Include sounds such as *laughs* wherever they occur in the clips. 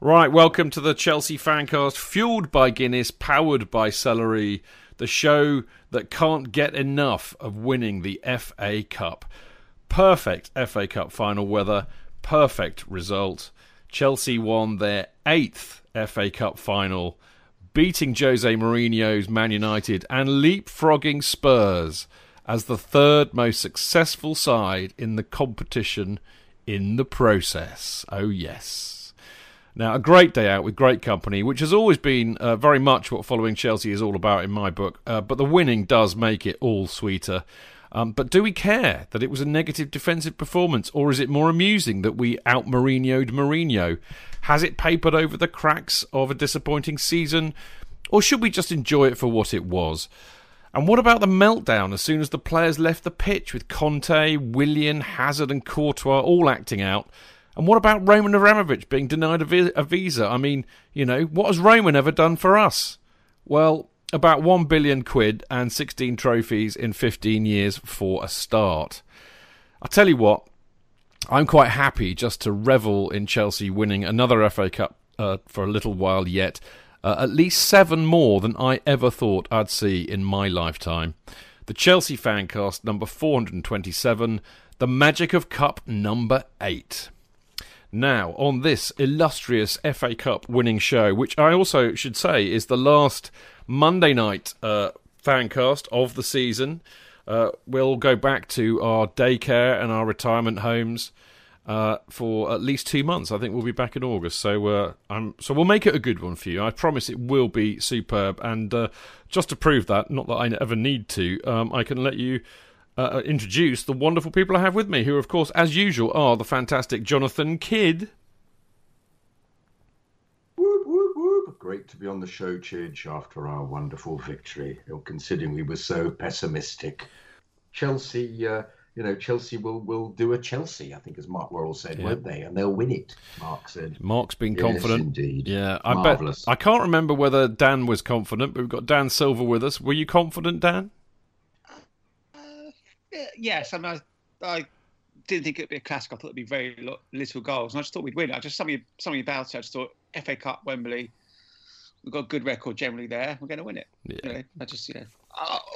Right, welcome to the Chelsea Fancast, fueled by Guinness, powered by Celery, the show that can't get enough of winning the FA Cup. Perfect FA Cup final weather, perfect result. Chelsea won their eighth FA Cup final, beating Jose Mourinho's Man United and leapfrogging Spurs as the third most successful side in the competition in the process. Oh, yes. Now, a great day out with great company, which has always been uh, very much what following Chelsea is all about in my book. Uh, but the winning does make it all sweeter. Um, but do we care that it was a negative defensive performance, or is it more amusing that we out Mourinho'd Mourinho? Has it papered over the cracks of a disappointing season, or should we just enjoy it for what it was? And what about the meltdown as soon as the players left the pitch with Conte, Willian, Hazard, and Courtois all acting out? And what about Roman Abramovich being denied a, vi- a visa? I mean, you know, what has Roman ever done for us? Well, about 1 billion quid and 16 trophies in 15 years for a start. I'll tell you what, I'm quite happy just to revel in Chelsea winning another FA Cup uh, for a little while yet. Uh, at least seven more than I ever thought I'd see in my lifetime. The Chelsea Fancast number 427, The Magic of Cup number 8. Now, on this illustrious FA Cup winning show, which I also should say is the last Monday night uh, fancast of the season, uh, we'll go back to our daycare and our retirement homes. Uh, for at least two months. I think we'll be back in August, so uh, so we'll make it a good one for you. I promise it will be superb. And uh, just to prove that, not that I ever need to, um, I can let you uh, introduce the wonderful people I have with me, who, of course, as usual, are the fantastic Jonathan Kidd. Whoop, whoop, whoop. Great to be on the show, Chidge, after our wonderful victory, considering we were so pessimistic. Chelsea, uh, you know, Chelsea will, will do a Chelsea, I think, as Mark Worrell said, yeah. won't they? And they'll win it, Mark said. Mark's been yes, confident. indeed. Yeah, I Marvellous. bet. I can't remember whether Dan was confident, but we've got Dan Silver with us. Were you confident, Dan? Yes, I mean, I, I, didn't think it'd be a classic. I thought it'd be very little goals, and I just thought we'd win. I just something something about it. I just thought FA Cup, Wembley. We've got a good record generally there. We're going to win it. Yeah. You know, I just, you know,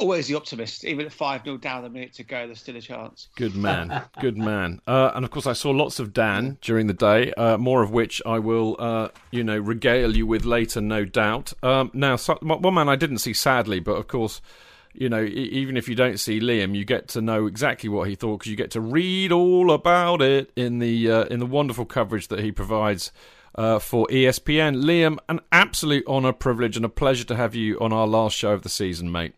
always the optimist. Even at 5 0 down, a minute to go, there's still a chance. Good man. Good man. Uh, and of course, I saw lots of Dan during the day, uh, more of which I will, uh, you know, regale you with later, no doubt. Um, now, so, one man I didn't see, sadly, but of course, you know, even if you don't see Liam, you get to know exactly what he thought because you get to read all about it in the uh, in the wonderful coverage that he provides uh, for ESPN. Liam, an absolute honour, privilege, and a pleasure to have you on our last show of the season, mate.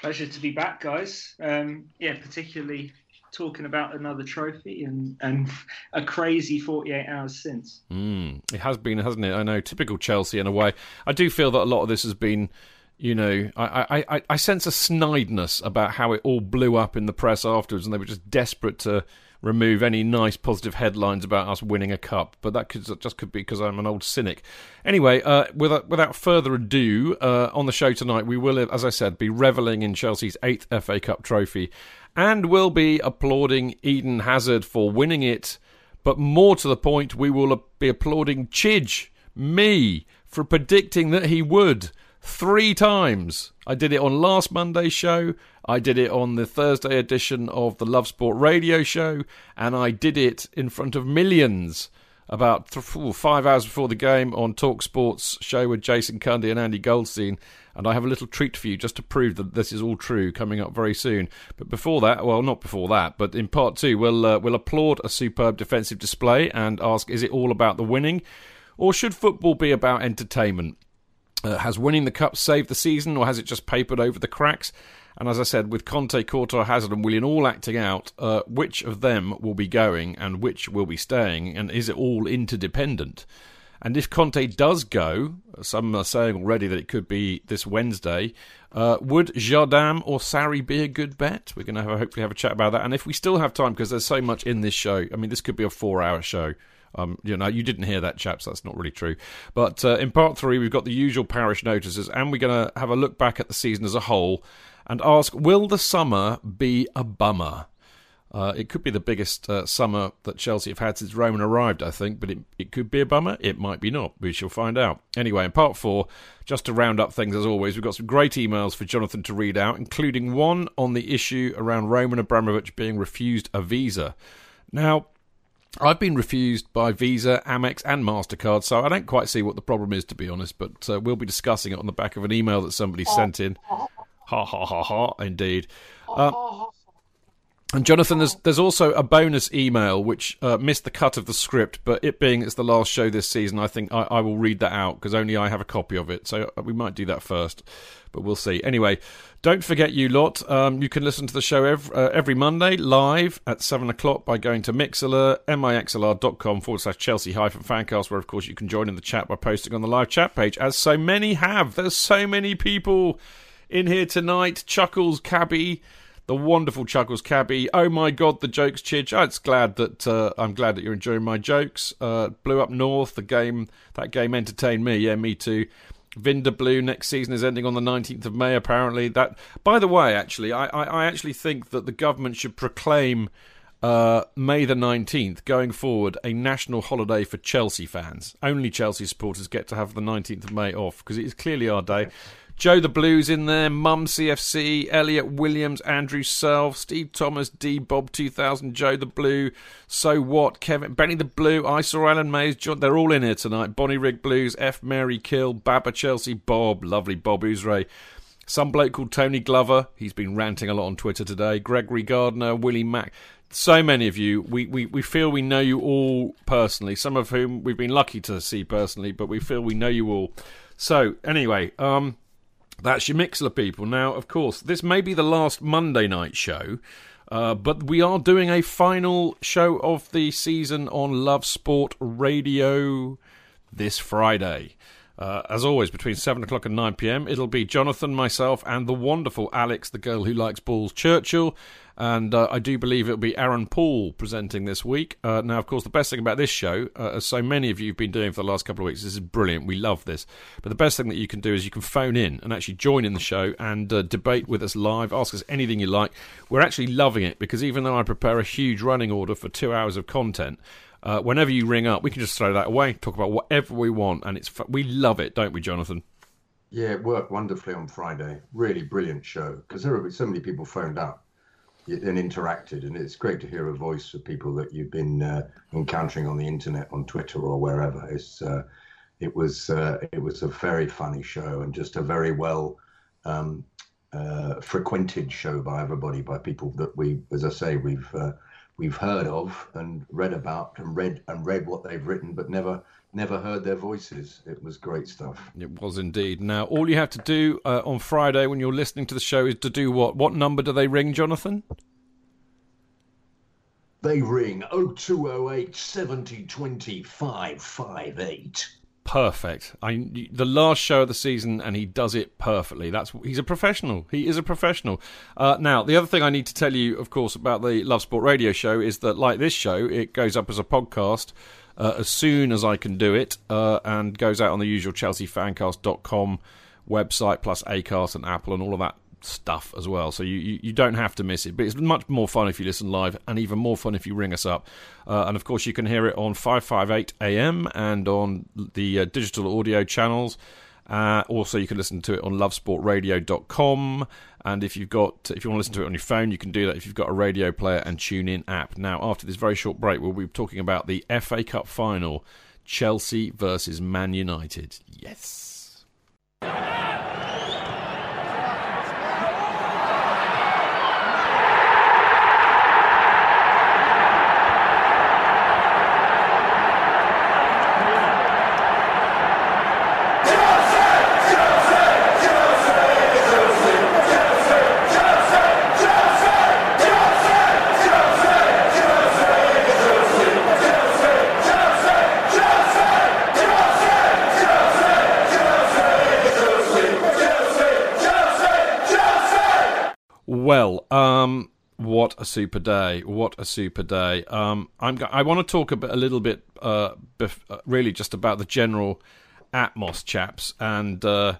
Pleasure to be back, guys. Um, yeah, particularly talking about another trophy and, and a crazy 48 hours since. Mm, it has been, hasn't it? I know, typical Chelsea in a way. I do feel that a lot of this has been, you know, I, I, I, sense a snideness about how it all blew up in the press afterwards, and they were just desperate to remove any nice positive headlines about us winning a cup, but that could just could be because I'm an old cynic. Anyway, uh, without, without further ado, uh, on the show tonight we will, as I said, be revelling in Chelsea's eighth FA Cup trophy, and will be applauding Eden Hazard for winning it. But more to the point, we will be applauding Chidge, me, for predicting that he would three times. I did it on last Monday's show. I did it on the Thursday edition of the Love Sport radio show, and I did it in front of millions about th- five hours before the game on Talk Sports show with Jason Cundy and Andy Goldstein. And I have a little treat for you just to prove that this is all true coming up very soon. But before that, well, not before that, but in part two, we'll uh, we'll applaud a superb defensive display and ask: Is it all about the winning, or should football be about entertainment? Uh, has winning the cup saved the season, or has it just papered over the cracks? And as I said, with Conte, Courtois, Hazard, and Willian all acting out, uh, which of them will be going and which will be staying, and is it all interdependent? And if Conte does go, some are saying already that it could be this Wednesday. Uh, would Jardim or Sarri be a good bet? We're going to hopefully have a chat about that. And if we still have time, because there's so much in this show, I mean, this could be a four-hour show. Um, you know, you didn't hear that, chaps. That's not really true. But uh, in part three, we've got the usual parish notices, and we're going to have a look back at the season as a whole and ask Will the summer be a bummer? Uh, it could be the biggest uh, summer that Chelsea have had since Roman arrived, I think, but it, it could be a bummer. It might be not. We shall find out. Anyway, in part four, just to round up things as always, we've got some great emails for Jonathan to read out, including one on the issue around Roman Abramovich being refused a visa. Now, I've been refused by Visa, Amex, and MasterCard, so I don't quite see what the problem is, to be honest, but uh, we'll be discussing it on the back of an email that somebody sent in. Ha ha ha ha, indeed. Uh, and Jonathan, there's there's also a bonus email which uh, missed the cut of the script, but it being it's the last show this season, I think I, I will read that out because only I have a copy of it. So uh, we might do that first, but we'll see. Anyway, don't forget, you lot, um, you can listen to the show every, uh, every Monday live at seven o'clock by going to Mixlr, mixlr.com forward slash Chelsea hyphen fancast, where of course you can join in the chat by posting on the live chat page, as so many have. There's so many people in here tonight. Chuckles Cabby the wonderful Chuckles Cabby. Oh my God, the jokes, Chidge. Oh, it's glad that uh, I'm glad that you're enjoying my jokes. Uh, Blew up north. The game that game entertained me. Yeah, me too. Vinda Blue next season is ending on the 19th of May. Apparently, that. By the way, actually, I, I, I actually think that the government should proclaim uh, May the 19th going forward a national holiday for Chelsea fans. Only Chelsea supporters get to have the 19th of May off because it is clearly our day. Joe the Blues in there, Mum CFC, Elliot Williams, Andrew Self, Steve Thomas, D Bob 2000, Joe the Blue, So What, Kevin, Benny the Blue, I Saw Allen Mays, John, they're all in here tonight. Bonnie Rig Blues, F Mary Kill, Baba Chelsea, Bob, lovely Bob Uzray. Some bloke called Tony Glover, he's been ranting a lot on Twitter today. Gregory Gardner, Willie Mack so many of you. We, we, we feel we know you all personally, some of whom we've been lucky to see personally, but we feel we know you all. So, anyway, um, that's your Mixlr people. Now, of course, this may be the last Monday night show, uh, but we are doing a final show of the season on Love Sport Radio this Friday. Uh, as always, between 7 o'clock and 9 pm, it'll be Jonathan, myself, and the wonderful Alex, the girl who likes balls, Churchill. And uh, I do believe it'll be Aaron Paul presenting this week. Uh, now, of course, the best thing about this show, uh, as so many of you have been doing for the last couple of weeks, this is brilliant. We love this. But the best thing that you can do is you can phone in and actually join in the show and uh, debate with us live, ask us anything you like. We're actually loving it because even though I prepare a huge running order for two hours of content, uh, whenever you ring up, we can just throw that away, talk about whatever we want, and it's we love it, don't we, Jonathan? Yeah, it worked wonderfully on Friday. Really brilliant show because there were so many people phoned up and interacted, and it's great to hear a voice of people that you've been uh, encountering on the internet, on Twitter or wherever. It's uh, it was uh, it was a very funny show and just a very well um, uh, frequented show by everybody, by people that we, as I say, we've uh, we've heard of and read about and read and read what they've written, but never never heard their voices. It was great stuff. It was indeed. Now, all you have to do uh, on Friday when you're listening to the show is to do what? What number do they ring, Jonathan? They ring 0208 70 20 558. perfect. I the last show of the season, and he does it perfectly. That's he's a professional. He is a professional. Uh, now, the other thing I need to tell you, of course, about the Love Sport Radio show is that, like this show, it goes up as a podcast uh, as soon as I can do it, uh, and goes out on the usual ChelseaFancast.com website, plus Acast and Apple and all of that stuff as well. So you, you, you, don't have to miss it. But it's much more fun if you listen live, and even more fun if you ring us up. Uh, and of course, you can hear it on 558 AM and on the uh, digital audio channels. Uh, also, you can listen to it on lovesportradio.com. And if you've got, if you want to listen to it on your phone, you can do that if you've got a radio player and tune in app. Now, after this very short break, we'll be talking about the FA Cup final Chelsea versus Man United. Yes. Um, what a super day! What a super day! Um, I'm. I want to talk a, bit, a little bit, uh, bef- uh, really, just about the general Atmos, chaps, and uh,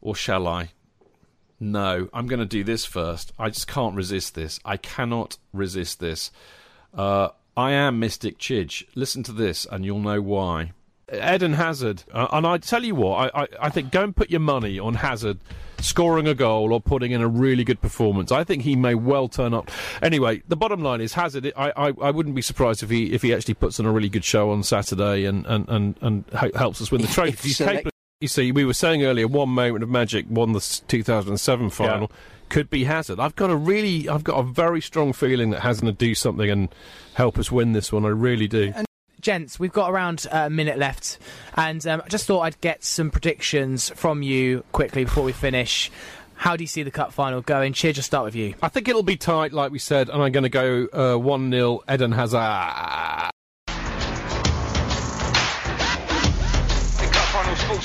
or shall I? No, I'm going to do this first. I just can't resist this. I cannot resist this. Uh, I am Mystic Chidge. Listen to this, and you'll know why. Eden Hazard, uh, and I tell you what, I, I, I think go and put your money on Hazard scoring a goal or putting in a really good performance. I think he may well turn up. Anyway, the bottom line is Hazard. I, I, I wouldn't be surprised if he if he actually puts on a really good show on Saturday and and and, and helps us win the trophy. *laughs* He's capable. You see, we were saying earlier, one moment of magic won the 2007 final. Yeah. Could be Hazard. I've got a really, I've got a very strong feeling that Hazard to do something and help us win this one. I really do. And- gents, we've got around a minute left, and um, I just thought I'd get some predictions from you quickly before we finish. How do you see the cup final going? Cheer, just start with you. I think it'll be tight, like we said, and I'm going to go uh, 1 uh, 0 Eden Hazard.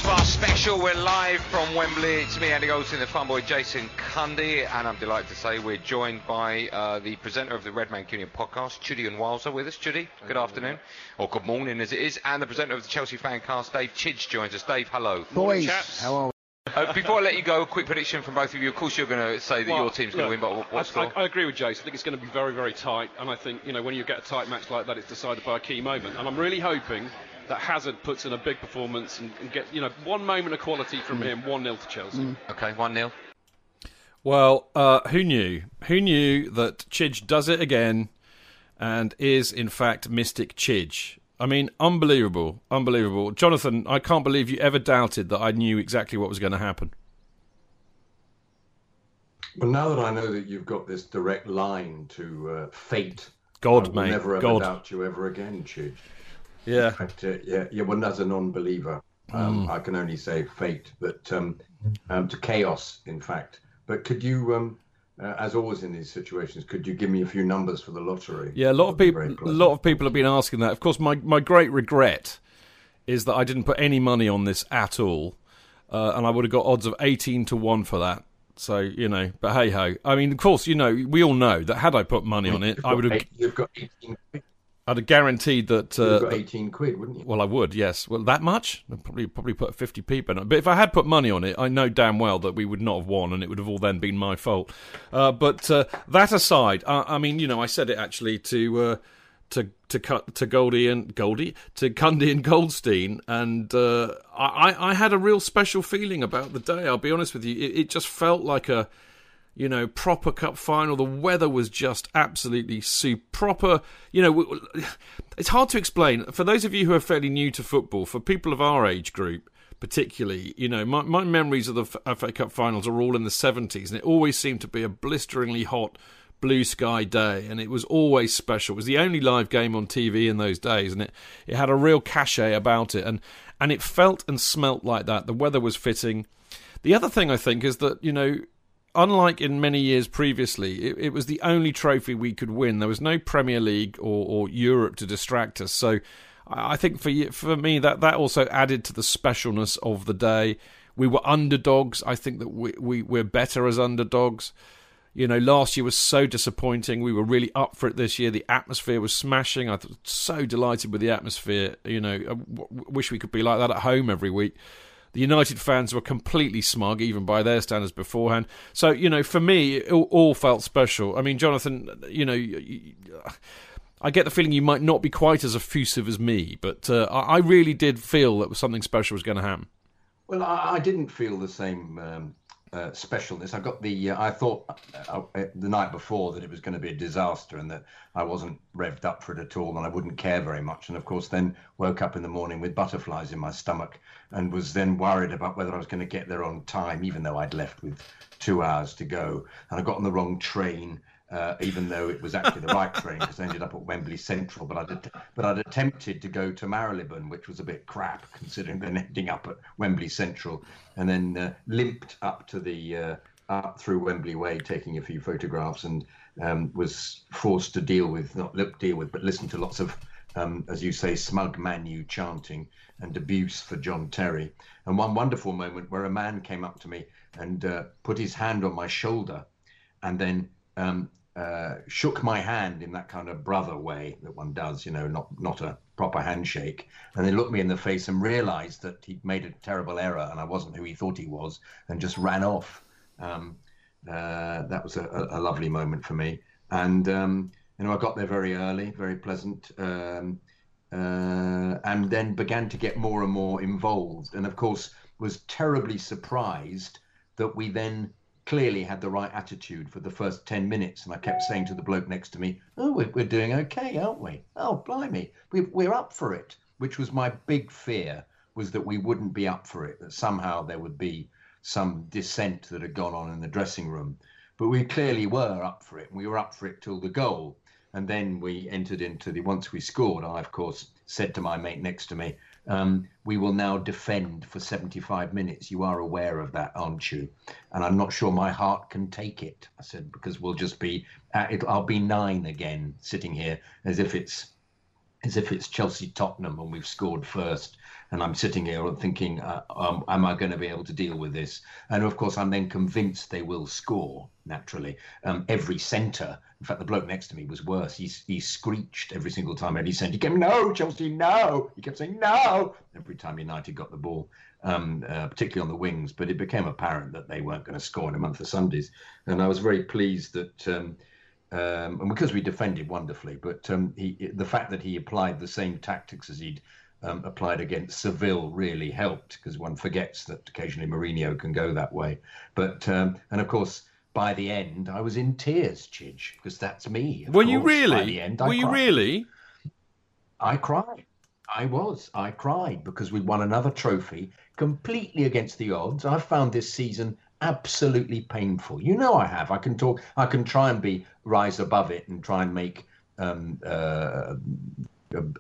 Bar special. We're live from Wembley. It's me, Andy Goldstein, the fun boy Jason Cundy, and I'm delighted to say we're joined by uh, the presenter of the Red Mancunian podcast, Chuddy and Wilder, with us. Chuddy, good afternoon, or good morning as it is, and the presenter of the Chelsea Fancast, Dave Chidge, joins us. Dave, hello. Boys, how are we? Uh, before I let you go, a quick prediction from both of you. Of course, you're going to say that well, your team's going to win, but what, I, I, agree with Jason. I think it's going to be very, very tight, and I think you know when you get a tight match like that, it's decided by a key moment. And I'm really hoping that Hazard puts in a big performance and, and get you know one moment of quality from mm. him. One 0 to Chelsea. Mm. Okay, one 0 Well, uh, who knew? Who knew that Chidge does it again, and is in fact Mystic Chidge? I mean, unbelievable, unbelievable. Jonathan, I can't believe you ever doubted that I knew exactly what was going to happen. Well, now that I know that you've got this direct line to uh, fate, God, I will mate, never ever God. doubt you ever again, Chidge. Yeah. But, uh, yeah, yeah. Well, as a non-believer, um, mm. I can only say fate, but um, um, to chaos, in fact. But could you, um, uh, as always in these situations, could you give me a few numbers for the lottery? Yeah, a lot of people, a lot of people have been asking that. Of course, my my great regret is that I didn't put any money on this at all, uh, and I would have got odds of eighteen to one for that. So you know, but hey ho. I mean, of course, you know, we all know that had I put money on it, I would have. You've got eighteen. I'd have guaranteed that. Uh, got eighteen quid, wouldn't you? Well, I would. Yes. Well, that much? I'd probably probably put fifty p in it. But if I had put money on it, I know damn well that we would not have won, and it would have all then been my fault. Uh, but uh, that aside, I mean, you know, I said it actually to uh, to to cut to Goldie and Goldie to Cundy and Goldstein, and uh, I I had a real special feeling about the day. I'll be honest with you. It, it just felt like a you know, proper cup final. The weather was just absolutely super. Proper, you know, it's hard to explain. For those of you who are fairly new to football, for people of our age group, particularly, you know, my, my memories of the FA Cup finals are all in the 70s, and it always seemed to be a blisteringly hot blue sky day, and it was always special. It was the only live game on TV in those days, and it, it had a real cachet about it, and, and it felt and smelt like that. The weather was fitting. The other thing I think is that, you know, unlike in many years previously, it, it was the only trophy we could win. There was no Premier League or, or Europe to distract us. So I think for for me that that also added to the specialness of the day. We were underdogs. I think that we, we we're better as underdogs. You know, last year was so disappointing. We were really up for it this year. The atmosphere was smashing. I was so delighted with the atmosphere. You know, uh, I w- wish we could be like that at home every week. The United fans were completely smug, even by their standards beforehand. So, you know, for me, it all, felt special. I mean, Jonathan, you know, I get the feeling you might not be quite as effusive as me, but uh, I really did feel that something special was going to happen. Well, I, I didn't feel the same um, uh, specialness. I got the. Uh, I thought uh, uh, the night before that it was going to be a disaster and that I wasn't revved up for it at all and I wouldn't care very much. And of course, then woke up in the morning with butterflies in my stomach and was then worried about whether I was going to get there on time, even though I'd left with two hours to go. And I got on the wrong train uh, even though it was actually the right train because I ended up at Wembley Central. But I'd but I'd attempted to go to Marylebone, which was a bit crap *laughs* considering then ending up at Wembley Central, and then uh, limped up to the uh, up through Wembley Way, taking a few photographs, and um, was forced to deal with not look deal with, but listen to lots of. Um, as you say, smug Manu chanting and abuse for John Terry. And one wonderful moment where a man came up to me and uh, put his hand on my shoulder and then um, uh, shook my hand in that kind of brother way that one does, you know, not not a proper handshake, and then looked me in the face and realised that he'd made a terrible error and I wasn't who he thought he was, and just ran off. Um, uh, that was a, a, lovely moment for me, and um, you know, I got there very early, very pleasant. Um, uh, and then began to get more and more involved, and of course was terribly surprised that we then clearly had the right attitude for the first 10 minutes. And I kept saying to the bloke next to me, Oh, we're, we're doing okay, aren't we? Oh, blimey, we, we're up for it, which was my big fear, was that we wouldn't be up for it, that somehow there would be some dissent that had gone on in the dressing room. But we clearly were up for it. And we were up for it till the goal. And then we entered into the, once we scored, I, of course, said to my mate next to me, um, we will now defend for 75 minutes. You are aware of that, aren't you? And I'm not sure my heart can take it. I said, because we'll just be, it, I'll be nine again, sitting here as if it's as if it's Chelsea Tottenham and we've scored first. And I'm sitting here thinking, uh, um, am I going to be able to deal with this? And of course, I'm then convinced they will score naturally. Um, every centre, in fact, the bloke next to me was worse. He, he screeched every single time every centre. He kept, no, Chelsea, no. He kept saying, no, every time United got the ball, um, uh, particularly on the wings. But it became apparent that they weren't going to score in a month of Sundays. And I was very pleased that. Um, and because we defended wonderfully, but um, he, the fact that he applied the same tactics as he'd um, applied against Seville really helped because one forgets that occasionally Mourinho can go that way. But um, and of course, by the end, I was in tears, Chidge, because that's me. Were course. you really? By the end, I Were you really? I cried. I was. I cried because we won another trophy completely against the odds. I've found this season absolutely painful. You know I have. I can talk. I can try and be rise above it and try and make um, uh,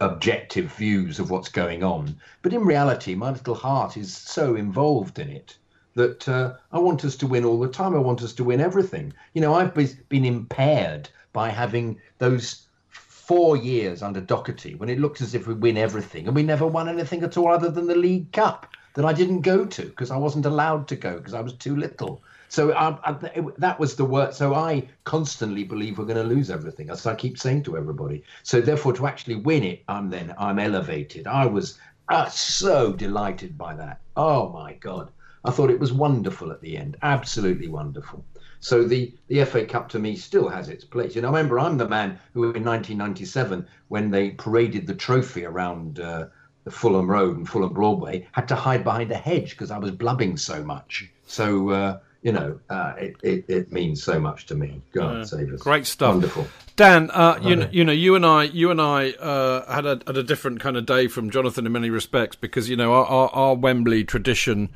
objective views of what's going on. But in reality, my little heart is so involved in it that uh, I want us to win all the time. I want us to win everything. You know, I've been impaired by having those four years under Docherty when it looked as if we win everything and we never won anything at all other than the League Cup that I didn't go to because I wasn't allowed to go because I was too little. So I, I, it, that was the word. So I constantly believe we're going to lose everything, as I keep saying to everybody. So therefore, to actually win it, I'm then I'm elevated. I was uh, so delighted by that. Oh my God, I thought it was wonderful at the end, absolutely wonderful. So the, the FA Cup to me still has its place. You know, I remember I'm the man who in 1997, when they paraded the trophy around uh, the Fulham Road and Fulham Broadway, had to hide behind a hedge because I was blubbing so much. So, uh, you know, uh, it, it, it, means so much to me. God uh, save us. Great stuff. Wonderful. Dan, uh, you, know, you know, you and I, you and I uh, had, a, had a different kind of day from Jonathan in many respects because, you know, our, our, our Wembley tradition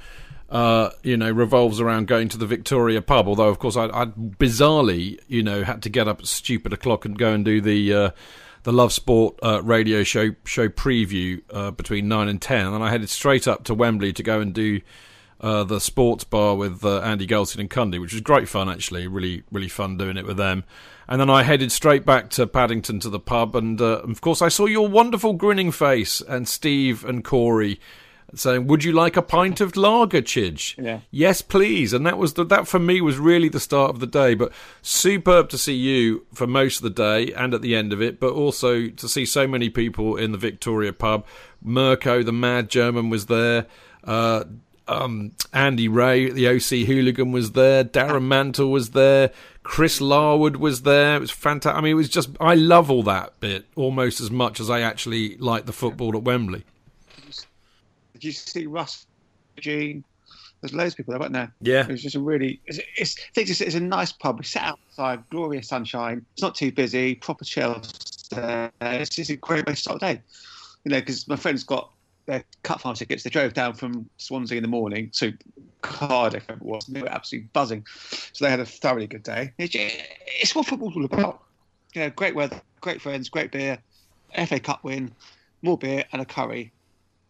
uh, you know, revolves around going to the Victoria pub. Although, of course, I, I bizarrely, you know, had to get up at stupid o'clock and go and do the uh, the Love Sport uh, radio show show preview uh, between nine and ten, and I headed straight up to Wembley to go and do uh, the sports bar with uh, Andy Goldstein and Cundy, which was great fun actually. Really, really fun doing it with them. And then I headed straight back to Paddington to the pub, and uh, of course I saw your wonderful grinning face and Steve and Corey saying, "Would you like a pint of lager, Chidge?" Yeah. Yes, please. And that was the, that for me was really the start of the day. But superb to see you for most of the day and at the end of it, but also to see so many people in the Victoria pub. Mirko, the mad German, was there. Uh, um, Andy Ray, the OC hooligan, was there. Darren Mantle was there. Chris Larwood was there. It was fantastic. I mean, it was just I love all that bit almost as much as I actually like the football at Wembley. Did you see Russ, Gene? There's loads of people there, weren't there? Yeah. It was just a really. It's, it's, it's, it's a nice pub. We sat outside, glorious sunshine. It's not too busy. Proper shelves. Uh, it's just a great way to start the day. You know, because my friends got their cut farm tickets. They drove down from Swansea in the morning to Cardiff, it was. They were absolutely buzzing. So they had a thoroughly good day. It's, it's what football's all about. You know, great weather, great friends, great beer, FA Cup win, more beer and a curry,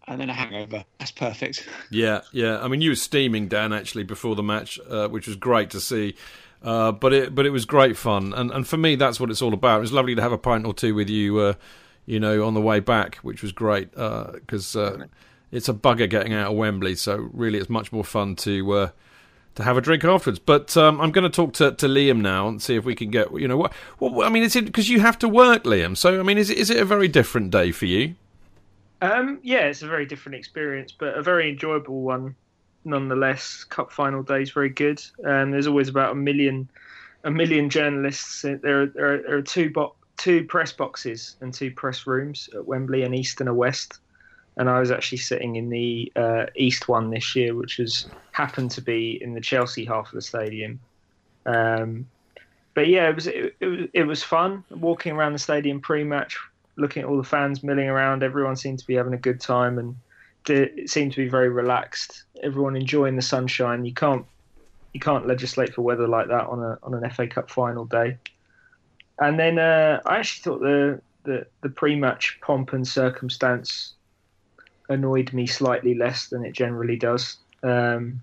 and then a hangover. That's perfect. *laughs* Yeah, yeah. I mean, you were steaming, Dan, actually before the match, uh, which was great to see. Uh, but it, but it was great fun, and and for me, that's what it's all about. It was lovely to have a pint or two with you, uh, you know, on the way back, which was great because uh, it's a bugger getting out of Wembley. So really, it's much more fun to uh, to have a drink afterwards. But um, I'm going to talk to, to Liam now and see if we can get you know what. what I mean, it's because you have to work, Liam. So I mean, is it, is it a very different day for you? Um, yeah, it's a very different experience, but a very enjoyable one nonetheless. Cup final day is very good. Um, there's always about a million, a million journalists. There are, there are, there are two bo- two press boxes and two press rooms at Wembley, an east and a west. And I was actually sitting in the uh, east one this year, which has happened to be in the Chelsea half of the stadium. Um, but yeah, it was it, it was it was fun walking around the stadium pre-match, looking at all the fans milling around. Everyone seemed to be having a good time and it seemed to be very relaxed. Everyone enjoying the sunshine. You can't you can't legislate for weather like that on a on an FA Cup final day. And then uh, I actually thought the, the the pre-match pomp and circumstance annoyed me slightly less than it generally does. Um,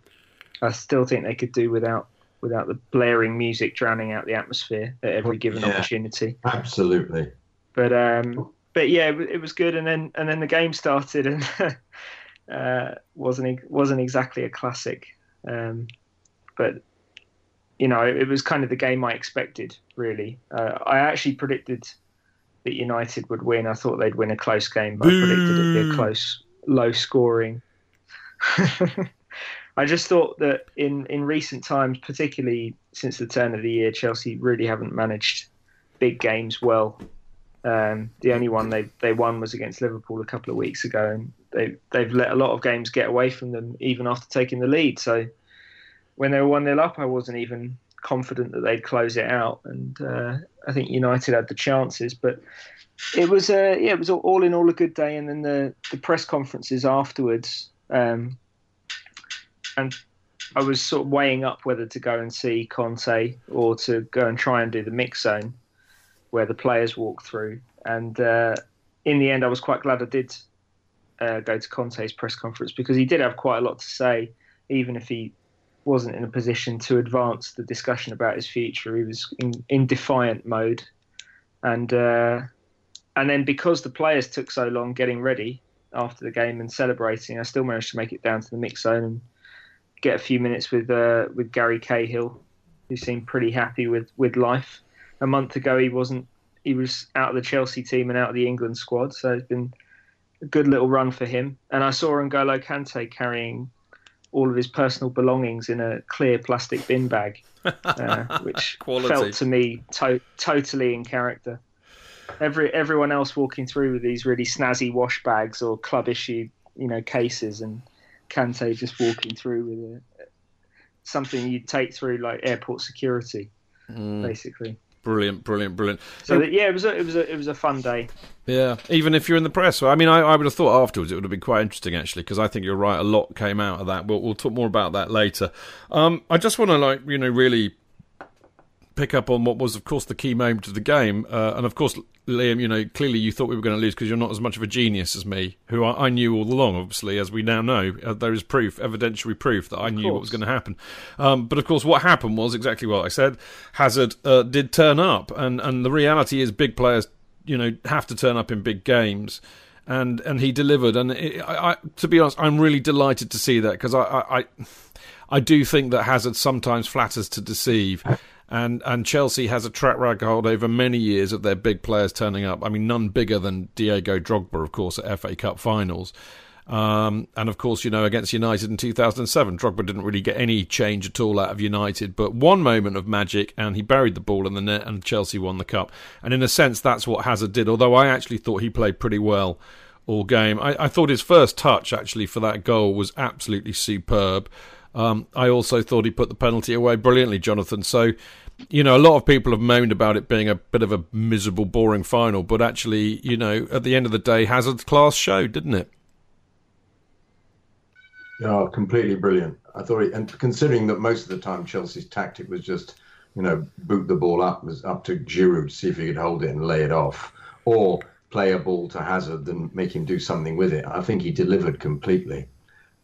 I still think they could do without without the blaring music drowning out the atmosphere at every given Yeah. opportunity. Absolutely. But um, but yeah, it, it was good. And then and then the game started and *laughs* uh, wasn't wasn't exactly a classic. Um, but you know, it, was kind of the game I expected. Really, uh, I actually predicted that United would win. I thought they'd win a close game, but I predicted it'd be a close, low scoring. *laughs* I just thought that in, in recent times, particularly since the turn of the year, Chelsea really haven't managed big games well. Um, the only one they they won was against Liverpool a couple of weeks ago, and they they've let a lot of games get away from them even after taking the lead. So when they were one 0 up, I wasn't even confident that they'd close it out, and uh, I think United had the chances, but it was uh, yeah, it was all, all in all a good day. And then the the press conferences afterwards, um, and I was sort of weighing up whether to go and see Conte or to go and try and do the mix zone where the players walk through. And uh, in the end, I was quite glad I did uh, go to Conte's press conference because he did have quite a lot to say, even if he wasn't in a position to advance the discussion about his future. He was in, in defiant mode, and uh, and then because the players took so long getting ready after the game and celebrating, I still managed to make it down to the mix zone and get a few minutes with uh, with Gary Cahill, who seemed pretty happy with, with life. A month ago, he wasn't. He was out of the Chelsea team and out of the England squad, so it's been a good little run for him. And I saw N'Golo Kante carrying all of his personal belongings in a clear plastic bin bag, uh, *laughs* which felt to me to- totally in character. Every everyone else walking through with these really snazzy wash bags or club issue, you know, cases, and Kante just walking through with a, something you'd take through like airport security, basically. Brilliant, brilliant, brilliant. So that, yeah, it was a, it was a, it was a fun day. Yeah, even if you're in the press. I mean, I, I would have thought afterwards it would have been quite interesting actually, because I think you're right. A lot came out of that. We'll, we'll talk more about that later. Um, I just want to like you know really pick up on what was, of course, the key moment of the game, uh, and of course, Liam, you know, clearly you thought we were going to lose because you're not as much of a genius as me, who I, I knew all along. Obviously, as we now know, uh, there is proof, evidentiary proof that I knew what was going to happen. Um, but of course, what happened was exactly what I said. Hazard uh, did turn up, and and the reality is, big players, you know, have to turn up in big games. And and he delivered, and it, I, I, to be honest, I'm really delighted to see that because I, I I do think that Hazard sometimes flatters to deceive, and and Chelsea has a track record over many years of their big players turning up. I mean, none bigger than Diego Drogba, of course, at FA Cup finals. Um, and of course, you know, against United in 2007, Drogba didn't really get any change at all out of United, but one moment of magic, and he buried the ball in the net, and Chelsea won the cup. And in a sense, that's what Hazard did. Although I actually thought he played pretty well all game. I, I thought his first touch actually for that goal was absolutely superb. Um, I also thought he put the penalty away brilliantly, Jonathan. So, you know, a lot of people have moaned about it being a bit of a miserable, boring final, but actually, you know, at the end of the day, Hazard's class showed, didn't it? Yeah, completely brilliant. I thought, he, and considering that most of the time Chelsea's tactic was just, you know, boot the ball up, was up to Giroud, to see if he could hold it and lay it off, or play a ball to Hazard and make him do something with it. I think he delivered completely.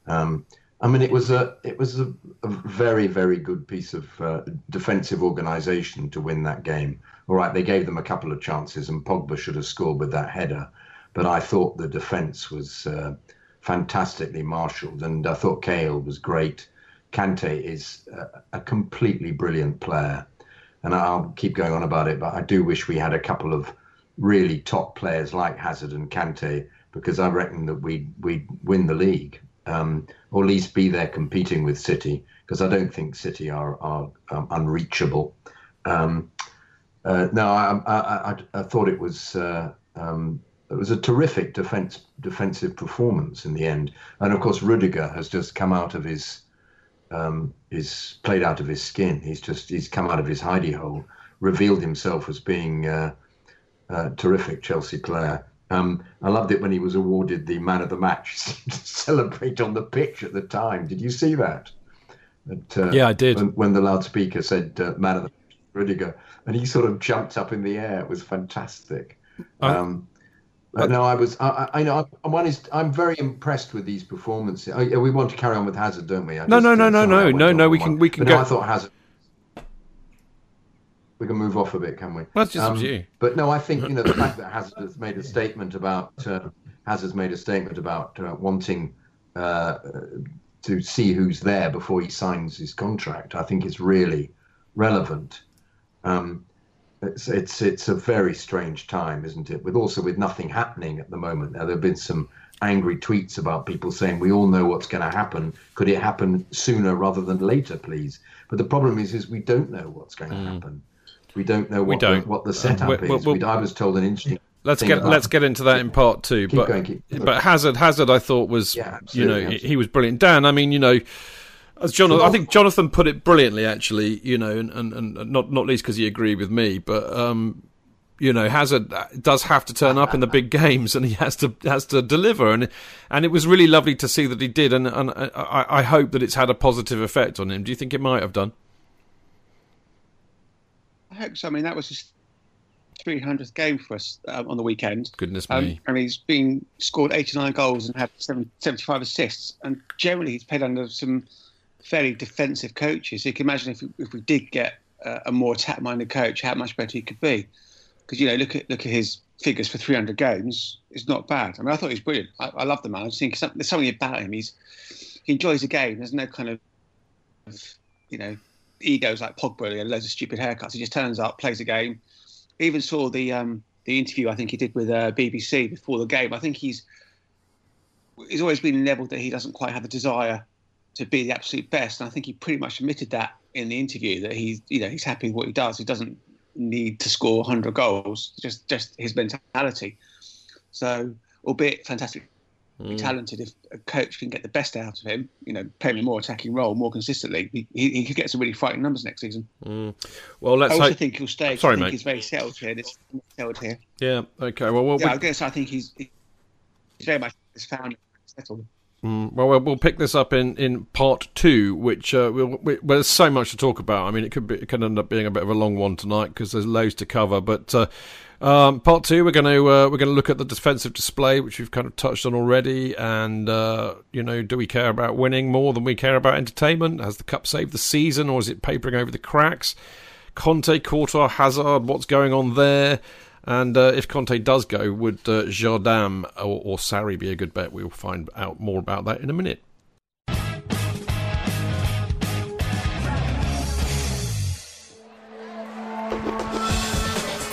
Um, I mean, it was a it was a, a very very good piece of uh, defensive organisation to win that game. All right, they gave them a couple of chances, and Pogba should have scored with that header, but I thought the defence was uh, fantastically marshalled, and I thought Cahill was great. Kante is a, a completely brilliant player, and I'll keep going on about it, but I do wish we had a couple of really top players like Hazard and Kante because I reckon that we we'd win the league um, or at least be there competing with City, because I don't think City are are um, unreachable. Um, uh, no, I, I, I, I, thought it was uh, um, it was a terrific defense defensive performance in the end, and of course Rudiger has just come out of his um, is played out of his skin. He's just he's come out of his hidey hole, revealed himself as being uh, a terrific Chelsea player. Um, I loved it when he was awarded the man of the match. *laughs* to celebrate on the pitch at the time. Did you see that? But, uh, yeah, I did. When, when, the loudspeaker said uh, "man of the match, Rudiger," and he sort of jumped up in the air. It was fantastic. Um, but no, I was. I, I know. One is. I'm very impressed with these performances. Oh, we want to carry on with Hazard, don't we? I no, just, no, no, no, no, no, no. We can. We can but go. No, I thought Hazard we can move off a bit, can we? Well, that's just um, you. But no, I think you know the fact that Hazard has made a statement about uh, Hazard's made a statement about uh, wanting uh, to see who's there before he signs his contract. I think is really relevant. Um, it's it's it's a very strange time, isn't it? With also with nothing happening at the moment. Now there have been some angry tweets about people saying we all know what's going to happen. Could it happen sooner rather than later, please? But the problem is, is we don't know what's going mm. to happen. We don't know what, don't. The, what the setup uh, we're, we're, is. I was told an interesting. Let's get let's get into that in part two. But going, but Hazard Hazard I thought was yeah, you know he, he, was brilliant. Dan, I mean you know. As Jonathan, I think Jonathan put it brilliantly, actually. You know, and, and, and not not least because he agreed with me, but um, you know, Hazard does have to turn up in the big *laughs* games, and he has to has to deliver, and and it was really lovely to see that he did, and and I, I hope that it's had a positive effect on him. Do you think it might have done? I hope so. I mean, that was his 300th game for us um, on the weekend. Goodness um, me. And he's been scored 89 goals and had 75 assists. And generally, he's played under some fairly defensive coaches. So you can imagine if, if we did get uh, a more attack-minded coach, how much better he could be. Because you know, look at look at his figures for 300 games. It's not bad. I mean, I thought he was brilliant. I, I love the man. I just think there's something about him. He's he enjoys the game. There's no kind of you know egos like Pogba and loads of stupid haircuts. He just turns up, plays a game. Even saw the um, the interview I think he did with uh, BBC before the game. I think he's he's always been level that he doesn't quite have the desire to be the absolute best, and I think he pretty much admitted that in the interview that he's you know he's happy with what he does. He doesn't need to score 100 goals. Just just his mentality. So, albeit fantastic mm. talented. If a coach can get the best out of him, you know, play him a more attacking role more consistently, he, he could get some really frightening numbers next season. Mm. Well, let's. I also hope... think he'll stay. Sorry, I think mate. He's very settled here. It's settled here. Yeah. Okay. Well, well yeah, we... I guess I think he's, he's very much found settled. Mm, well, well, we'll pick this up in, in part two, which uh, we'll, we, well, there's so much to talk about. I mean, it could be, it could end up being a bit of a long one tonight because there's loads to cover. But uh, um, part two, we're going to uh, we're going to look at the defensive display, which we've kind of touched on already, and uh, you know, do we care about winning more than we care about entertainment? Has the cup saved the season, or is it papering over the cracks? Conte, Courtois, Hazard, what's going on there? And uh, if Conte does go, would uh, Jardim or, or Sarri be a good bet? We'll find out more about that in a minute.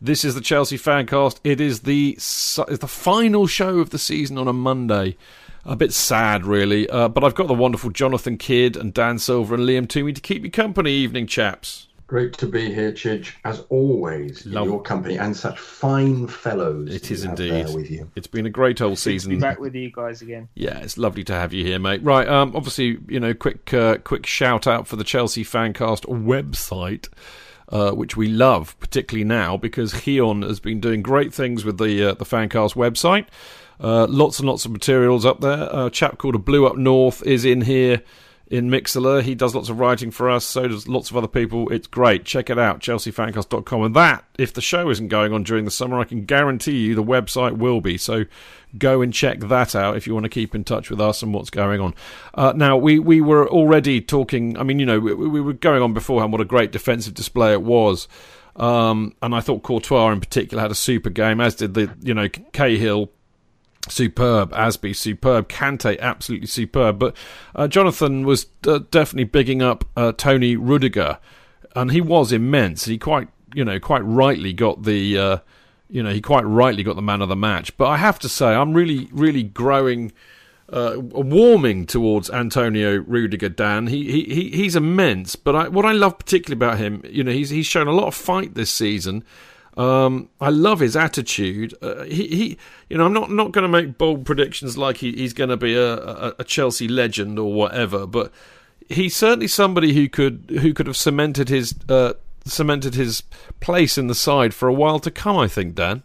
This is the Chelsea Fancast. It is the it's the final show of the season on a Monday. A bit sad, really, uh, but I've got the wonderful Jonathan Kidd and Dan Silver and Liam Toomey to keep you company. Evening, chaps. Great to be here, Chidge, as always, in Love- your company, and such fine fellows. It you is have indeed. with you. It's been a great old Good to be season. back with you guys again. Yeah, it's lovely to have you here, mate. Right, um, obviously, you know, quick, uh, quick shout out for the Chelsea Fancast website, uh, which we love, particularly now because Heon has been doing great things with the uh, the Fancast website. Uh, lots and lots of materials up there. A chap called a Blue Up North is in here in Mixler. He does lots of writing for us. So does lots of other people. It's great. Check it out, chelseafancast.com. And that, if the show isn't going on during the summer, I can guarantee you the website will be. So go and check that out if you want to keep in touch with us and what's going on. Uh, now, we, we were already talking, I mean, you know, we, we were going on beforehand what a great defensive display it was. Um, and I thought Courtois in particular had a super game, as did the, you know, Cahill superb. Azpi, superb. Kante, absolutely superb. But uh, Jonathan was uh, definitely bigging up uh, Tony Rudiger, and he was immense. He quite, you know, quite rightly got the, uh, you know, he quite rightly got the man of the match. But I have to say, I'm really, really growing. Uh, warming towards Antonio Rudiger, Dan. He, he, he he's immense, but I, what I love particularly about him, you know, he's he's shown a lot of fight this season. Um, I love his attitude. Uh, he, he, you know, I'm not not going to make bold predictions like he, he's going to be a, a, a Chelsea legend or whatever, but he's certainly somebody who could who could have cemented his uh, cemented his place in the side for a while to come. I think, Dan.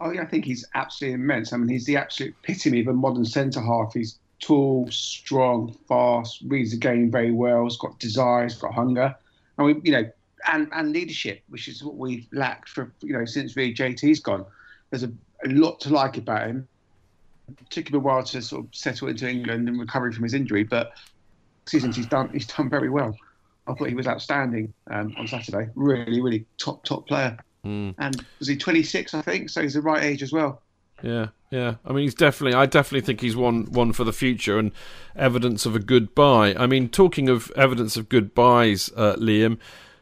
I think he's absolutely immense. I mean, he's the absolute epitome of a modern centre half. He's tall, strong, fast, reads the game very well. He's got desire, he's got hunger, and we, you know, and and leadership, which is what we've lacked for you know since really JT's gone. There's a, a lot to like about him. It took him a while to sort of settle into England and recovering from his injury, but seasons he's done he's done very well. I thought he was outstanding um, on Saturday. Really, really top top player. And was he 26? I think so. He's the right age as well. Yeah, yeah. I mean, he's definitely. I definitely think he's one one for the future and evidence of a good buy. I mean, talking of evidence of good buys, uh, Liam.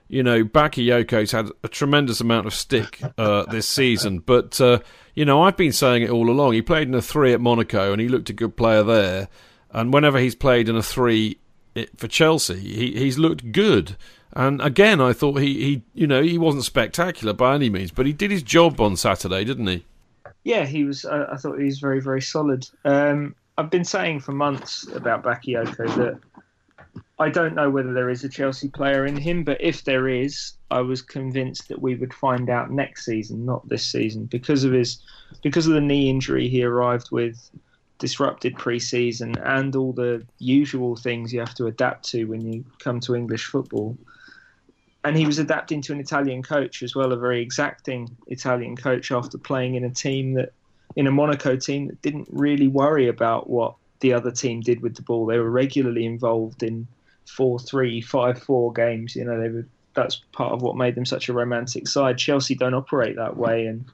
You know, Bakayoko's had a tremendous amount of stick uh, this season, but uh, you know, I've been saying it all along. He played in a three at Monaco, and he looked a good player there. And whenever he's played in a three for Chelsea, he, he's looked good. And again, I thought he, he, you know, he wasn't spectacular by any means, but he did his job on Saturday, didn't he? Yeah, he was. I, I thought he was very, very solid. Um, I've been saying for months about Bakayoko that I don't know whether there is a Chelsea player in him, but if there is, I was convinced that we would find out next season, not this season, because of his, because of the knee injury he arrived with, disrupted pre-season, and all the usual things you have to adapt to when you come to English football. And he was adapting to an Italian coach as well, a very exacting Italian coach after playing in a team that, in a Monaco team that didn't really worry about what the other team did with the ball. They were regularly involved in four-three, five-four games. You know, they were. That's part of what made them such a romantic side. Chelsea don't operate that way, and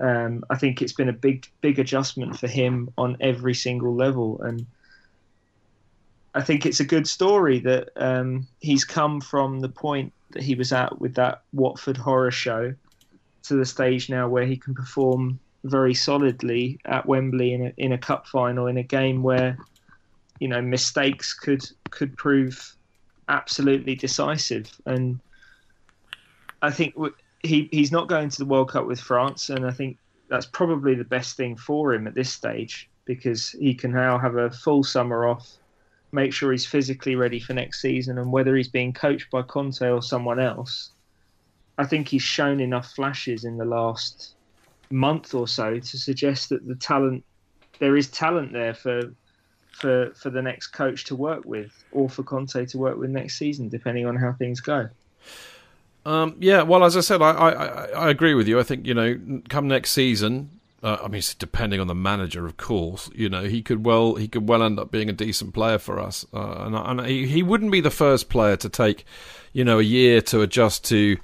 um, I think it's been a big, big adjustment for him on every single level. And I think it's a good story that um, he's come from the point that he was at with that Watford horror show to the stage now where he can perform very solidly at Wembley in a, in a cup final in a game where you know mistakes could could prove absolutely decisive. And I think he he's not going to the World Cup with France, and I think that's probably the best thing for him at this stage because he can now have a full summer off, make sure he's physically ready for next season, and whether he's being coached by Conte or someone else, I think he's shown enough flashes in the last month or so to suggest that the talent there is talent there for for for the next coach to work with or for Conte to work with next season, depending on how things go. Um, yeah, well, as I said, I, I, I, agree with you. I think you know, come next season, uh, I mean, depending on the manager, of course, you know, he could well he could well end up being a decent player for us, uh, and, and he, he wouldn't be the first player to take, you know, a year to adjust to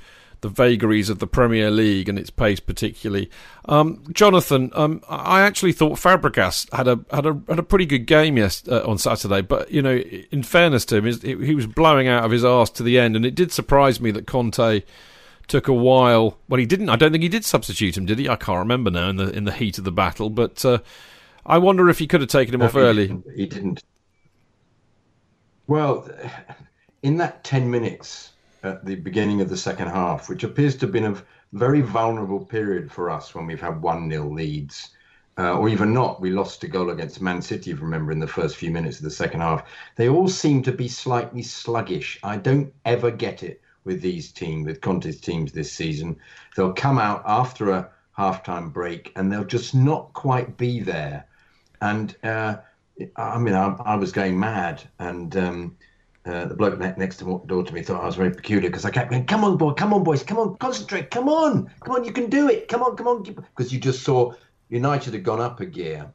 the vagaries of the Premier League and its pace, particularly. Um, Jonathan, um, I actually thought Fabregas had a had a had a pretty good game yes uh, on Saturday, but you know, in fairness to him, he was blowing out of his arse to the end, and it did surprise me that Conte took a while. Well, he didn't. I don't think he did substitute him, did he? I can't remember now in the in the heat of the battle, but uh, I wonder if he could have taken him no, off he early. Didn't. He didn't. Well, in that ten minutes at the beginning of the second half, which appears to have been a very vulnerable period for us when we've had 1 0 leads. Uh, or even not, we lost a goal against Man City, if you remember, in the first few minutes of the second half. They all seem to be slightly sluggish. I don't ever get it with these teams, with Conte's teams this season. They'll come out after a halftime break and they'll just not quite be there. And uh, I mean, I, I, was going mad. And um, uh, the bloke next door to me thought I was very peculiar because I kept going, "Come on, boy, come on, boys, come on, concentrate, come on, come on, you can do it, come on, come on," because you just saw United had gone up a gear,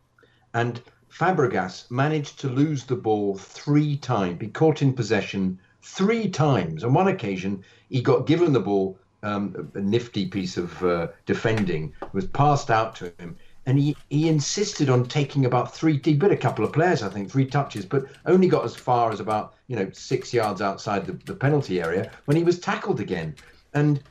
and Fabregas managed to lose the ball three times, be caught in possession three times. On one occasion, he got given the ball, um, a nifty piece of uh, defending was passed out to him and he, he insisted on taking about three. He bit a couple of players, I think, three touches, but only got as far as about you know six yards outside the, the penalty area when he was tackled again, and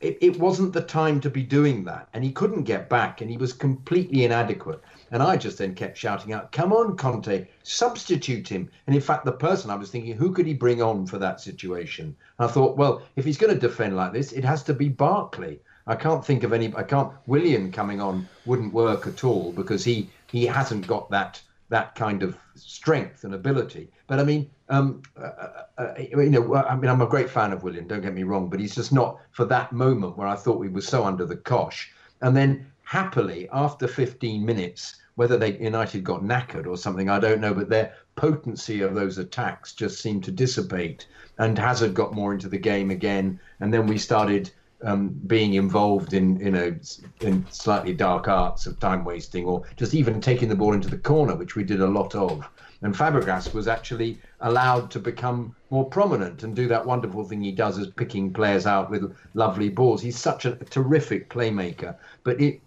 it, it wasn't the time to be doing that, and he couldn't get back, and he was completely inadequate. And I just then kept shouting out, "Come on, Conte, substitute him!" And in fact, the person I was thinking, who could he bring on for that situation? And I thought, well, if he's going to defend like this, it has to be Barkley. I can't think of any. I can't. Willian coming on wouldn't work at all because he he hasn't got that that kind of strength and ability. But I mean, um, uh, uh, uh you know, I mean, I'm a great fan of Willian. Don't get me wrong, but he's just not for that moment where I thought we were so under the cosh. And then happily, after 15 minutes, whether they United got knackered or something, I don't know, but their potency of those attacks just seemed to dissipate, and Hazard got more into the game again, and then we started um, being involved in you know in slightly dark arts of time wasting or just even taking the ball into the corner, which we did a lot of. And Fabregas was actually allowed to become more prominent and do that wonderful thing he does as picking players out with lovely balls. He's such a terrific playmaker. But it,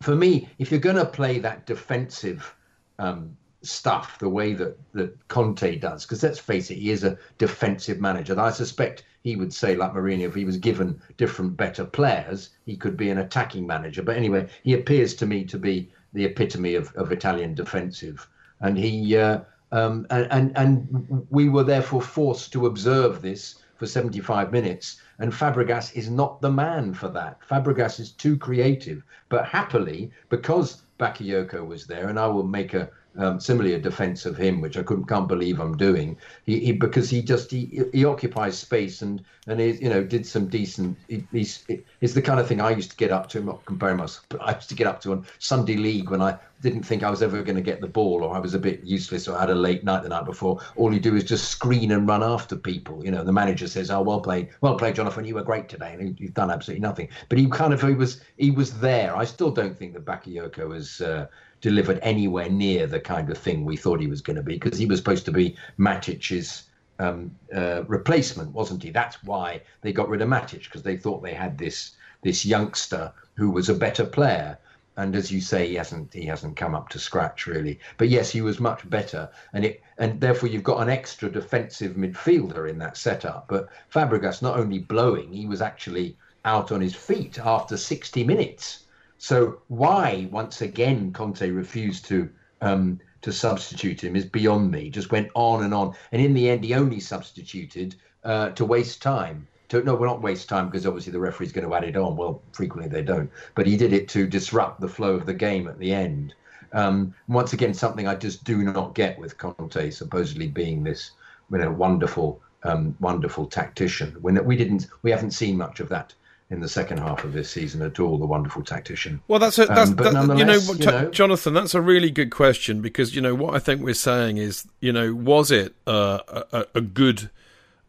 for me, if you're going to play that defensive um, stuff the way that, that Conte does, because let's face it, he is a defensive manager. I suspect he would say, like Mourinho, if he was given different, better players, he could be an attacking manager. But anyway, he appears to me to be the epitome of, of Italian defensive. And he uh, um, and, and and we were therefore forced to observe this for 75 minutes. And Fabregas is not the man for that. Fabregas is too creative. But happily, because Bakayoko was there, and I will make a um, similarly a defense of him, which I couldn't can't believe I'm doing. He, he because he just he, he occupies space and and he you know did some decent. He, he's he's the kind of thing I used to get up to. I'm not comparing myself, but I used to get up to on Sunday league when I didn't think I was ever going to get the ball or I was a bit useless or I had a late night the night before. All you do is just screen and run after people. You know, the manager says, "Oh, well played, well played, Jonathan. You were great today, and you've done absolutely nothing." But he kind of he was he was there. I still don't think that Bakayoko was. Uh, delivered anywhere near the kind of thing we thought he was going to be because he was supposed to be Matic's um, uh, replacement, wasn't he? That's why they got rid of Matic because they thought they had this this youngster who was a better player. And as you say, he hasn't he hasn't come up to scratch really. But yes, he was much better, and it and therefore you've got an extra defensive midfielder in that setup. But Fabregas not only blowing, he was actually out on his feet after 60 minutes so why once again Conte refused to um, to substitute him is beyond me. Just went on and on, and in the end, he only substituted uh, to waste time. To, no, well, not waste time because obviously the referee's going to add it on. Well, frequently they don't, but he did it to disrupt the flow of the game at the end. Um, once again, something I just do not get with Conte supposedly being this, you know, wonderful, um, wonderful tactician. When we didn't, we haven't seen much of that in the second half of this season at all. The wonderful tactician. Well, that's a, that's Um, that, you know, t- you know- Jonathan. That's a really good question because you know what I think we're saying is you know was it uh, a, a- good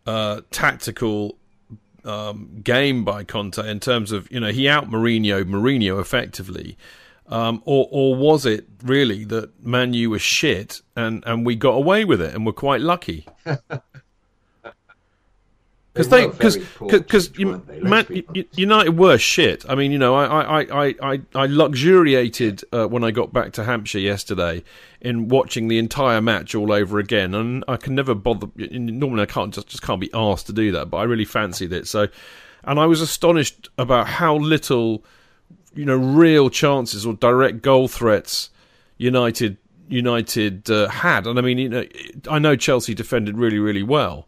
uh, tactical um, game by Conte in terms of you know he out Mourinho Mourinho effectively. Um, or, or was it really that Man U was shit and, and we got away with it and were quite lucky? *laughs* Because They because because teams, weren't they? Let's Man, United were shit. I mean, you know, I I I I, I luxuriated uh, when I got back to Hampshire yesterday in watching the entire match all over again, and I can never bother. Normally, I can't just just can't be asked to do that, but I really fancied it. So, and I was astonished about how little, you know, real chances or direct goal threats United United uh, had. And I mean, you know, I know Chelsea defended really really well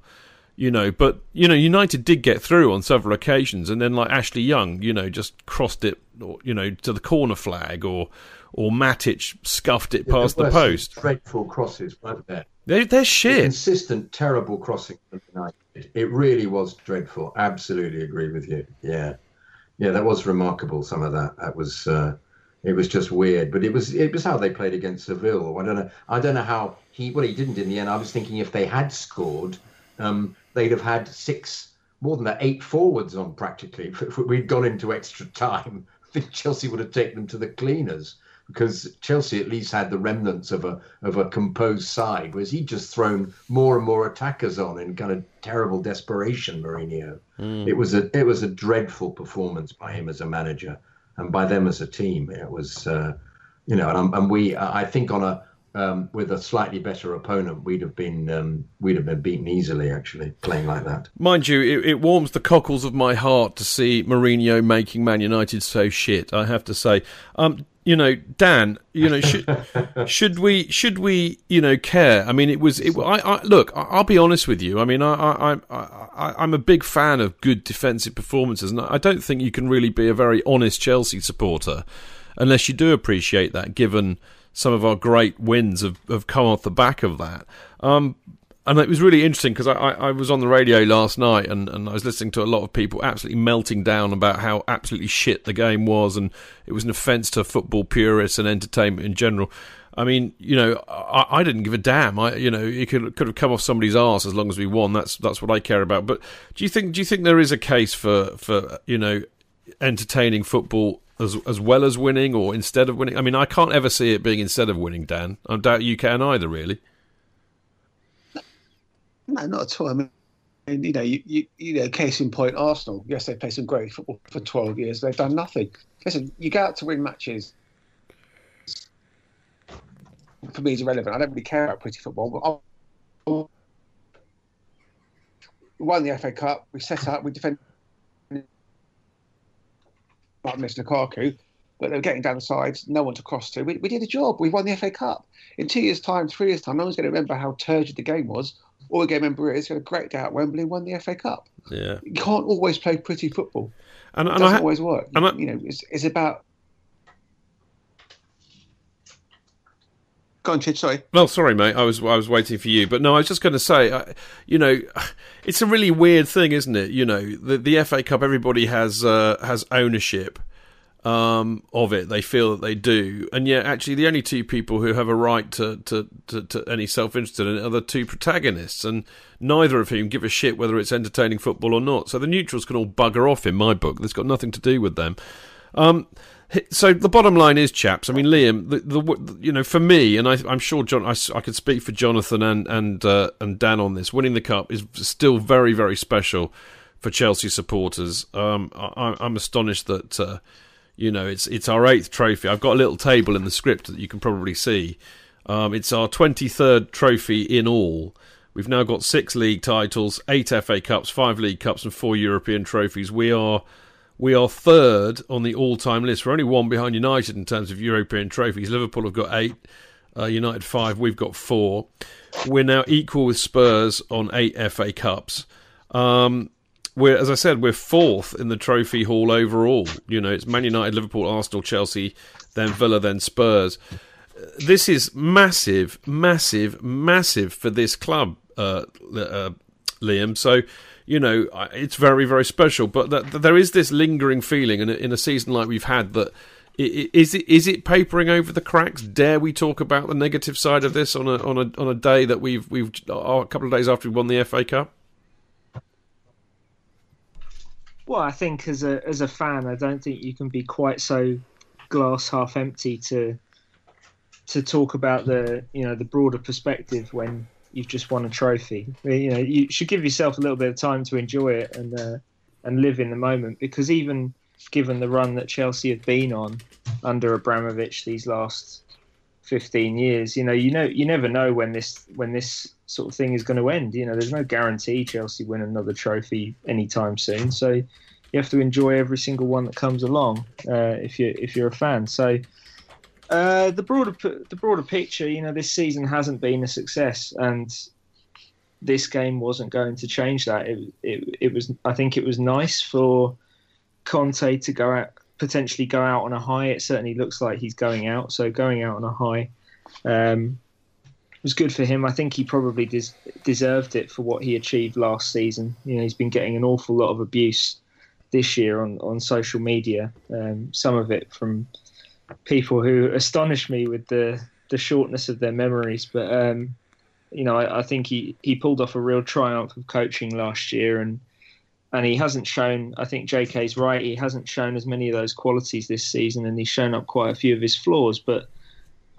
you know, but you know, United did get through on several occasions, and then like Ashley Young, you know, just crossed it, or, you know, to the corner flag, or or Matic scuffed it past the post. Dreadful crosses, weren't there? They they're shit. Consistent, terrible crossing from United. It really was dreadful. Absolutely agree with you. Yeah, yeah, that was remarkable. Some of that. That was. Uh, it was just weird, but it was it was how they played against Seville. I don't know. I don't know how he. Well, he didn't in the end. I was thinking if they had scored, um, they'd have had six more than that, eight forwards on practically. *laughs* If we'd gone into extra time, *laughs* I think Chelsea would have taken them to the cleaners because Chelsea at least had the remnants of a of a composed side, whereas he'd just thrown more and more attackers on in kind of terrible desperation. Mourinho. It was a it was a dreadful performance by him as a manager and by them as a team. It was, uh, you know, and, and we I think on a um, with a slightly better opponent, we'd have been um, we'd have been beaten easily. Actually, playing like that. Mind you, it, it warms the cockles of my heart to see Mourinho making Man United so shit. I have to say, um, you know, Dan, you know, should *laughs* should we should we you know care? I mean, it was. It, I, I look. I, I'll be honest with you. I mean, I, I, I, I, I'm a big fan of good defensive performances, and I don't think you can really be a very honest Chelsea supporter unless you do appreciate that, given some of our great wins have, have come off the back of that. Um, and it was really interesting because I, I, I was on the radio last night and, and I was listening to a lot of people absolutely melting down about how absolutely shit the game was and it was an offence to football purists and entertainment in general. I mean, you know, I, I didn't give a damn. I, you know, it could could have come off somebody's arse as long as we won. That's that's what I care about. But do you think do you think there is a case for for you know entertaining football as as well as winning or instead of winning? I mean, I can't ever see it being instead of winning. Dan, I doubt you can either. Really. No, not at all. I mean, you know, you, you, you know, case in point, Arsenal. Yes, they played some great football for 12 years. They've done nothing. Listen, you go out to win matches. For me, is irrelevant. I don't really care about pretty football. But I, we won the FA Cup. We set up. We defended. Like Miss Lukaku, but they were getting down the sides. No one to cross to. We, we did a job. We won the FA Cup. In two years' time, three years' time, no one's going to remember how turgid the game was. All we're going to remember is had a great day at Wembley won the FA Cup. Yeah. You can't always play pretty football. And, It and doesn't I, always work. and I- you know, it's, it's about. Go on, Chid, sorry. Well, sorry, mate. I was I was waiting for you, but no, I was just going to say, uh, you know, *sighs* it's a really weird thing, isn't it? You know, the the FA Cup, everybody has uh, has ownership um, of it. They feel that they do, and yet actually, the only two people who have a right to to, to, to any self interest in it are the two protagonists, and neither of whom give a shit whether it's entertaining football or not. So the neutrals can all bugger off in my book. That's got nothing to do with them. Um, so the bottom line is, chaps. I mean, Liam, the, the you know, for me, and I, I'm sure John, I could speak for Jonathan and and uh, and Dan on this. Winning the cup is still very very special for Chelsea supporters. Um, I, I'm astonished that uh, you know it's it's our eighth trophy. I've got a little table in the script that you can probably see. Um, it's our 23rd trophy in all. We've now got six league titles, eight FA Cups, five League Cups, and four European trophies. We are we are third on the all-time list. We're only one behind United in terms of European trophies. Liverpool have got eight. Uh, United five, we've got four. We're now equal with Spurs on eight FA Cups. Um, we're, as I said, we're fourth in the trophy haul overall. You know, it's Man United, Liverpool, Arsenal, Chelsea, then Villa, then Spurs. This is massive, massive, massive for this club, uh, uh, Liam. So, you know, it's very, very special. But th- there is this lingering feeling in a, in a season like we've had that is it is it papering over the cracks? Dare we talk about the negative side of this on a on a on a day that we've we've uh, a couple of days after we won the FA Cup? Well, I think as a as a fan, I don't think you can be quite so glass half empty to to talk about the you know the broader perspective when you've just won a trophy. You know, you should give yourself a little bit of time to enjoy it and uh, and live in the moment because even given the run that Chelsea have been on under Abramovich these last 15 years, you know, you know, you never know when this when this sort of thing is going to end. You know, there's no guarantee Chelsea win another trophy anytime soon. So you have to enjoy every single one that comes along uh, if you if you're a fan. So. Uh, the broader the broader picture, you know, this season hasn't been a success, and this game wasn't going to change that. It, it, it was, I think, it was nice for Conte to go out potentially go out on a high. It certainly looks like he's going out. So going out on a high um, was good for him. I think he probably des- deserved it for what he achieved last season. You know, he's been getting an awful lot of abuse this year on on social media. Um, some of it from people who astonish me with the the shortness of their memories, but. Um, you know, I, I think he, he pulled off a real triumph of coaching last year, and and he hasn't shown. I think J.K.'s right. He hasn't shown as many of those qualities this season, and he's shown up quite a few of his flaws. But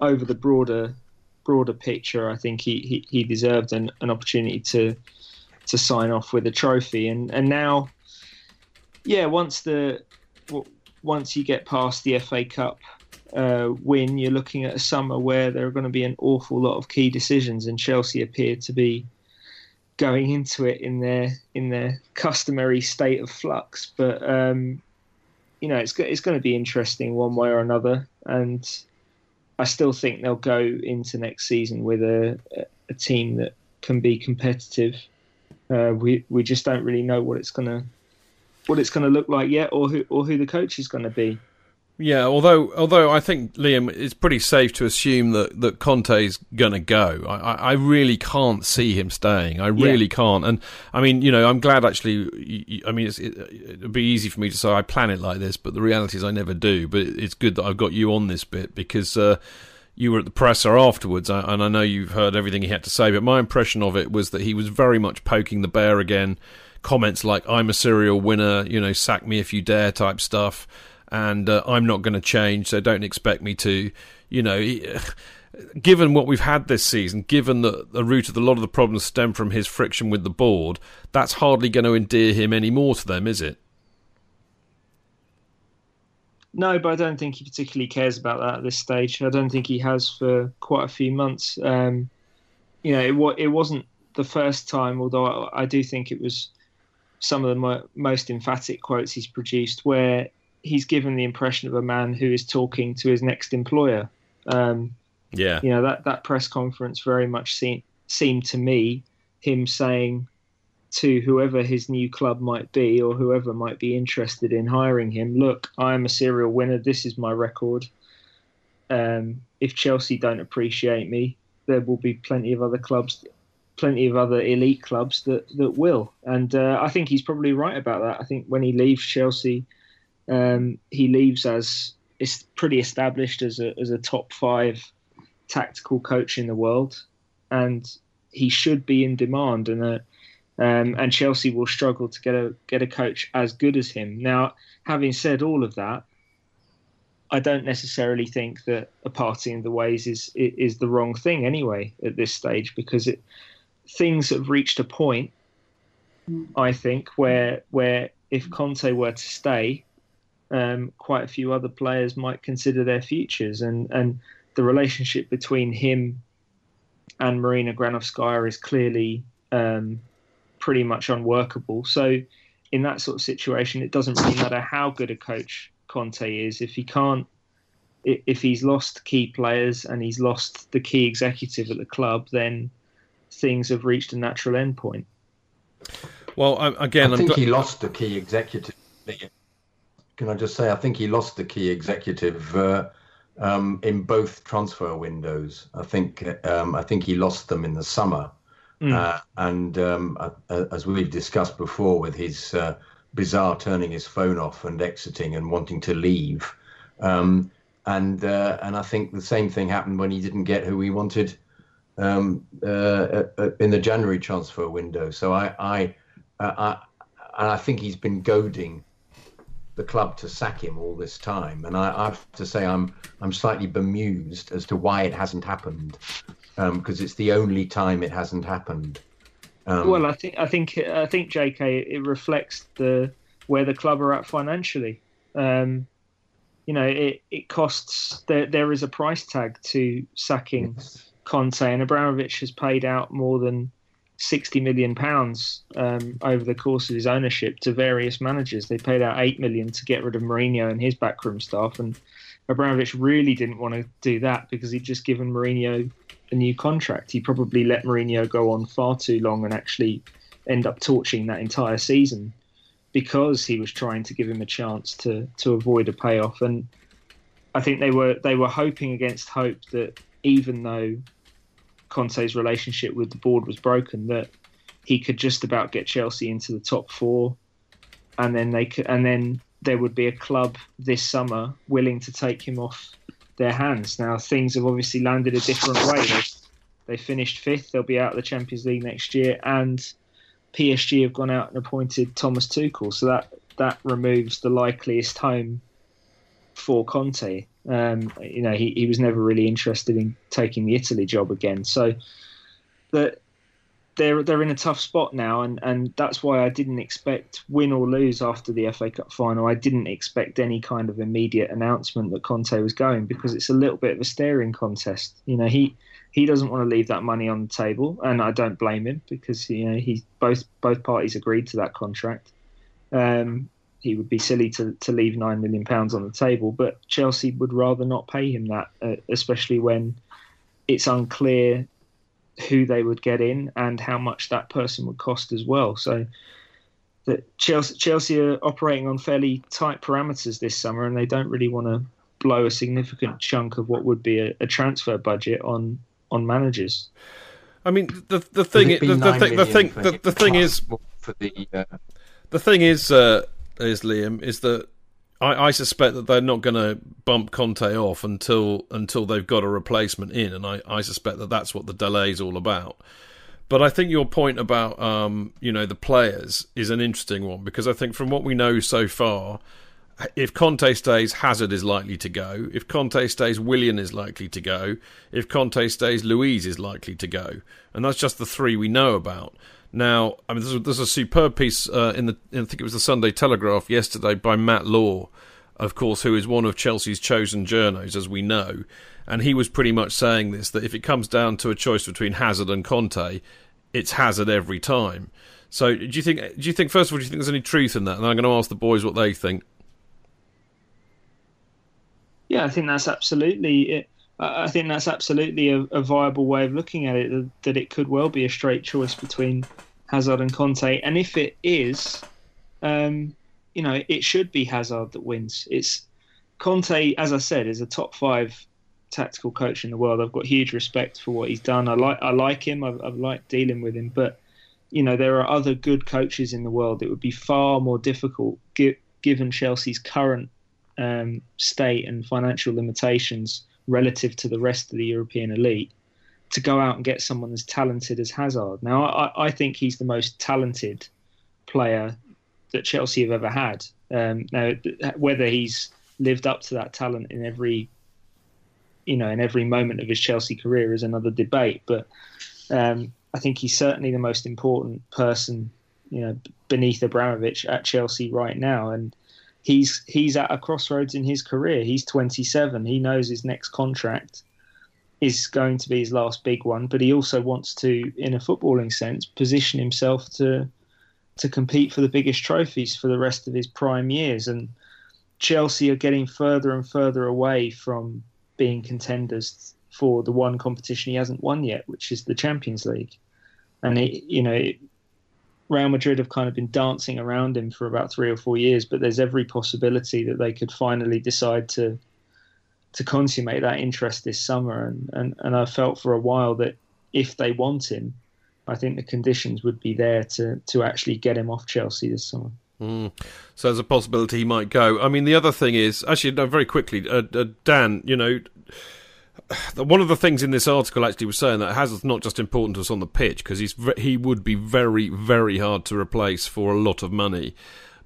over the broader broader picture, I think he he, he deserved an, an opportunity to to sign off with a trophy. And and now, yeah, once the once you get past the FA Cup uh, win, you're looking at a summer where there are going to be an awful lot of key decisions, and Chelsea appear to be going into it in their in their customary state of flux. But um, you know, it's it's going to be interesting one way or another, and I still think they'll go into next season with a a team that can be competitive. Uh, we we just don't really know what it's gonna what it's gonna look like yet, or who or who the coach is going to be. Yeah, although although I think Liam, it's pretty safe to assume that that Conte's going to go. I, I really can't see him staying. I really yeah. can't. And I mean, you know, I'm glad actually. I mean, it, it'd be easy for me to say I plan it like this, but the reality is I never do. But it's good that I've got you on this bit because. Uh, you were at the presser afterwards, and I know you've heard everything he had to say. But my impression of it was that he was very much poking the bear again. Comments like "I'm a serial winner," you know, "sack me if you dare" type stuff and uh, I'm not going to change, so don't expect me to. You know, *sighs* given what we've had this season, given that the root of a lot of the problems stem from his friction with the board, that's hardly going to endear him any more to them, is it? No, but I don't think he particularly cares about that at this stage. I don't think he has for quite a few months. Um, you know, it, it wasn't the first time, although I, I do think it was some of the mo- most emphatic quotes he's produced where he's given the impression of a man who is talking to his next employer. Um, yeah, you know that that press conference very much seemed seemed to me him saying to whoever his new club might be or whoever might be interested in hiring him, look, I am a serial winner. This is my record. Um, if Chelsea don't appreciate me, there will be plenty of other clubs, plenty of other elite clubs that that will. And uh, I think he's probably right about that. I think when he leaves Chelsea um, he leaves as is pretty established as a as a top five tactical coach in the world, and he should be in demand. And a, um, and Chelsea will struggle to get a get a coach as good as him. Now, having said all of that, I don't necessarily think that a party in the ways is is the wrong thing anyway at this stage because it things have reached a point. I think where where if Conte were to stay, um, quite a few other players might consider their futures, and and the relationship between him and Marina Granovskaya is clearly um, pretty much unworkable. So, in that sort of situation, it doesn't really matter how good a coach Conte is if he can't if he's lost key players and he's lost the key executive at the club, then things have reached a natural endpoint. Well, again, I think he lost the key executive. Can I just say, I think he lost the key executive uh, um, in both transfer windows. I think um, I think he lost them in the summer, mm. uh, and um, uh, as we've discussed before, with his uh, bizarre turning his phone off and exiting and wanting to leave, um, and uh, and I think the same thing happened when he didn't get who he wanted um, uh, in the January transfer window. So I I, I and I think he's been goading the club to sack him all this time, and I, I have to say I'm I'm slightly bemused as to why it hasn't happened, because um, it's the only time it hasn't happened. Um, well, I think I think I think J.K. it reflects the where the club are at financially. Um, you know, it, it costs there there is a price tag to sacking yes. Conte, and Abramovich has paid out more than 60 million pounds um, over the course of his ownership to various managers. They paid out 8 million to get rid of Mourinho and his backroom staff, and Abramovich really didn't want to do that because he'd just given Mourinho a new contract. He probably let Mourinho go on far too long and actually end up torching that entire season because he was trying to give him a chance to to avoid a payoff. And I think they were they were hoping against hope that even though Conte's relationship with the board was broken that he could just about get Chelsea into the top four, and then they could, and then there would be a club this summer willing to take him off their hands. Now things have obviously landed a different way. They, they finished fifth. They'll be out of the Champions League next year, and PSG have gone out and appointed Thomas Tuchel. So that that removes the likeliest home for Conte. Um, you know, he, he was never really interested in taking the Italy job again. So that they're they're in a tough spot now, and, and that's why I didn't expect win or lose after the FA Cup final. I didn't expect any kind of immediate announcement that Conte was going because it's a little bit of a staring contest. You know, he he doesn't want to leave that money on the table, and I don't blame him because you know he both both parties agreed to that contract. Um, he would be silly to, to leave nine million pounds on the table. But Chelsea would rather not pay him that, uh, especially when it's unclear who they would get in and how much that person would cost as well. So that Chelsea, Chelsea are operating on fairly tight parameters this summer, and they don't really want to blow a significant chunk of what would be a, a transfer budget on on managers. I mean, the the thing, the, the, the, thing, the thing, the, the thing is, for the uh... the thing is. Uh, is Liam is that I, I suspect that they're not going to bump Conte off until until they've got a replacement in, and I, I suspect that that's what the delay is all about. But I think your point about um, you know the players is an interesting one because I think from what we know so far, if Conte stays, Hazard is likely to go. If Conte stays, Willian is likely to go. If Conte stays, Luiz is likely to go, and that's just the three we know about. Now, I mean, there's a, there's a superb piece uh, in the in, I think it was the Sunday Telegraph yesterday by Matt Law, of course, who is one of Chelsea's chosen journos, as we know, and he was pretty much saying this that if it comes down to a choice between Hazard and Conte, it's Hazard every time. So, do you think? Do you think first of all, do you think there's any truth in that? And I'm going to ask the boys what they think. Yeah, I think that's absolutely it. I think that's absolutely a, a, viable way of looking at it. That it could well be a straight choice between Hazard and Conte, and if it is, um, you know, it should be Hazard that wins. It's Conte, as I said, is a top five tactical coach in the world. I've got huge respect for what he's done. I like I like him. I've, I've liked dealing with him, but you know, there are other good coaches in the world. It would be far more difficult, given Chelsea's current um, state and financial limitations relative to the rest of the European elite to go out and get someone as talented as Hazard. Now, I, I think he's the most talented player that Chelsea have ever had. Um, now, whether he's lived up to that talent in every, you know, in every moment of his Chelsea career is another debate. But um, I think he's certainly the most important person, you know, beneath Abramovich at Chelsea right now. And he's he's at a crossroads in his career. He's 27. He knows his next contract is going to be his last big one, but he also wants to, in a footballing sense, position himself to to compete for the biggest trophies for the rest of his prime years. And Chelsea are getting further and further away from being contenders for the one competition he hasn't won yet, which is the Champions League. And it, you know, it, Real Madrid have kind of been dancing around him for about three or four years, but there's every possibility that they could finally decide to to consummate that interest this summer. And, and, and I felt for a while that if they want him, I think the conditions would be there to, to actually get him off Chelsea this summer. Mm. So there's a possibility he might go. I mean, the other thing is actually no, very quickly, uh, uh, Dan. You know, one of the things in this article actually was saying that Hazard's not just important to us on the pitch because he's he would be very very hard to replace for a lot of money,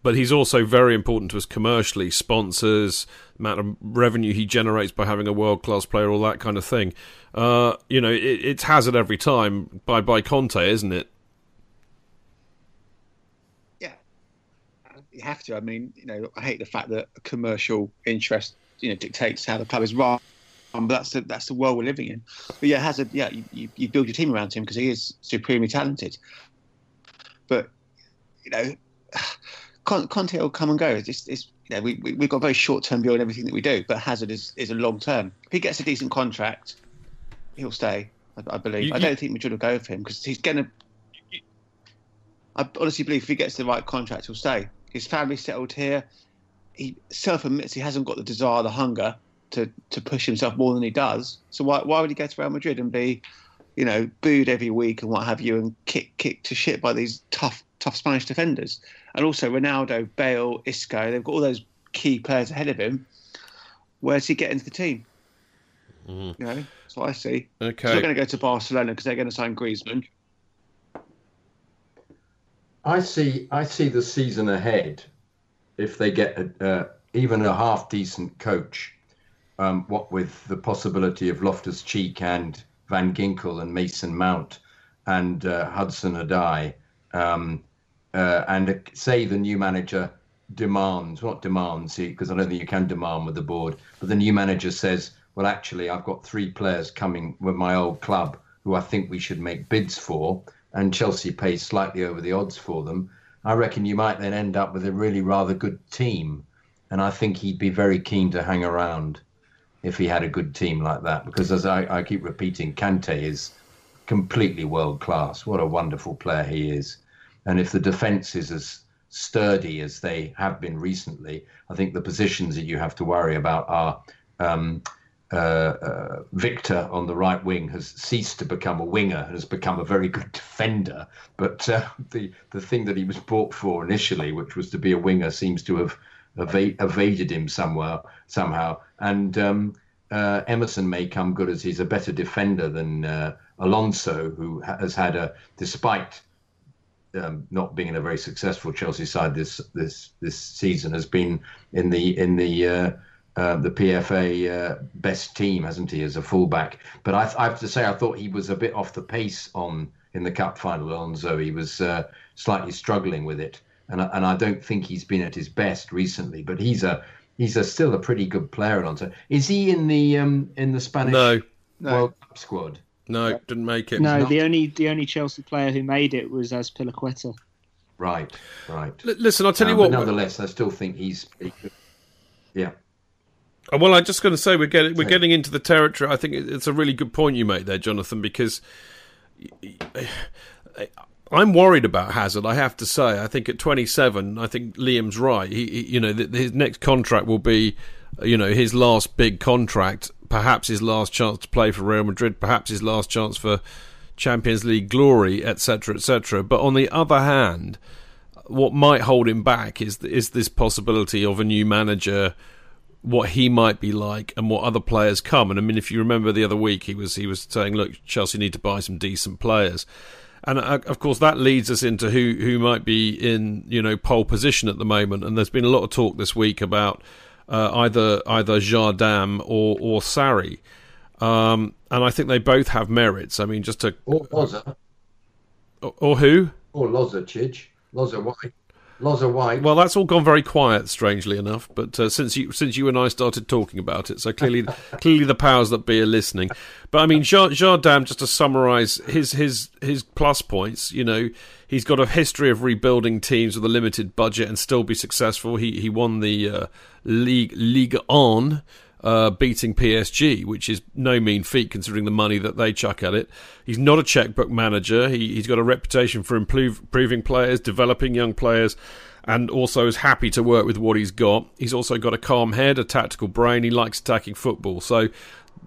but he's also very important to us commercially, sponsors, amount of revenue he generates by having a world class player, all that kind of thing. Uh, you know, it, it's Hazard every time by by Conte, isn't it? Yeah, you have to. I mean, you know, I hate the fact that commercial interest, you know, dictates how the club is run but that's the that's the world we're living in. But yeah, Hazard, yeah, you, you, you build your team around him because he is supremely talented. But you know, *sighs* Conte will come and go. It's, it's you know, we, we have got a very short term view on everything that we do, but Hazard is, is a long term. If he gets a decent contract, he'll stay. I, I believe. You, I don't think Madrid will go for him because he's going to. I honestly believe if he gets the right contract, he'll stay. His family settled here. He self admits he hasn't got the desire, the hunger to to push himself more than he does. So why why would he go to Real Madrid and be, you know, booed every week and what have you, and kick kick to shit by these tough tough Spanish defenders? And also Ronaldo, Bale, Isco, they've got all those key players ahead of him. Where's he get into the team? Mm. You know, that's what I see. Okay. So they're going to go to Barcelona because they're going to sign Griezmann. I see. I see the season ahead. If they get a, uh, even a half decent coach, um, what with the possibility of Loftus Cheek and Van Ginkel and Mason Mount and uh, Hudson Odoi, um, uh, and uh, say the new manager demands, not demands, because I don't think you can demand with the board, but the new manager says, well, actually, I've got three players coming with my old club who I think we should make bids for, and Chelsea pays slightly over the odds for them. I reckon you might then end up with a really rather good team, and I think he'd be very keen to hang around if he had a good team like that. Because as I, I keep repeating, Kante is completely world class. What a wonderful player he is. And if the defence is as sturdy as they have been recently, I think the positions that you have to worry about are um, uh, uh, Victor on the right wing has ceased to become a winger and has become a very good defender. But uh, *laughs* the the thing that he was bought for initially, which was to be a winger, seems to have eva- evaded him somewhere somehow. And um, uh, Emerson may come good as he's a better defender than uh, Alonso, who has had a despite. Um, not being in a very successful Chelsea side this this this season has been in the in the uh, uh, the PFA uh, best team, hasn't he, as a fullback? But I, I, have to say, I thought he was a bit off the pace on in the cup final. Alonso, he was uh, slightly struggling with it and I, and I don't think he's been at his best recently. But he's a he's a still a pretty good player, Alonso. Is he in the um in the Spanish no. World Cup squad? No, didn't make it. No, the only the only Chelsea player who made it was Azpilicueta. Right, right. L- listen, I'll tell um, you what. nonetheless, I still think he's. Yeah. Uh, well, I'm just going to say we're getting we're getting into the territory. I think it's a really good point you make there, Jonathan, because I'm worried about Hazard. I have to say. I think at 27, I think Liam's right. He, he you know, his next contract will be, you know, his last big contract. Perhaps his last chance to play for Real Madrid. Perhaps his last chance for Champions League glory, etc., etc. But on the other hand, what might hold him back is is this possibility of a new manager what he might be like and what other players come. And I mean, if you remember the other week, he was he was saying, "Look, Chelsea need to buy some decent players." And uh, of course that leads us into who who might be in you know pole position at the moment. And there's been a lot of talk this week about uh, either either Jardim or or Sarri, um, and I think they both have merits. I mean, just to or Loza, or, or who or Loza Chidge, Loza White. White. Well, that's all gone very quiet, strangely enough. But uh, since you since you and I started talking about it, so clearly *laughs* clearly the powers that be are listening. But I mean, Jardim, just to summarise his his his plus points, you know, he's got a history of rebuilding teams with a limited budget and still be successful. He he won the uh, league Ligue 1 uh, beating PSG, which is no mean feat considering the money that they chuck at it. He's not a checkbook manager. He, has got a reputation for improve, improving players, developing young players, and also is happy to work with what he's got. He's also got a calm head, a tactical brain. He likes attacking football. So,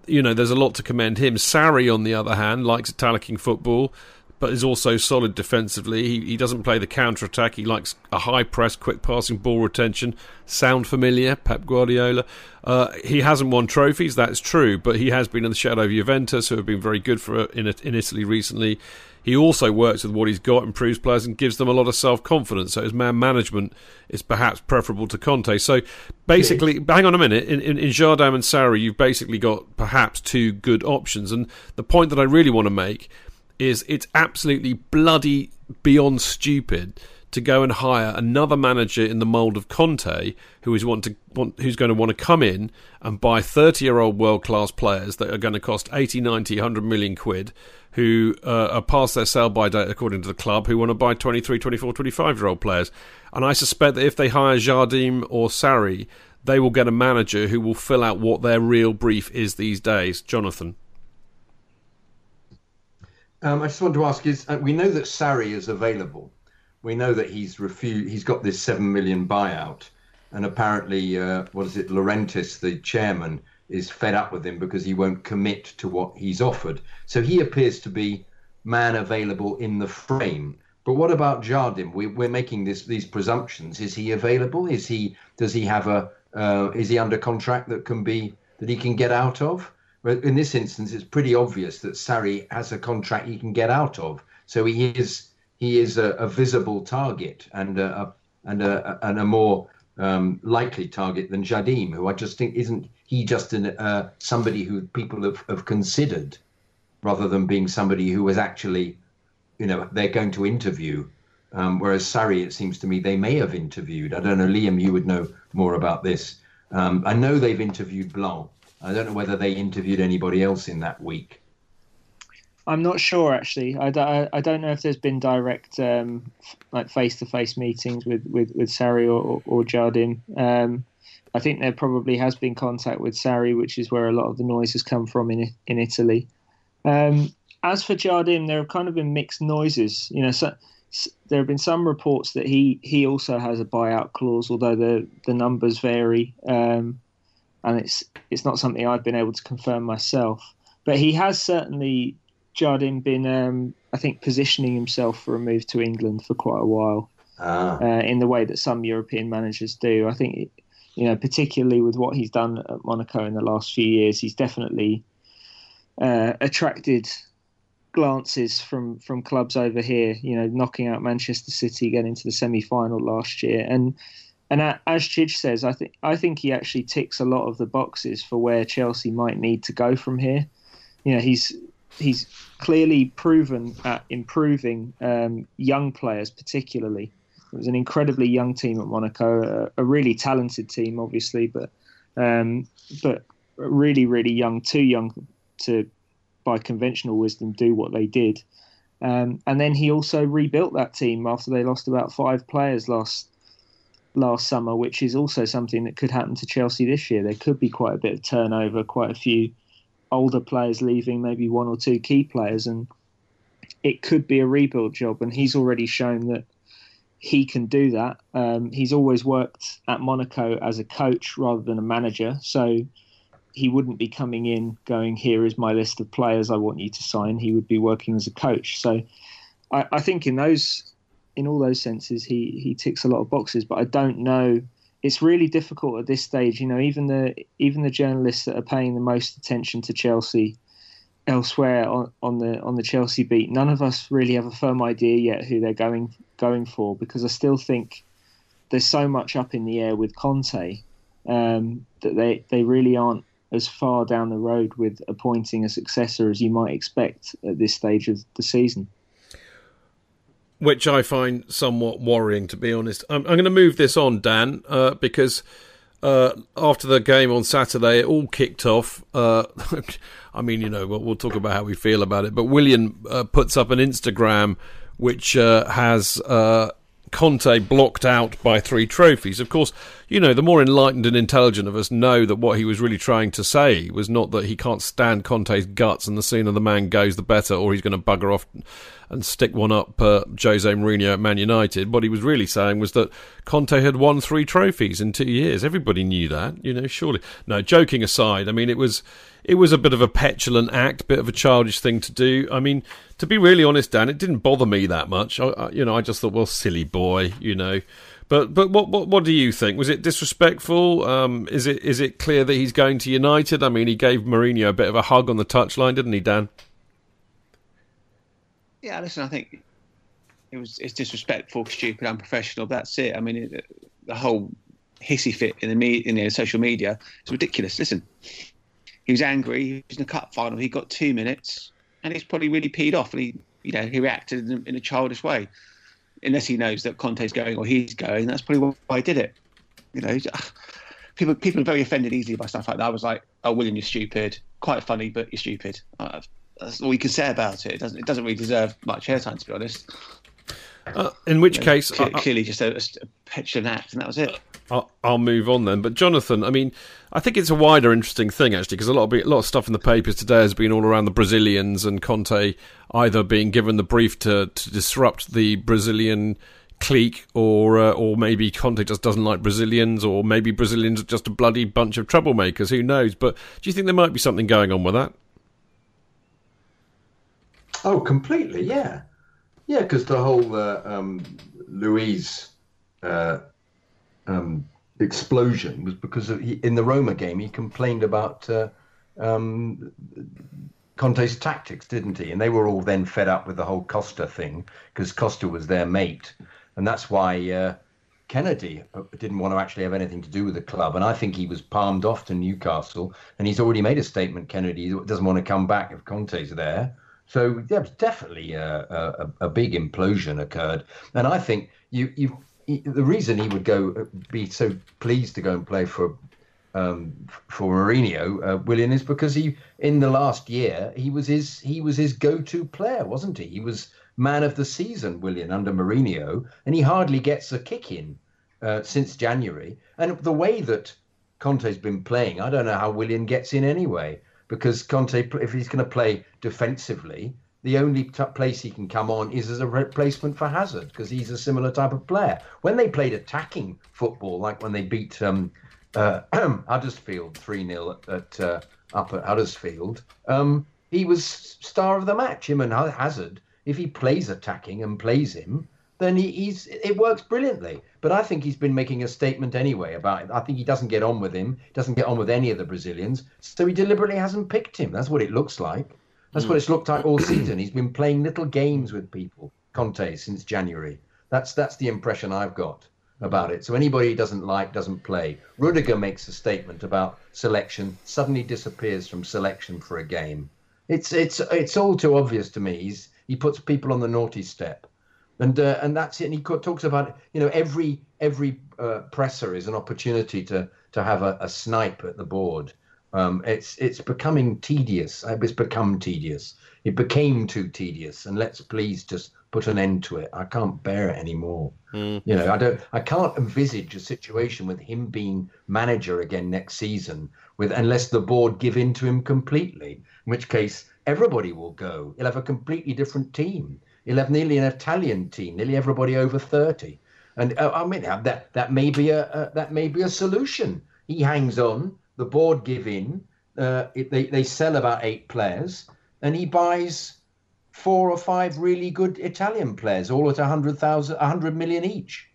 you know, there's a lot to commend him. Sarri, on the other hand, likes attacking football but is also solid defensively. He, he doesn't play the counter attack. He likes a high press, quick passing, ball retention. Sound familiar, Pep Guardiola. Uh, he hasn't won trophies, that's true, but he has been in the shadow of Juventus, who have been very good for in, in Italy recently. He also works with what he's got, improves players, and gives them a lot of self confidence. So his man management is perhaps preferable to Conte. So basically, hang on a minute. In, in, in Jardim and Sarri, you've basically got perhaps two good options. And the point that I really want to make is it's absolutely bloody beyond stupid to go and hire another manager in the mould of Conte, who is want to want, who's going to want to come in and buy 30 year old world class players that are going to cost 80, 90, 100 million quid, who uh, are past their sell by date according to the club, who want to buy 23, 24, 25 year old players. And I suspect that if they hire Jardim or Sarri, they will get a manager who will fill out what their real brief is these days. Jonathan. Um, I just want to ask: Is uh, we know that Sarri is available? We know that he's refused. He's got this seven million buyout, and apparently, uh, what is it? Laurentiis, the chairman, is fed up with him because he won't commit to what he's offered. So he appears to be man available in the frame. But what about Jardim? We, we're making this these presumptions. Is he available? Is he? Does he have a? Uh, is he under contract that can be that he can get out of? But in this instance, it's pretty obvious that Sarri has a contract he can get out of. So he is he is a, a visible target and a, and a and a more um, likely target than Jardim, who I just think isn't he just an, uh, somebody who people have, have considered rather than being somebody who was actually, you know, they're going to interview. Um, whereas Sarri, it seems to me, they may have interviewed. I don't know, Liam, you would know more about this. Um, I know they've interviewed Blanc, I don't know whether they interviewed anybody else in that week. I'm not sure actually. I, I, I don't know if there's been direct um, like face to face meetings with, with, with Sarri or, or Jardim. Um, I think there probably has been contact with Sarri, which is where a lot of the noise has come from in in Italy. Um, as for Jardim, there have kind of been mixed noises. You know, so, so, there have been some reports that he, he also has a buyout clause, although the the numbers vary. Um, and it's it's not something I've been able to confirm myself. But he has certainly, Jardim, been um, I think positioning himself for a move to England for quite a while, ah. uh, in the way that some European managers do. I think, you know, particularly with what he's done at Monaco in the last few years, he's definitely uh, attracted glances from from clubs over here. You know, knocking out Manchester City, getting to the semi final last year, and and as Chidge says, I think I think he actually ticks a lot of the boxes for where Chelsea might need to go from here. You know, he's he's clearly proven at improving um, young players, particularly. It was an incredibly young team at Monaco, a, a really talented team, obviously, but um, but really, really young, too young to, by conventional wisdom, do what they did. Um, and then he also rebuilt that team after they lost about five players last last summer, which is also something that could happen to Chelsea this year. There could be quite a bit of turnover, quite a few older players leaving, maybe one or two key players, and it could be a rebuild job. And he's already shown that he can do that. Um, he's always worked at Monaco as a coach rather than a manager, so he wouldn't be coming in going, "Here is my list of players I want you to sign." He would be working as a coach. So I, I think in those in all those senses, he he ticks a lot of boxes. But I don't know. It's really difficult at this stage. You know, even the even the journalists that are paying the most attention to Chelsea elsewhere on, on the on the Chelsea beat, none of us really have a firm idea yet who they're going going for because I still think there's so much up in the air with Conte um, that they they really aren't as far down the road with appointing a successor as you might expect at this stage of the season. Which I find somewhat worrying, to be honest. I'm, I'm going to move this on, Dan, uh, because uh, after the game on Saturday, it all kicked off. Uh, *laughs* I mean, you know, we'll, we'll, talk about how we feel about it. But Willian uh, puts up an Instagram which uh, has uh, Conte blocked out by three trophies. Of course, you know, the more enlightened and intelligent of us know that what he was really trying to say was not that he can't stand Conte's guts and the sooner the man goes, the better, or he's going to bugger off and stick one up uh, Jose Mourinho at Man United. What he was really saying was that Conte had won three trophies in two years. Everybody knew that, you know, surely. No, joking aside, I mean, it was it was a bit of a petulant act, bit of a childish thing to do. I mean, to be really honest, Dan, it didn't bother me that much. I, I, you know, I just thought, well, silly boy, you know. But but what what what do you think? Was it disrespectful? Um, is it is it clear that he's going to United? I mean, he gave Mourinho a bit of a hug on the touchline, didn't he, Dan? Yeah, listen, I think it was it's disrespectful, stupid, unprofessional. That's it. I mean, it, the whole hissy fit in the me, in the social media is ridiculous. Listen, he was angry. He was in the cup final. He got two minutes, and he's probably really peed off, and he you know he reacted in, in a childish way. Unless he knows that Conte's going or he's going, that's probably why I did it. You know, *sighs* people people are very offended easily by stuff like that. I was like, "Oh, Willian, you're stupid." Quite funny, but you're stupid. Uh, that's all you can say about it. It doesn't it doesn't really deserve much airtime, to be honest. Uh, in which you know, case, clearly just a, a petulant act, and that was it. I'll, I'll, move on then. But Jonathan, I mean, I think it's a wider, interesting thing actually, because a lot of a lot of stuff in the papers today has been all around the Brazilians and Conte either being given the brief to, to disrupt the Brazilian clique, or uh, or maybe Conte just doesn't like Brazilians, or maybe Brazilians are just a bloody bunch of troublemakers. Who knows? But do you think there might be something going on with that? Oh, completely, yeah, yeah, because the whole uh, um, Luiz. Uh, um, explosion was because he, in the Roma game he complained about uh, um, Conte's tactics, didn't he? And they were all then fed up with the whole Costa thing because Costa was their mate, and that's why uh, Kenedy uh, didn't want to actually have anything to do with the club. And I think he was palmed off to Newcastle, and he's already made a statement. Kenedy doesn't want to come back if Conte's there. So yeah, definitely a, a, a big implosion occurred, and I think you you the reason he would go uh, be so pleased to go and play for um, for Mourinho, uh, Willian, is because he in the last year he was his he was his go-to player, wasn't he? He was man of the season, Willian, under Mourinho, and he hardly gets a kick in uh, since January. And the way that Conte's been playing, I don't know how Willian gets in anyway, because Conte, if he's going to play defensively, the only t- place he can come on is as a replacement for Hazard because he's a similar type of player. When they played attacking football, like when they beat um, uh, *clears throat* Huddersfield 3 0 at, uh, up at Huddersfield, um, he was star of the match, him and Hazard. If he plays attacking and plays him, then he, he's it works brilliantly. But I think he's been making a statement anyway about it. I think he doesn't get on with him, doesn't get on with any of the Brazilians, so he deliberately hasn't picked him. That's what it looks like. That's mm. what it's looked like all season. He's been playing little games with people, Conte, since January. That's that's the impression I've got about it. So anybody he doesn't like doesn't play. Rudiger makes a statement about selection, suddenly disappears from selection for a game. It's it's it's all too obvious to me. He's he puts people on the naughty step, and uh, and that's it. And he talks about you know every every uh, presser is an opportunity to to have a, a snipe at the board. Um, it's it's becoming tedious. It's become tedious. It became too tedious, and let's please just put an end to it. I can't bear it anymore. Mm. You know, I don't. I can't envisage a situation with him being manager again next season, with unless the board give in to him completely. In which case, everybody will go. He'll have a completely different team. He'll have nearly an Italian team, nearly everybody over thirty. And uh, I mean, that that may be a uh, that may be a solution. He hangs on the board give in. Uh, it, they they sell about eight players, and he buys four or five really good Italian players, all at a hundred thousand, a hundred million each.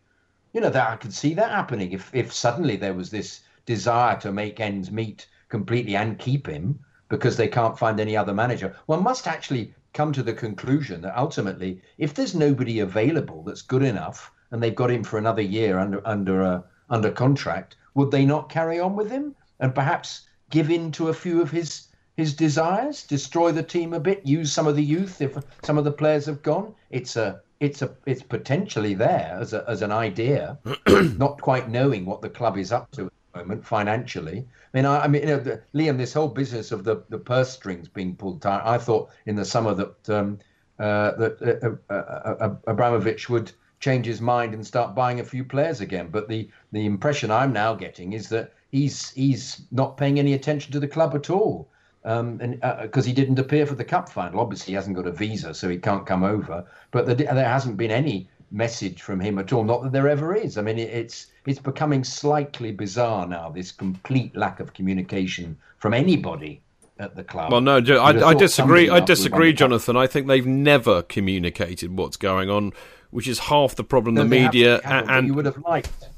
You know that I could see that happening if if suddenly there was this desire to make ends meet completely and keep him because they can't find any other manager. One must actually come to the conclusion that ultimately, if there's nobody available that's good enough, and they've got him for another year under under uh, under contract, would they not carry on with him? And perhaps give in to a few of his his desires, destroy the team a bit, use some of the youth if some of the players have gone. It's a it's a it's potentially there as a, as an idea, *clears throat* not quite knowing what the club is up to at the moment financially. I mean, I, I mean, you know, the, Liam, this whole business of the, the purse strings being pulled tight. I thought in the summer that um, uh, that uh, uh, uh, Abramovich would change his mind and start buying a few players again. But the the impression I'm now getting is that he's he's not paying any attention to the club at all um, and because uh, he didn't appear for the cup final. Obviously, he hasn't got a visa, so he can't come over. But the, there hasn't been any message from him at all. Not that there ever is. I mean, it, it's it's becoming slightly bizarre now. This complete lack of communication from anybody at the club. Well, no, I, I disagree. I disagree, Jonathan. I think they've never communicated what's going on, which is half the problem. No, the media and, and you would have liked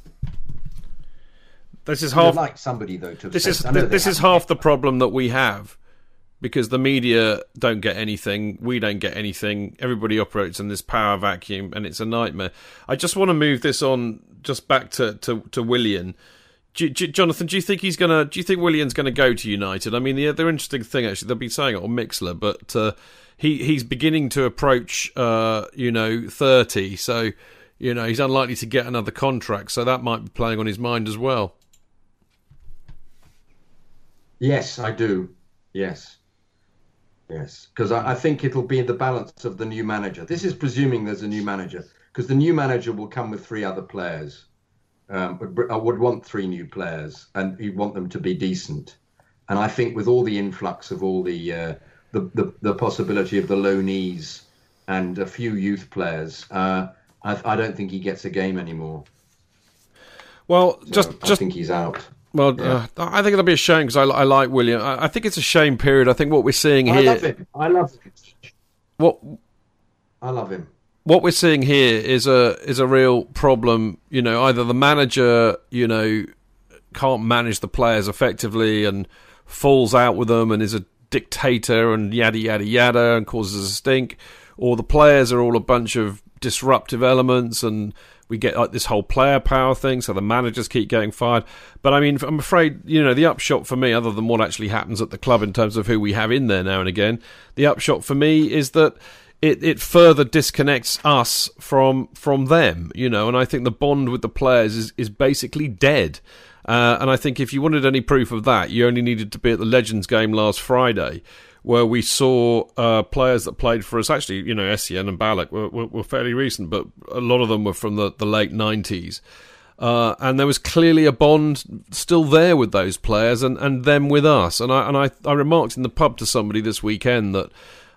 this is half like somebody though. To this is this is half the problem that we have because the media don't get anything, we don't get anything. Everybody operates in this power vacuum, and it's a nightmare. I just want to move this on just back to to, to Willian. Do, do, Jonathan, do you think he's gonna? Do you think Willian's gonna go to United? I mean, the other interesting thing actually, they'll be saying it on Mixlr, but uh, he he's beginning to approach, uh, you know, thirty. So, you know, he's unlikely to get another contract. So that might be playing on his mind as well. Yes, I do. Yes. Yes, because I, I, think it'll be the balance of the new manager. This is presuming there's a new manager, because the new manager will come with three other players. Um, I would want three new players, and you want them to be decent. And I think with all the influx of all the uh, the, the, the possibility of the loanees and a few youth players, uh, I, I, don't think he gets a game anymore. Well, so just I just think he's out. Well, yeah. uh, I think it'll be a shame because I, I, like Willian. I, I, think it's a shame period. I think what we're seeing here. I love him. I love him. What? I love him. What we're seeing here is a is a real problem. You know, either the manager, you know, can't manage the players effectively and falls out with them and is a dictator and yada yada yada and causes a stink, or the players are all a bunch of disruptive elements and we get like this whole player power thing, so the managers keep getting fired. But I mean, I'm afraid you know the upshot for me, other than what actually happens at the club in terms of who we have in there now and again, the upshot for me is that it, it further disconnects us from from them, you know. And I think the bond with the players is is basically dead. Uh, and I think if you wanted any proof of that, you only needed to be at the Legends game last Friday, where we saw uh, players that played for us. Actually, you know, Essien and Ballack were, were, were, fairly recent, but a lot of them were from the, the late 90s. Uh, and there was clearly a bond still there with those players and, and them with us. And I and I, I remarked in the pub to somebody this weekend that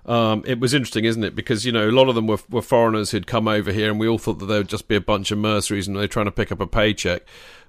um, it was interesting, isn't it? Because you know a lot of them were, were foreigners who'd come over here, and we all thought that they would just be a bunch of mercenaries and they're trying to pick up a paycheck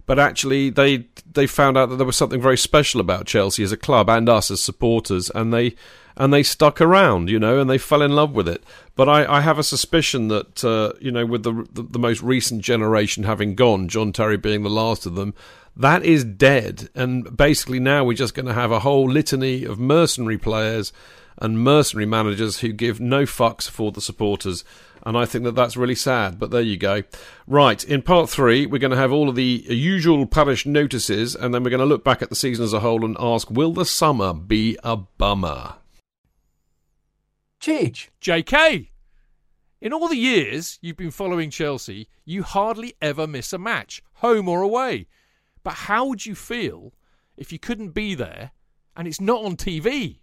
but actually they they found out that there was something very special about Chelsea as a club and us as supporters, and they and they stuck around, you know, and they fell in love with it. But I, I have a suspicion that uh, you know, with the, the, the most recent generation having gone, John Terry being the last of them, that is dead, and basically now we're just going to have a whole litany of mercenary players and mercenary managers who give no fucks for the supporters and I think that that's really sad. But there you go. Right, in part three, we're going to have all of the usual parish notices, and then we're going to look back at the season as a whole and ask, will the summer be a bummer? Cheech. JK. In all the years you've been following Chelsea, you hardly ever miss a match, home or away. But how would you feel if you couldn't be there and it's not on TV?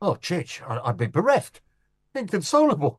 Oh, Chich, I'd be bereft, inconsolable.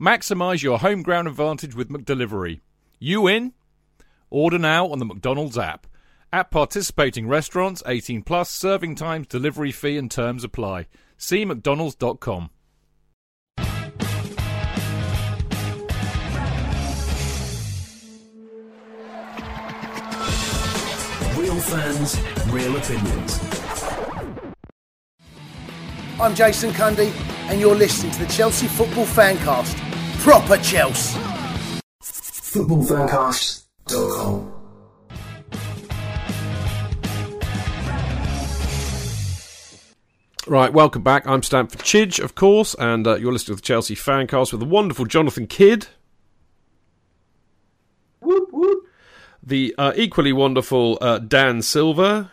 Maximise your home ground advantage with McDelivery. You in? Order now on the McDonald's app. At participating restaurants, 18 plus, serving times, delivery fee and terms apply. See mcdonalds.com. Real fans, real opinions. I'm Jason Cundy, and you're listening to the Chelsea Football Fancast. Proper Chelsea. Footballfancast.com. Right, welcome back. I'm Stamford Chidge, of course, and uh, you're listening to the Chelsea Fancast with the wonderful Jonathan Kidd. Whoop, whoop. The uh, equally wonderful uh, Dan Silver.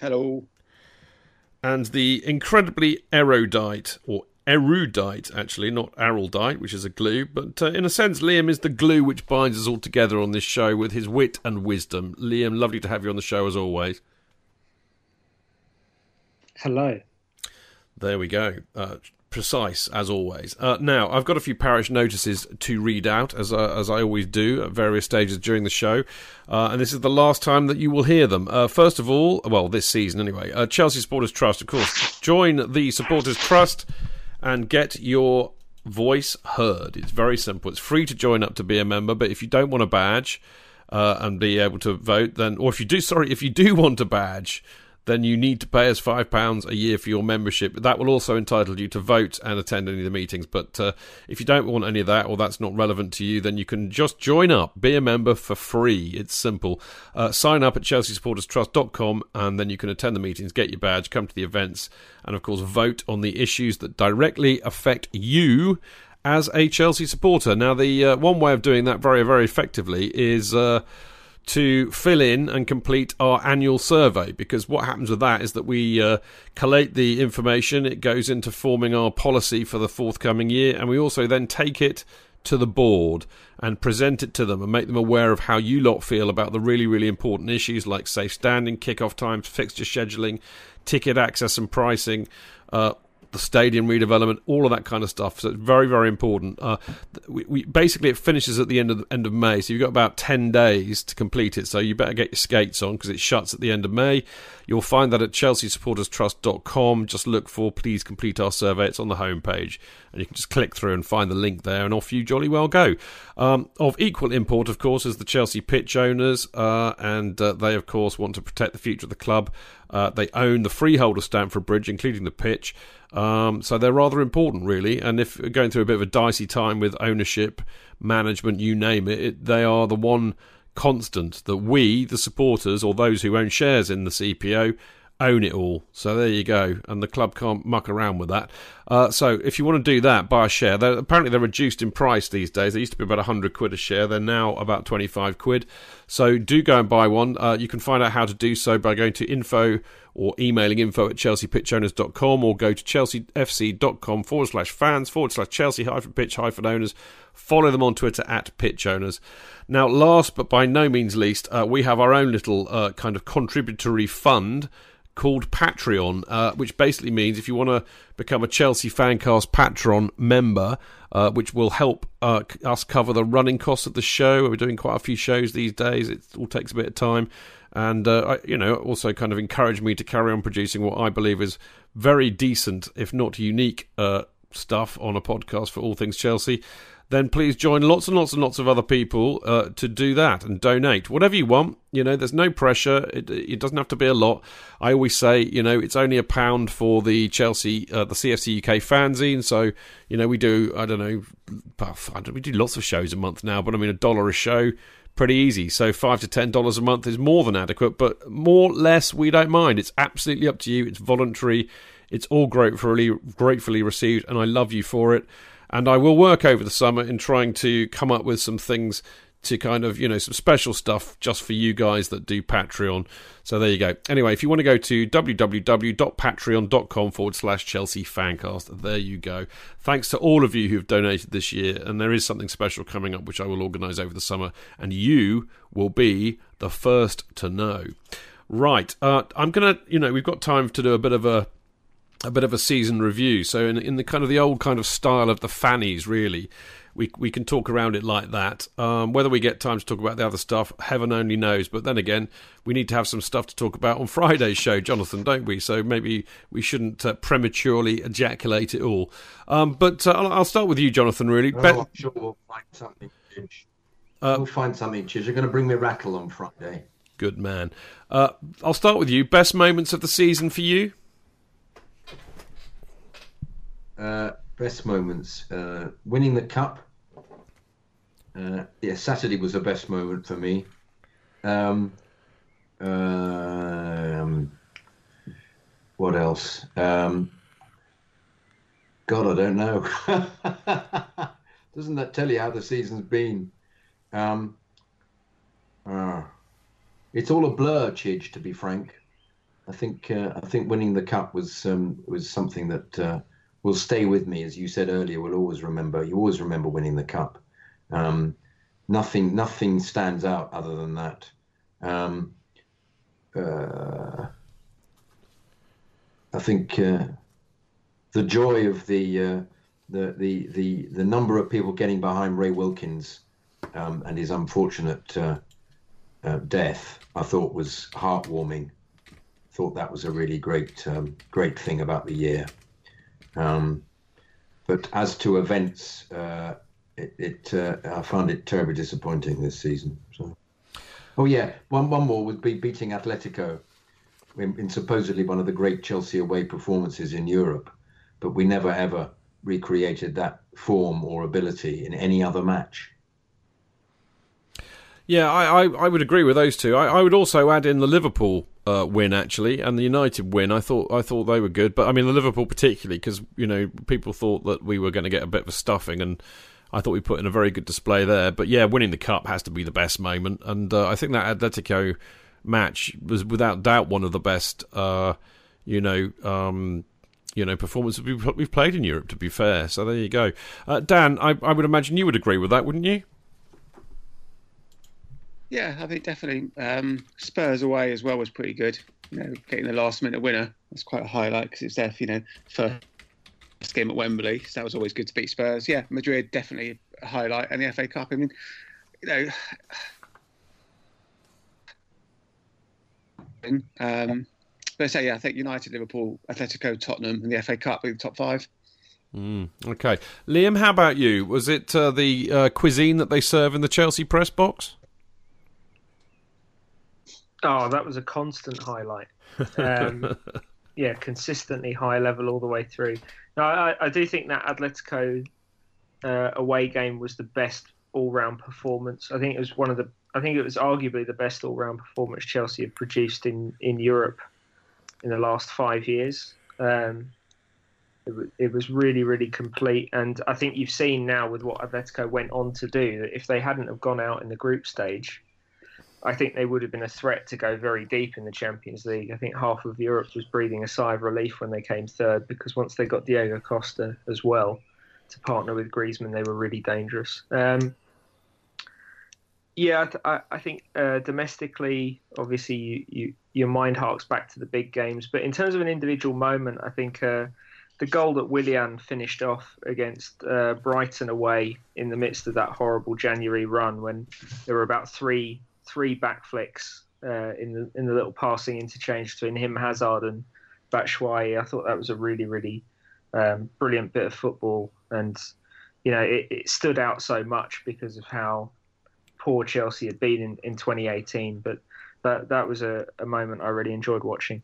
Hello. And the incredibly erudite, or erudite, actually, not erudite, which is a glue, but uh, in a sense, Liam is the glue which binds us all together on this show with his wit and wisdom. Liam, lovely to have you on the show as always. Hello. There we go. Uh, precise as always. Uh, now I've got a few parish notices to read out, as uh, as I always do at various stages during the show, uh, and this is the last time that you will hear them. Uh, first of all, well, this season anyway. Uh, Chelsea Supporters Trust, of course. Join the Supporters Trust and get your voice heard. It's very simple. It's free to join up to be a member, but if you don't want a badge. Uh, and be able to vote, then, or if you do, sorry, if you do want a badge, then you need to pay us five pounds a year for your membership. That will also entitle you to vote and attend any of the meetings. But uh, if you don't want any of that, or that's not relevant to you, then you can just join up, be a member for free. It's simple. Uh, sign up at chelseasupporterstrust.com, and then you can attend the meetings, get your badge, come to the events, and of course vote on the issues that directly affect you as a Chelsea supporter. Now, the uh, one way of doing that very, very effectively is uh, to fill in and complete our annual survey because what happens with that is that we uh, collate the information, it goes into forming our policy for the forthcoming year, and we also then take it to the board and present it to them and make them aware of how you lot feel about the really, really important issues like safe standing, kick-off times, fixture scheduling, ticket access and pricing. Uh, the stadium redevelopment, all of that kind of stuff. So it's very, very important. Uh, we, we, basically it finishes at the end of the end of May, so you've got about ten days to complete it. So you better get your skates on because it shuts at the end of May. You'll find that at chelseasupporterstrust.com. Just look for "Please complete our survey." It's on the homepage, and you can just click through and find the link there, and off you jolly well go. Um, of equal import, of course, is the Chelsea pitch owners, uh, and uh, they, of course, want to protect the future of the club. Uh, they own the freehold of Stamford Bridge, including the pitch. Um, so they're rather important, really. And if going through a bit of a dicey time with ownership, management, you name it, it they are the one constant that we, the supporters, or those who own shares in the CPO, own it all. So there you go, and the club can't muck around with that. Uh, so if you want to do that, buy a share. They're, apparently they're reduced in price these days. They used to be about 100 quid a share. They're now about 25 quid. So do go and buy one. Uh, you can find out how to do so by going to info or emailing info at chelseapitchowners.com or go to chelseafc.com forward slash fans forward slash chelsea hyphen pitch hyphen owners. Follow them on Twitter at pitch owners. Now, last but by no means least, uh, we have our own little uh, kind of contributory fund called Patreon, uh, which basically means if you want to become a Chelsea Fancast Patreon member, uh, which will help uh, us cover the running costs of the show. We're doing quite a few shows these days. It all takes a bit of time. And, uh, you know, also kind of encourage me to carry on producing what I believe is very decent, if not unique, uh, stuff on a podcast for all things Chelsea then please join lots and lots and lots of other people uh, to do that and donate whatever you want. You know, there's no pressure. It, it, doesn't have to be a lot. I always say, you know, it's only a pound for the Chelsea, uh, the CFC UK fanzine. So, you know, we do, I don't know, we do lots of shows a month now, but I mean, a dollar a show, pretty easy. So, five to ten dollars a month is more than adequate, but more, less, we don't mind. It's absolutely up to you. It's voluntary. It's all gratefully, gratefully received, and I love you for it. And I will work over the summer in trying to come up with some things to kind of, you know, some special stuff just for you guys that do Patreon. So there you go. Anyway, if you want to go to www.patreon.com forward slash Chelsea Fancast, there you go. Thanks to all of you who've donated this year. And there is something special coming up, which I will organise over the summer. And you will be the first to know. Right. Uh, I'm going to, you know, we've got time to do a bit of a a bit of a season review. So in in the kind of the old kind of style of the fannies, really, we we can talk around it like that. Um, whether we get time to talk about the other stuff, heaven only knows. But then again, we need to have some stuff to talk about on Friday's show, Jonathan, don't we? So maybe we shouldn't uh, prematurely ejaculate it all. Um, but uh, I'll, I'll, start with you, Jonathan. Really, oh, I'm sure we'll find something. Uh, we'll find something. You're going to bring me rattle on Friday. Good man. Uh, I'll start with you. Best moments of the season for you. Uh, best moments. Uh, winning the cup. Uh, yeah, Saturday was the best moment for me. Um, um, what else? Um, God, I don't know. *laughs* Doesn't that tell you how the season's been? Um, uh, it's all a blur, Chidge. To be frank, I think uh, I think winning the cup was um, was something that uh, will stay with me, as you said earlier. We'll always remember. You always remember winning the cup. Um, nothing, nothing stands out other than that. Um, uh, I think uh, the joy of the, uh, the the the the number of people getting behind Ray Wilkins um, and his unfortunate uh, uh, death, I thought was heartwarming. Thought that was a really great um, great thing about the year. Um, but as to events, uh, it, it uh, I found it terribly disappointing this season. So, oh yeah, one one more would be beating Atletico in, in supposedly one of the great Chelsea away performances in Europe, but we never ever recreated that form or ability in any other match. Yeah, I, I, I, would agree with those two. I, I would also add in the Liverpool uh, win actually, and the United win. I thought I thought they were good, but I mean the Liverpool particularly because you know people thought that we were going to get a bit of a stuffing, and I thought we put in a very good display there. But yeah, winning the cup has to be the best moment, and uh, I think that Atletico match was without doubt one of the best. Uh, you know. Um, you know, performances we've, played in Europe. To be fair, so there you go. Uh, Dan, I, I would imagine you would agree with that, wouldn't you? Yeah, I think definitely um, Spurs away as well was pretty good. You know, getting the last minute winner was quite a highlight because it's their you know first game at Wembley, so that was always good to beat Spurs. Yeah, Madrid definitely a highlight, and the FA Cup. I mean, you know. Um, but say, yeah, I think United, Liverpool, Atletico, Tottenham, and the FA Cup are the top five. Mm, okay, Liam, how about you? Was it uh, the uh, cuisine that they serve in the Chelsea press box? Oh, that was a constant highlight. Um, *laughs* yeah, consistently high level all the way through. No, I, I do think that Atletico uh, away game was the best all-round performance. I think it was one of the. I think it was arguably the best all-round performance Chelsea have produced in in Europe in the last five years. Um, it, it was really, really complete, and I think you've seen now with what Atletico went on to do that if they hadn't have gone out in the group stage, I think they would have been a threat to go very deep in the Champions League. I think half of Europe was breathing a sigh of relief when they came third because once they got Diego Costa as well to partner with Griezmann, they were really dangerous. Um, yeah, I, I think uh, domestically, obviously, you, you, your mind harks back to the big games. But in terms of an individual moment, I think uh, the goal that Willian finished off against uh, Brighton away in the midst of that horrible January run when there were about three three back flicks uh, in the in the little passing interchange between him, Hazard, and Batshuayi. I thought that was a really really um, brilliant bit of football, and you know it, it, stood out so much because of how poor Chelsea had been in, in 2018. But that that was a, a moment I really enjoyed watching.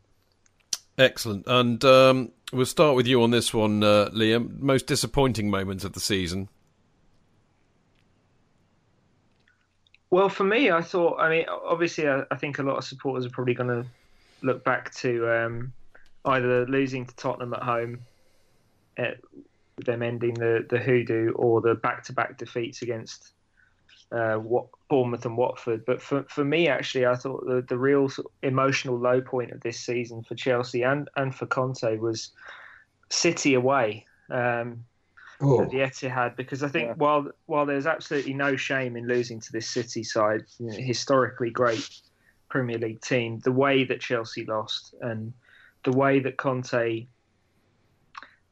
Excellent, and um, we'll start with you on this one, uh, Liam. Most disappointing moments of the season. Well, for me, I thought. I mean, obviously, I, I think a lot of supporters are probably going to look back to um, either losing to Tottenham at home, at, them ending the the hoodoo or the back to back defeats against uh, what Bournemouth and Watford. But for for me, actually, I thought the the real emotional low point of this season for Chelsea and and for Conte was City away. Um, Oh. at the Etihad because I think while while there's absolutely no shame in losing to this City side, you know, historically great Premier League team, the way that Chelsea lost and the way that Conte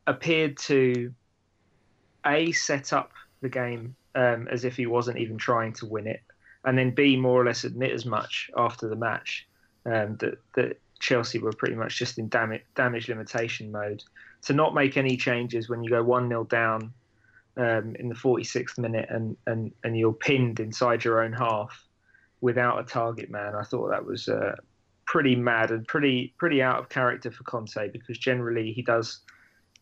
appeared to a set up the game um, as if he wasn't even trying to win it, and then b more or less admit as much after the match um, that that Chelsea were pretty much just in damage damage limitation mode. To not make any changes when you go one 0 down um, in the 46th minute and, and and you're pinned inside your own half without a target man, I thought that was uh, pretty mad and pretty pretty out of character for Conte because generally he does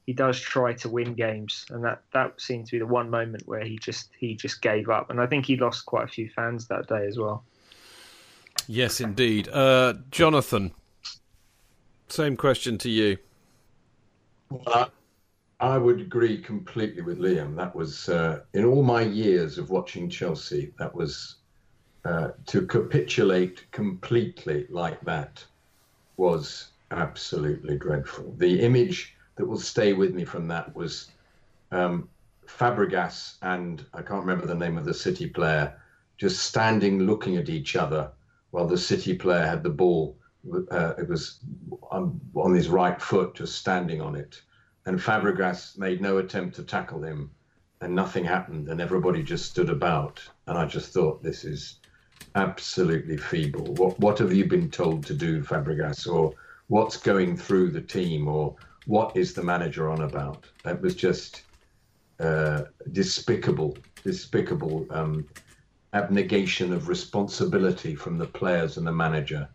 he does try to win games, and that that seemed to be the one moment where he just he just gave up, and I think he lost quite a few fans that day as well. Yes, indeed. Uh, Jonathan, same question to you. I, I would agree completely with Liam. That was uh, in all my years of watching Chelsea. That was uh, to capitulate completely like that was absolutely dreadful. The image that will stay with me from that was um, Fabregas and I can't remember the name of the City player just standing looking at each other while the City player had the ball. Uh, it was on, on his right foot, just standing on it. And Fabregas made no attempt to tackle him, and nothing happened, and everybody just stood about. And I just thought, this is absolutely feeble. What what have you been told to do, Fabregas, or what's going through the team, or what is the manager on about? That was just uh, despicable, despicable um, abnegation of responsibility from the players and the manager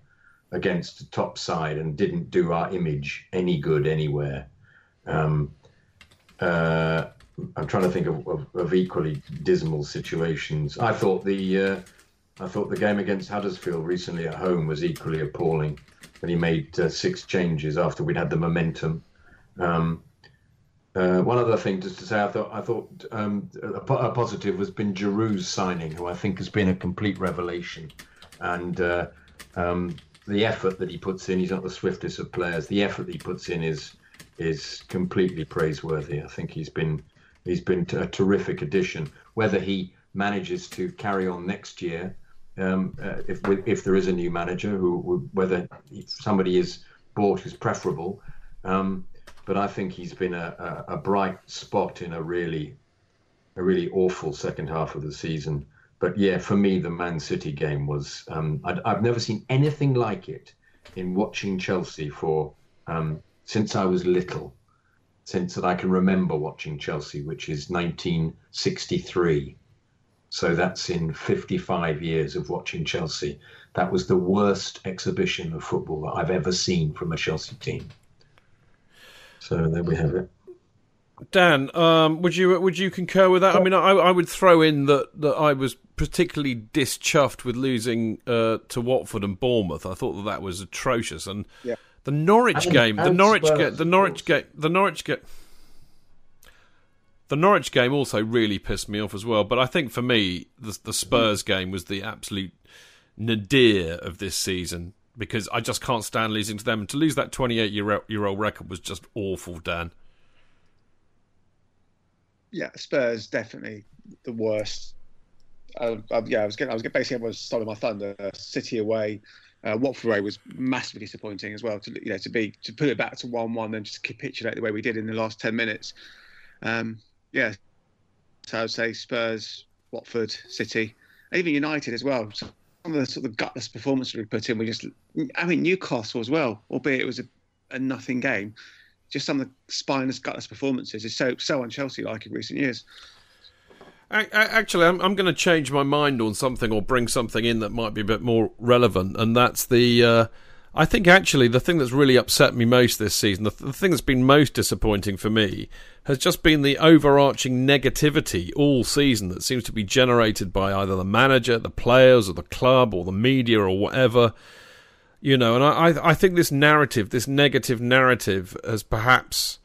against the top side, and didn't do our image any good anywhere. Um, uh, I'm trying to think of, of, of, equally dismal situations. I thought the uh, I thought the game against Huddersfield recently at home was equally appalling when he made uh, six changes after we'd had the momentum. Um, uh, one other thing just to say, I thought I thought um, a, a, positive has been Giroud's signing, who I think has been a complete revelation, and uh, um, the effort that he puts in. He's not the swiftest of players. The effort that he puts in is is completely praiseworthy. I think he's been he's been a terrific addition. Whether he manages to carry on next year, um, uh, if if there is a new manager, who whether somebody is bought is preferable. Um, but I think he's been a, a, a, bright spot in a really a really awful second half of the season. But yeah, for me, the Man City game was um, i have never seen anything like it in watching Chelsea for um, since I was little, since that I can remember watching Chelsea, which is 1963. So that's in 55 years of watching Chelsea. That was the worst exhibition of football that I've ever seen from a Chelsea team. So there we have it. Dan, um, would you would you concur with that? I mean, I, I would throw in that, that I was particularly dischuffed with losing uh, to Watford and Bournemouth. I thought that that was atrocious, and yeah. The Norwich And- game, the Norwich Spurs, game, the Norwich course. game, the Norwich game. The Norwich game also really pissed me off as well, but I think for me, the, the Spurs game was the absolute nadir of this season because I just can't stand losing to them. And to lose that 28 year, year old record was just awful, Dan. Yeah, Spurs definitely the worst. Uh, uh, yeah, I was getting, I was getting, basically everyone was stolen my thunder. City away, uh, Watford away was massively disappointing as well. To you know to be to put it back to one one, then just capitulate the way we did in the last ten minutes. Um, yeah, so I would say Spurs, Watford, City, even United as well. Some of the sort of gutless performances we put in, we just, I mean Newcastle as well, albeit it was a, a nothing game. Just some of the spineless, gutless performances is so so on Chelsea like in recent years. Actually, I'm, I'm going to change my mind on something or bring something in that might be a bit more relevant, and that's the. Uh, I think actually the thing that's really upset me most this season, the, the thing that's been most disappointing for me, has just been the overarching negativity all season that seems to be generated by either the manager, the players, or the club, or the media, or whatever. You know, and I, I think this narrative, this negative narrative, has perhaps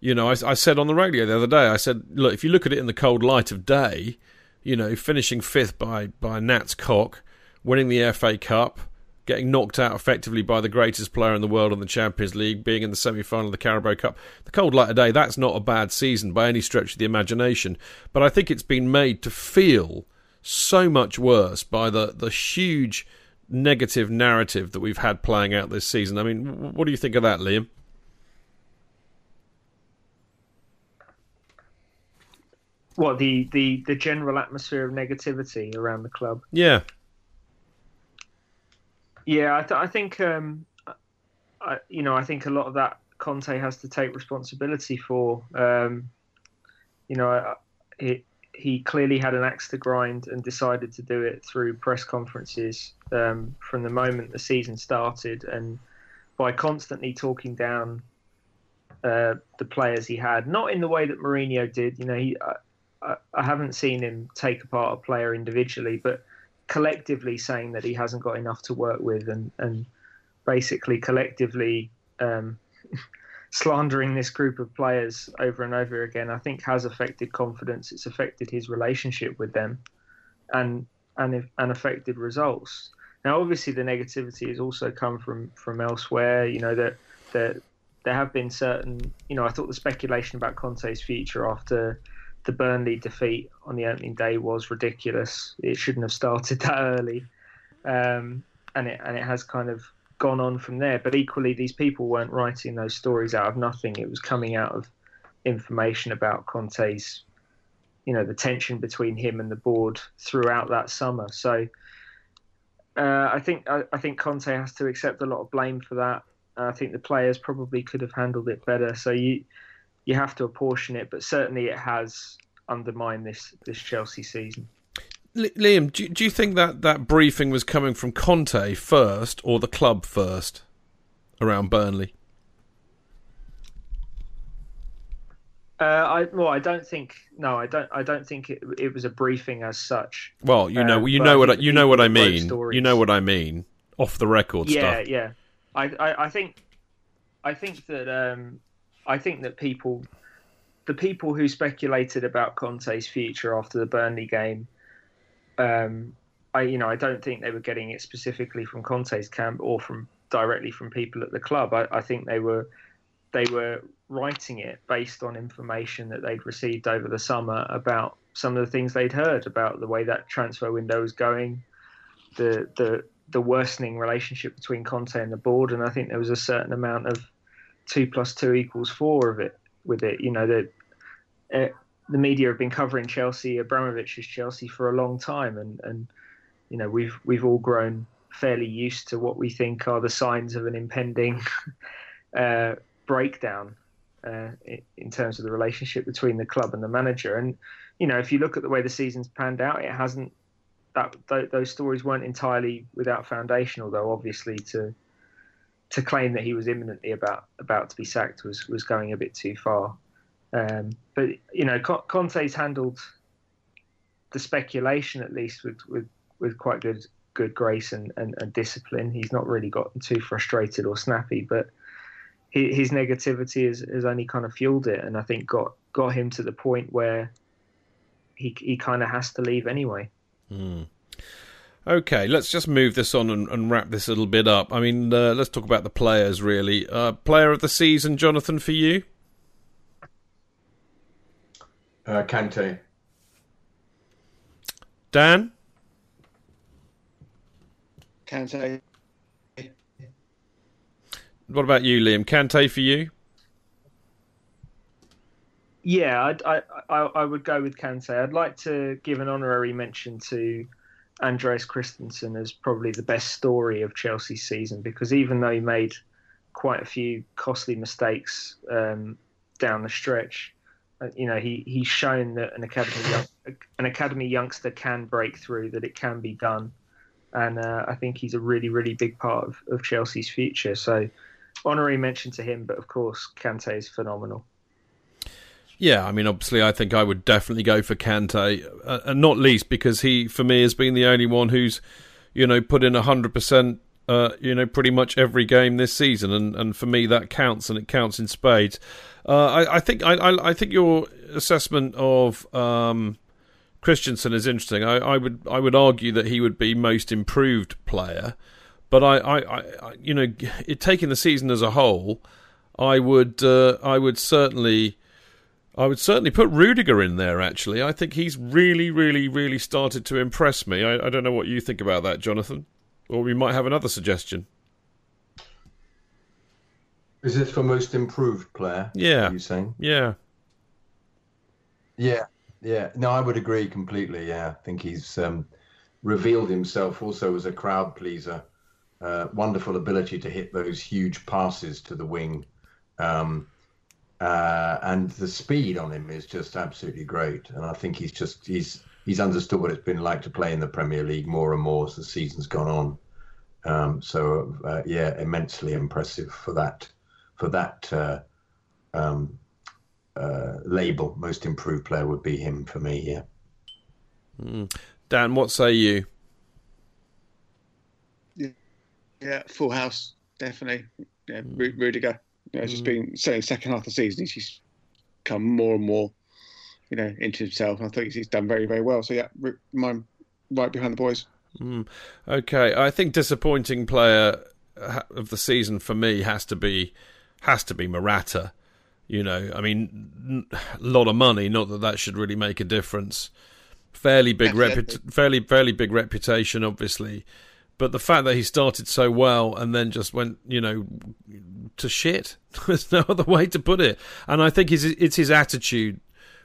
You know, I, I said on the radio the other day, I said, look, if you look at it in the cold light of day, you know, finishing fifth by by Nats Cock, winning the FA Cup, getting knocked out effectively by the greatest player in the world in the Champions League, being in the semi final of the Carabao Cup. The cold light of day, that's not a bad season by any stretch of the imagination. But I think it's been made to feel so much worse by the, the huge negative narrative that we've had playing out this season. I mean, what do you think of that, Liam? What the, the, the general atmosphere of negativity around the club? Yeah. Yeah, I, th- I think um, I, you know I think a lot of that Conte has to take responsibility for. Um, you know, it, he clearly had an axe to grind and decided to do it through press conferences um, from the moment the season started, and by constantly talking down uh, the players he had, not in the way that Mourinho did. You know, he, I, I haven't seen him take apart a player individually, but collectively saying that he hasn't got enough to work with, and and basically collectively. Um, *laughs* slandering this group of players over and over again, I think has affected confidence. It's affected his relationship with them, and and and affected results. Now, obviously, the negativity has also come from from elsewhere. You know that that there have been certain. You know, I thought the speculation about Conte's future after the Burnley defeat on the opening day was ridiculous. It shouldn't have started *laughs* that early, um, and it and it has kind of gone on from there. But equally, these people weren't writing those stories out of nothing. It was coming out of information about Conte's, you know, the tension between him and the board throughout that summer. So uh, I think I, I, think Conte has to accept a lot of blame for that. I think the players probably could have handled it better. So you you have to apportion it, but certainly it has undermined this this Chelsea season. Liam, do, do you think that that briefing was coming from Conte first or the club first around Burnley? Uh, I well, I don't think no, I don't. I don't think it, it was a briefing as such. Well, you know, uh, you know what I, you know what I mean. You know what I mean. Off the record yeah, stuff. Yeah, yeah. I, I, I think, I think that um, I think that people, the people who speculated about Conte's future after the Burnley game, um, I you know I don't think they were getting it specifically from Conte's camp or from directly from people at the club. I, I think they were they were writing it based on information that they'd received over the summer about some of the things they'd heard about the way that transfer window was going, the the the worsening relationship between Conte and the board, and I think there was a certain amount of two plus two equals four of it with it. You know that uh, the media have been covering Chelsea, Abramovich's Chelsea for a long time, and and you know we've we've all grown fairly used to what we think are the signs of an impending *laughs* uh, breakdown uh, in terms of the relationship between the club and the manager. And you know, if you look at the way the season's panned out, it hasn't. That th- those stories weren't entirely without foundation, although obviously to to claim that he was imminently about about to be sacked was was going a bit too far. Um, but you know, Conte's handled the speculation at least with with, with quite good good grace and, and, and, discipline. He's not really gotten too frustrated or snappy, but his, negativity has, has only kind of fueled it, and I think got got him to the point where he he kind of has to leave anyway. Mm. Okay, let's just move this on and, and, wrap this a little bit up. I mean, uh, let's talk about the players really. Uh, player of the season, Jonathan, for you. Uh, Kante. Dan? Kante. What about you, Liam? Kante for you? Yeah, I'd, I, I, I would go with Kante. I'd like to give an honorary mention to Andreas Christensen as probably the best story of Chelsea's season because even though he made quite a few costly mistakes um, down the stretch, you know, he, he's shown that an academy young, an academy youngster can break through, that it can be done, and uh, I think he's a really really big part of, of Chelsea's future. So, honorary mention to him, but of course, Kante is phenomenal. Yeah, I mean, obviously, I think I would definitely go for Kante, uh, and not least because he, for me, has been the only one who's, you know, put in hundred percent uh, you know, pretty much every game this season, and, and for me that counts, and it counts in spades. Uh, I, I, think I, I, think your assessment of um, Christensen is interesting. I, I, would I would argue that he would be most improved player, but I, I, I you know, it, taking the season as a whole, I would uh, I would certainly. I would certainly put Rudiger in there. Actually, I think he's really, really, really started to impress me. I, I don't know what you think about that, Jonathan, or we might have another suggestion. Is this for most improved player? Yeah. you saying? Yeah. Yeah. Yeah, no, I would agree completely. Yeah, I think he's um, revealed himself also as a crowd pleaser. Uh, wonderful ability to hit those huge passes to the wing, um, uh, and the speed on him is just absolutely great. And I think he's just he's he's understood what it's been like to play in the Premier League more and more as the season's gone on. Um, so uh, yeah, immensely impressive for that for that uh, um, uh, label, most improved player would be him for me. Yeah. Mm. Dan, what say you? Yeah, yeah full house, definitely. Yeah, mm. Rudiger. You know, mm. just been saying second half of the season, he's come more and more, you know, into himself. And I think he's done very, very well. So yeah, mine right behind the boys. Mm. Okay, I think disappointing player of the season for me has to be has to be Morata. You know, I mean, a lot of money. Not that that should really make a difference. Fairly big repu- fairly fairly big reputation, obviously. But the fact that he started so well and then just went, you know, to shit. *laughs* There's no other way to put it. And I think it's, it's his attitude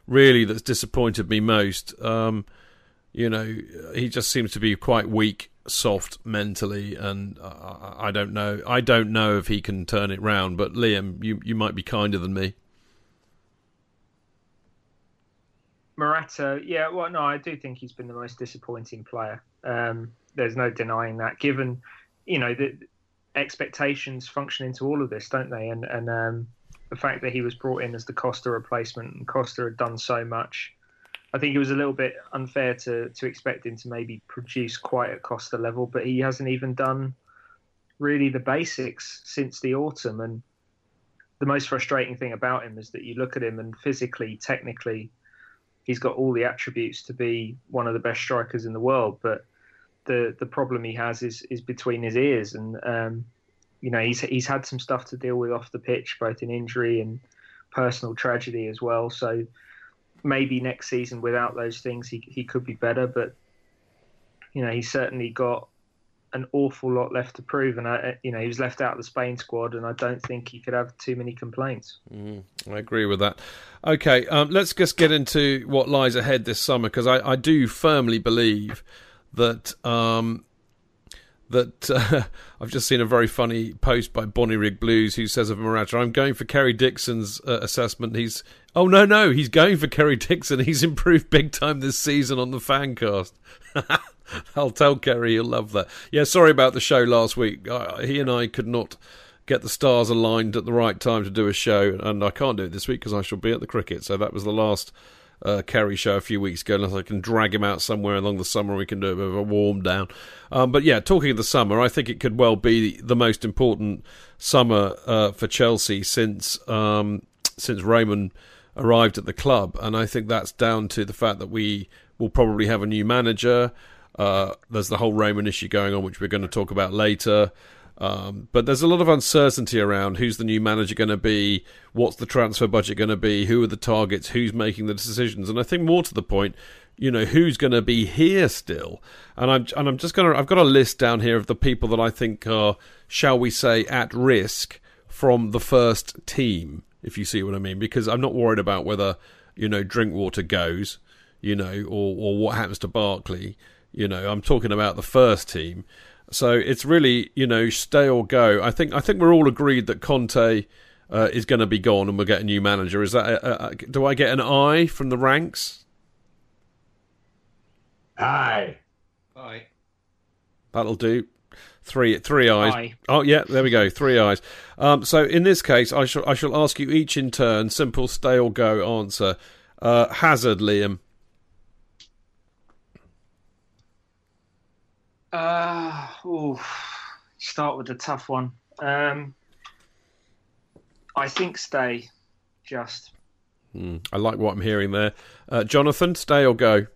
really that's disappointed me most. Um, you know, he just seems to be quite weak soft mentally, and I, I don't know. I don't know if he can turn it round. But Liam, you you might be kinder than me. Morata, yeah, well, no, I do think he's been the most disappointing player. Um, there's no denying that. Given, you know, the expectations function into all of this, don't they? And and um, the fact that he was brought in as the Costa replacement, and Costa had done so much I think it was a little bit unfair to to expect him to maybe produce quite at Costa level, but he hasn't even done really the basics since the autumn. And the most frustrating thing about him is that you look at him and physically, technically, he's got all the attributes to be one of the best strikers in the world. But the the problem he has is is between his ears, and um, you know he's he's had some stuff to deal with off the pitch, both in injury and personal tragedy as well. So maybe next season without those things he he could be better, but you know he's certainly got an awful lot left to prove, and I, you know he was left out of the Spain squad, and I don't think he could have too many complaints. Mm, I agree with that. Okay, um, let's just get into what lies ahead this summer because I, I, do firmly believe that um, that *laughs* uh, I've just seen a very funny post by Bonnyrigg Blues who says of Morata, I'm going for Kerry Dixon's uh, assessment. He's oh no no he's going for Kerry Dixon. *laughs* He's improved big time this season on the Fancast. *laughs* I'll tell Kerry he'll love that. Yeah, sorry about the show last week. Uh, he and I could not get the stars aligned at the right time to do a show, and I can't do it this week because I shall be at the cricket. So that was the last uh, Kerry show a few weeks ago, unless I can drag him out somewhere along the summer, we can do a bit of a warm down. Um, but yeah, talking of the summer, I think it could well be the most important summer uh, for Chelsea since um, since Roman arrived at the club, and I think that's down to the fact that we will probably have a new manager. Uh, there's the whole Raymond issue going on, which we're going to talk about later. Um, but there's a lot of uncertainty around who's the new manager going to be, what's the transfer budget going to be, who are the targets, who's making the decisions, and I think more to the point, you know, who's going to be here still. And I'm and I'm just going to I've got a list down here of the people that I think are, shall we say, at risk from the first team, if you see what I mean, because I'm not worried about whether you know Drinkwater goes, you know, or or what happens to Barkley. You know, I'm talking about the first team. So it's really you know stay or go. I think I think we're all agreed that Conte uh, is going to be gone and we'll get a new manager. Is that a, a, do I get an aye from the ranks? Aye. Aye. That'll do. Three three ayes. Aye. Oh yeah, there we go. Three ayes. Um, so in this case, I shall I shall ask you each in turn. Simple stay or go answer. Uh, Hazard, Liam. Uh, start with a tough one. Um, I think stay. Just Hmm, I like what I'm hearing there. Uh, Jonathan, stay or go?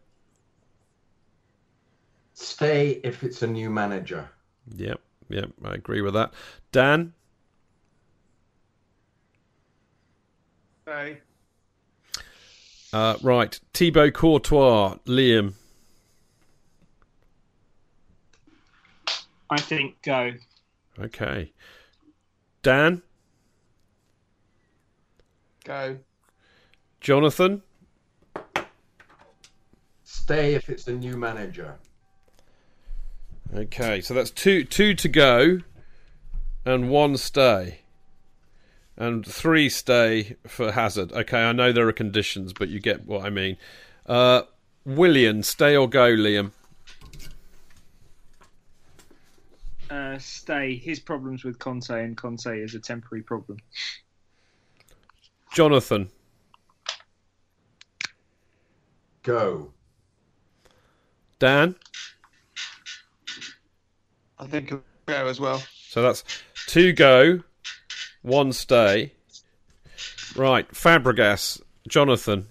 Stay if it's a new manager. Yep, yep, I agree with that. Dan, Stay. uh, right. Thibaut Courtois, Liam, I think go. okay. Dan, Go. Jonathan, Stay if it's a new manager. okay. So that's two two to go, and one stay, and three stay for Hazard. Okay, I know there are conditions, but you get what I mean. Uh, Willian, stay or go, Liam. Uh, stay. His problems with Conte and Conte is a temporary problem. Jonathan, Go. Dan. I think I'll go as well. So that's two go, one stay. Right, Fabregas, Jonathan,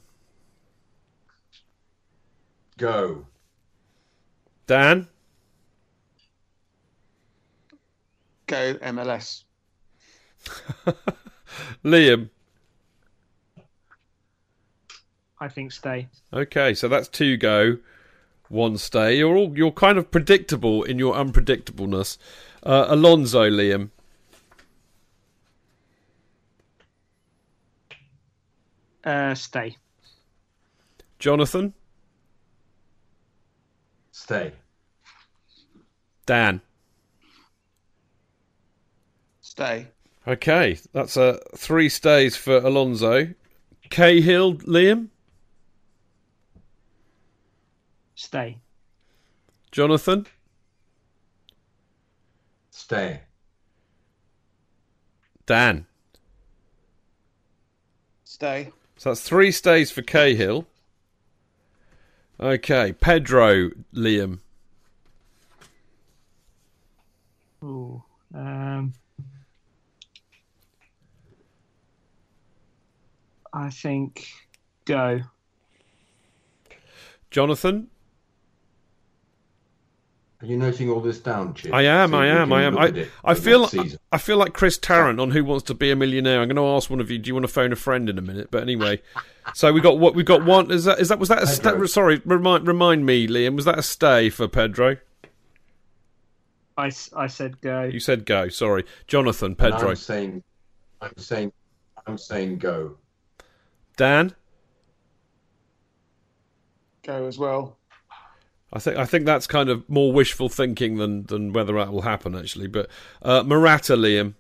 Go. Dan, Go MLS. *laughs* Liam. I think stay. Okay, so that's two go, one stay. You're all you're kind of predictable in your unpredictableness. Uh, Alonso, Liam, Uh, stay. Jonathan, Stay. Dan. Stay. Okay, that's uh, three stays for Alonso. Cahill, Liam, Stay. Jonathan, Stay. Dan. Stay. So that's three stays for Cahill. Okay, Pedro, Liam. Ooh. Um, I think go. Jonathan? Are you noting all this down, Chip? I am, So I am, I am. I, I feel I. I feel like Chris Tarrant on Who Wants to Be a Millionaire. I'm going to ask one of you, do you want to phone a friend in a minute? But anyway, so we got what we got one is that is that was that a sta- sorry, remind remind me, Liam, was that a stay for Pedro? I, I said go. You said go, sorry. Jonathan, And Pedro. I'm saying, I'm saying, I'm saying go. Dan? Go as well. I think I think that's kind of more wishful thinking than than whether that will happen actually. But uh, Morata, Liam,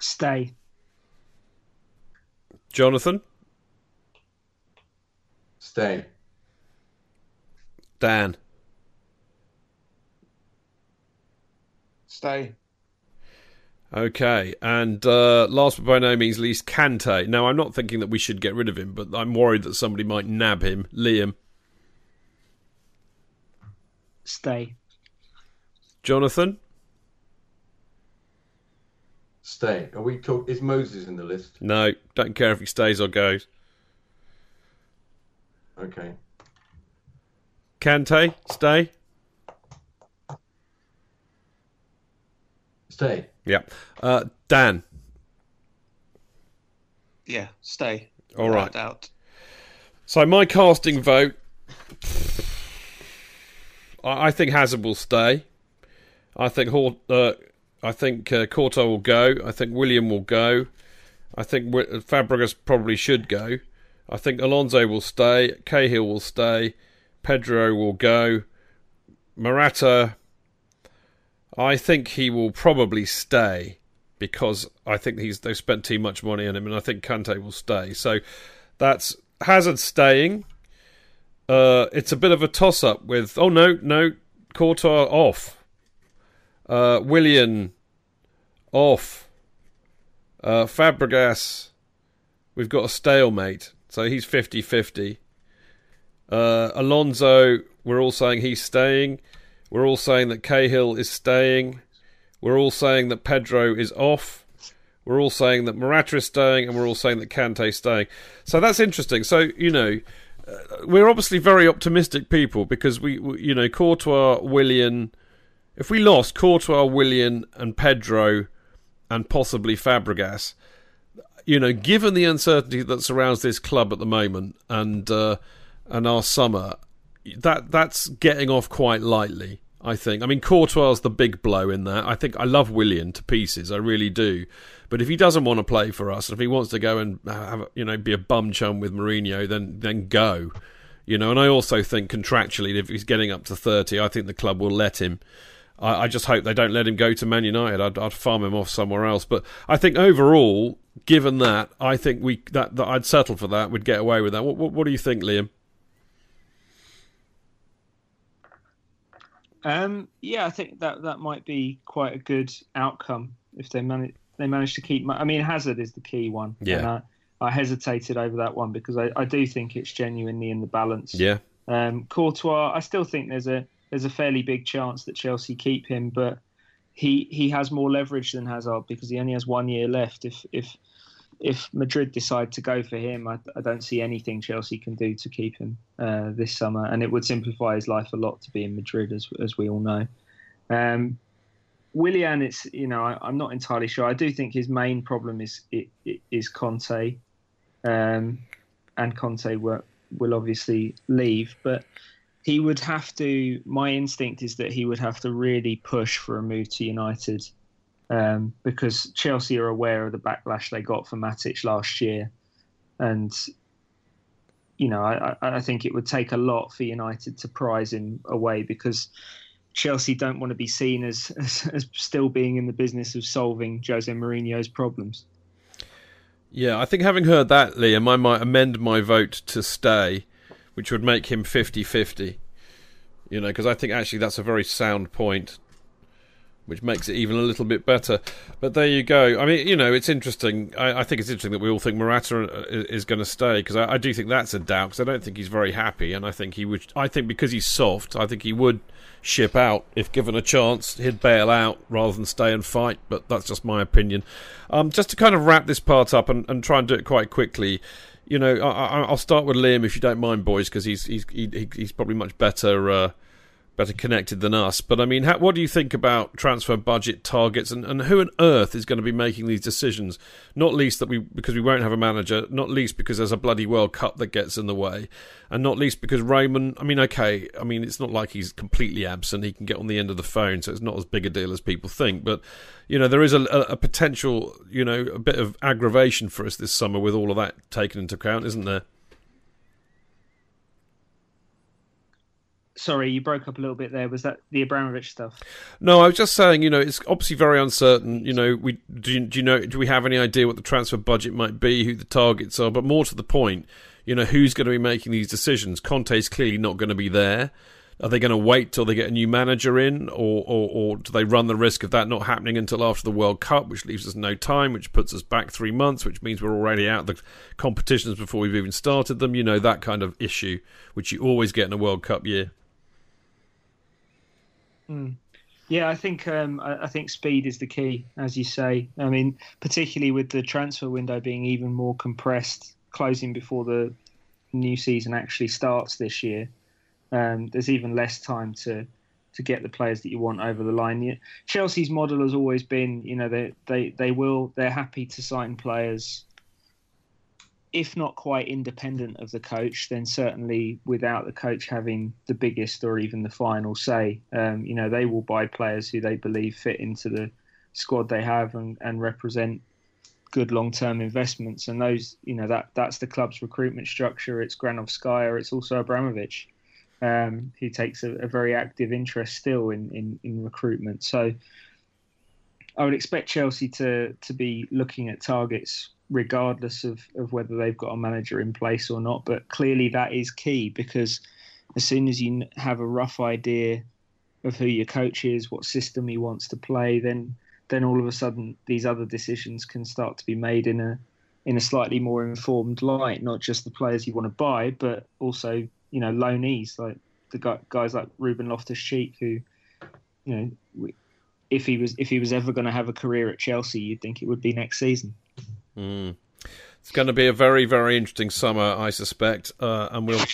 Stay. Jonathan, Stay. Dan, Stay. Okay, and uh, last but by no means least, Kante. Now, I'm not thinking that we should get rid of him, but I'm worried that somebody might nab him. Liam, Stay. Jonathan, Stay. Are we talk? Is Moses in the list? no, don't care if he stays or goes. Okay. Kante, stay. Stay. Yeah. Uh, Dan, Yeah. Stay. All right. Without right. Doubt. So my casting vote, I, I think Hazard will stay. I think Hort, uh, I think uh, Corto will go. I think Willian will go. I think Wi- Fabregas probably should go. I think Alonso will stay. Cahill will stay. Pedro will go. Morata, I think he will probably stay because I think he's they've spent too much money on him, and I think Kante will stay. So that's Hazard staying. Uh, it's a bit of a toss up with oh no no Courtois off. Uh, Willian off. Uh, Fabregas, we've got a stalemate, so he's 50 50. Uh, Alonso, we're all saying he's staying. We're all saying that Cahill is staying. We're all saying that Pedro is off. We're all saying that Morata is staying, and we're all saying that Kante is staying. So that's interesting. So you know, uh, we're obviously very optimistic people because we, we, you know, Courtois, Willian. If we lost Courtois, Willian, and Pedro, and possibly Fabregas, you know, given the uncertainty that surrounds this club at the moment and uh, and our summer, that that's getting off quite lightly. I think. I mean, Courtois the big blow in that. I think I love Willian to pieces. I really do. But if he doesn't want to play for us, if he wants to go and have, you know, be a bum chum with Mourinho, then then go. You know, and I also think contractually, if he's getting up to thirty, I think the club will let him. I, I just hope they don't let him go to Man United. I'd, I'd farm him off somewhere else. But I think overall, given that, I think we that, that I'd settle for that. We'd get away with that. What, what, what do you think, Liam? Um, yeah, I think that that might be quite a good outcome if they manage they manage to keep. I mean, Hazard is the key one. Yeah. I, I, hesitated over that one because I, I do think it's genuinely in the balance. Yeah. Um, Courtois, I still think there's a there's a fairly big chance that Chelsea keep him, but he he has more leverage than Hazard because he only has one year left. If if if Madrid decide to go for him, I, I, don't see anything Chelsea can do to keep him uh, this summer, and it would simplify his life a lot to be in Madrid, as as we all know. Um, Willian, it's you know I, am not entirely sure. I do think his main problem is it, it is Conte, um, and Conte will, will obviously leave, but he would have to. My instinct is that he would have to really push for a move to United um, because Chelsea are aware of the backlash they got for Matic last year, and you know I, I think it would take a lot for United to prize him away because Chelsea don't want to be seen as, *laughs* as, as still being in the business of solving Jose Mourinho's problems. Yeah, I think having heard that, Liam, I might amend my vote to stay, which would make him 50 50. You know, because I think actually that's a very sound point which makes it even a little bit better. But there you go. I mean, you know, it's interesting. I, I think it's interesting that we all think Morata uh, is, is going to stay because I, I, do think that's a doubt because I don't think he's very happy, and I think he would. I think because he's soft, I think he would ship out if given a chance. He'd bail out rather than stay and fight. But that's just my opinion. Um, just to kind of wrap this part up and, and try and do it quite quickly you know, I, will start with Liam if you don't mind, boys, because he's he's he, he's probably much better uh, better connected than us. But I mean, how, what do you think about transfer budget targets and, and who on earth is going to be making these decisions? Not least that we because we won't have a manager. Not least because there's a bloody World Cup that gets in the way, and not least because Roman. I mean, okay, I mean it's not like he's completely absent. He can get on the end of the phone, so it's not as big a deal as people think. But you know, there is a, a, a potential, you know, a bit of aggravation for us this summer with all of that taken into account, isn't there? Sorry, you broke up a little bit there. Was that the Abramovich stuff? No, I was just saying. You know, it's obviously very uncertain. You know, we do. Do you know? Do we have any idea what the transfer budget might be? Who the targets are? But more to the point, you know, who's going to be making these decisions? Conte's clearly not going to be there. Are they going to wait till they get a new manager in, or, or, or do they run the risk of that not happening until after the World Cup, which leaves us no time, which puts us back three months, which means we're already out of the competitions before we've even started them? You know, that kind of issue, which you always get in a World Cup year. Mm. Yeah, I think um, I, think speed is the key, as you say. I mean, particularly with the transfer window being even more compressed, closing before the new season actually starts this year. Um, there's even less time to to get the players that you want over the line. Chelsea's model has always been, you know, they they they will they're happy to sign players if not quite independent of the coach, then certainly without the coach having the biggest or even the final say. Um, you know, they will buy players who they believe fit into the squad they have and, and represent good long-term investments. And those, you know, that that's the club's recruitment structure. It's Granovskaya. It's also Abramovich, um, who takes a, a, very active interest still in, in, in recruitment. So I would expect Chelsea to to be looking at targets regardless of, of whether they've got a manager in place or not. But clearly, that is key because as soon as you have a rough idea of who your coach is, what system he wants to play, then then all of a sudden these other decisions can start to be made in a in a slightly more informed light. Not just the players you want to buy, but also you know loanees like the guys like Ruben Loftus Cheek who you know, if he was if he was ever going to have a career at Chelsea, you'd think it would be next season. Mm. It's going to be a very, very interesting summer, I suspect, uh, and we'll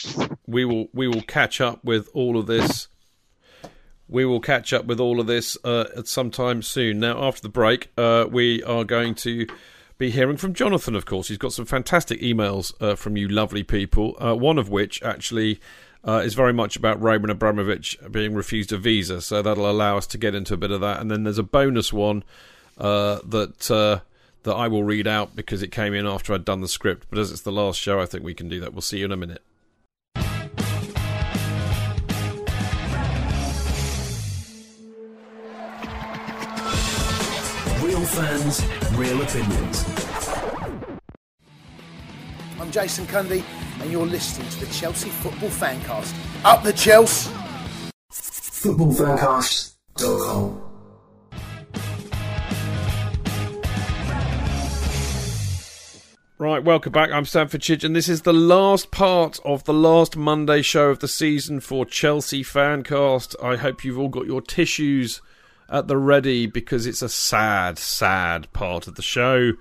we will we will catch up with all of this. We will catch up with all of this uh, at some time soon. Now, after the break, uh, we are going to be hearing from Jonathan. Of course, he's got some fantastic emails uh, from you, lovely people. Uh, one of which actually uh, is very much about Roman Abramovich being refused a visa, so that'll allow us to get into a bit of that. And then there's a bonus one uh, that uh, that I will read out because it came in after I'd done the script. But as it's the last show, I think we can do that. We'll see you in a minute. Real fans, real opinions. I'm Jason Cundy, and you're listening to the Chelsea Football Fancast. Up the Chelsea! Footballfancast.com. Right, welcome back. I'm Stamford Chidge, and this is the last part of the last Monday show of the season for Chelsea Fancast. I hope you've all got your tissues at the ready because it's a sad, sad part of the show.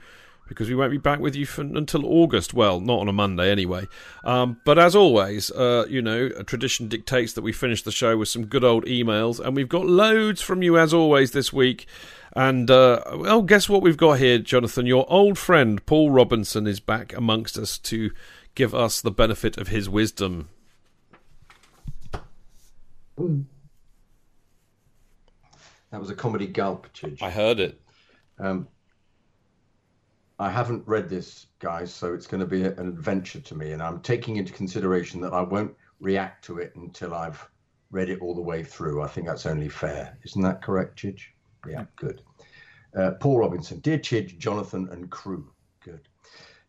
Because we won't be back with you for, until August. Well, not on a Monday anyway. Um, but as always, uh, you know, a tradition dictates that we finish the show with some good old emails, and we've got loads from you as always this week. And, uh, well, guess what we've got here, Jonathan? Your old friend Paul Robinson is back amongst us to give us the benefit of his wisdom. That was a comedy gulp, Chidge. I heard it. Um, I haven't read this, guys, so it's going to be an adventure to me, and I'm taking into consideration that I won't react to it until I've read it all the way through. I think that's only fair. Isn't that correct, Chidge? Yeah, good. Uh, Paul Robinson, dear Chidge, Jonathan, and crew. Good.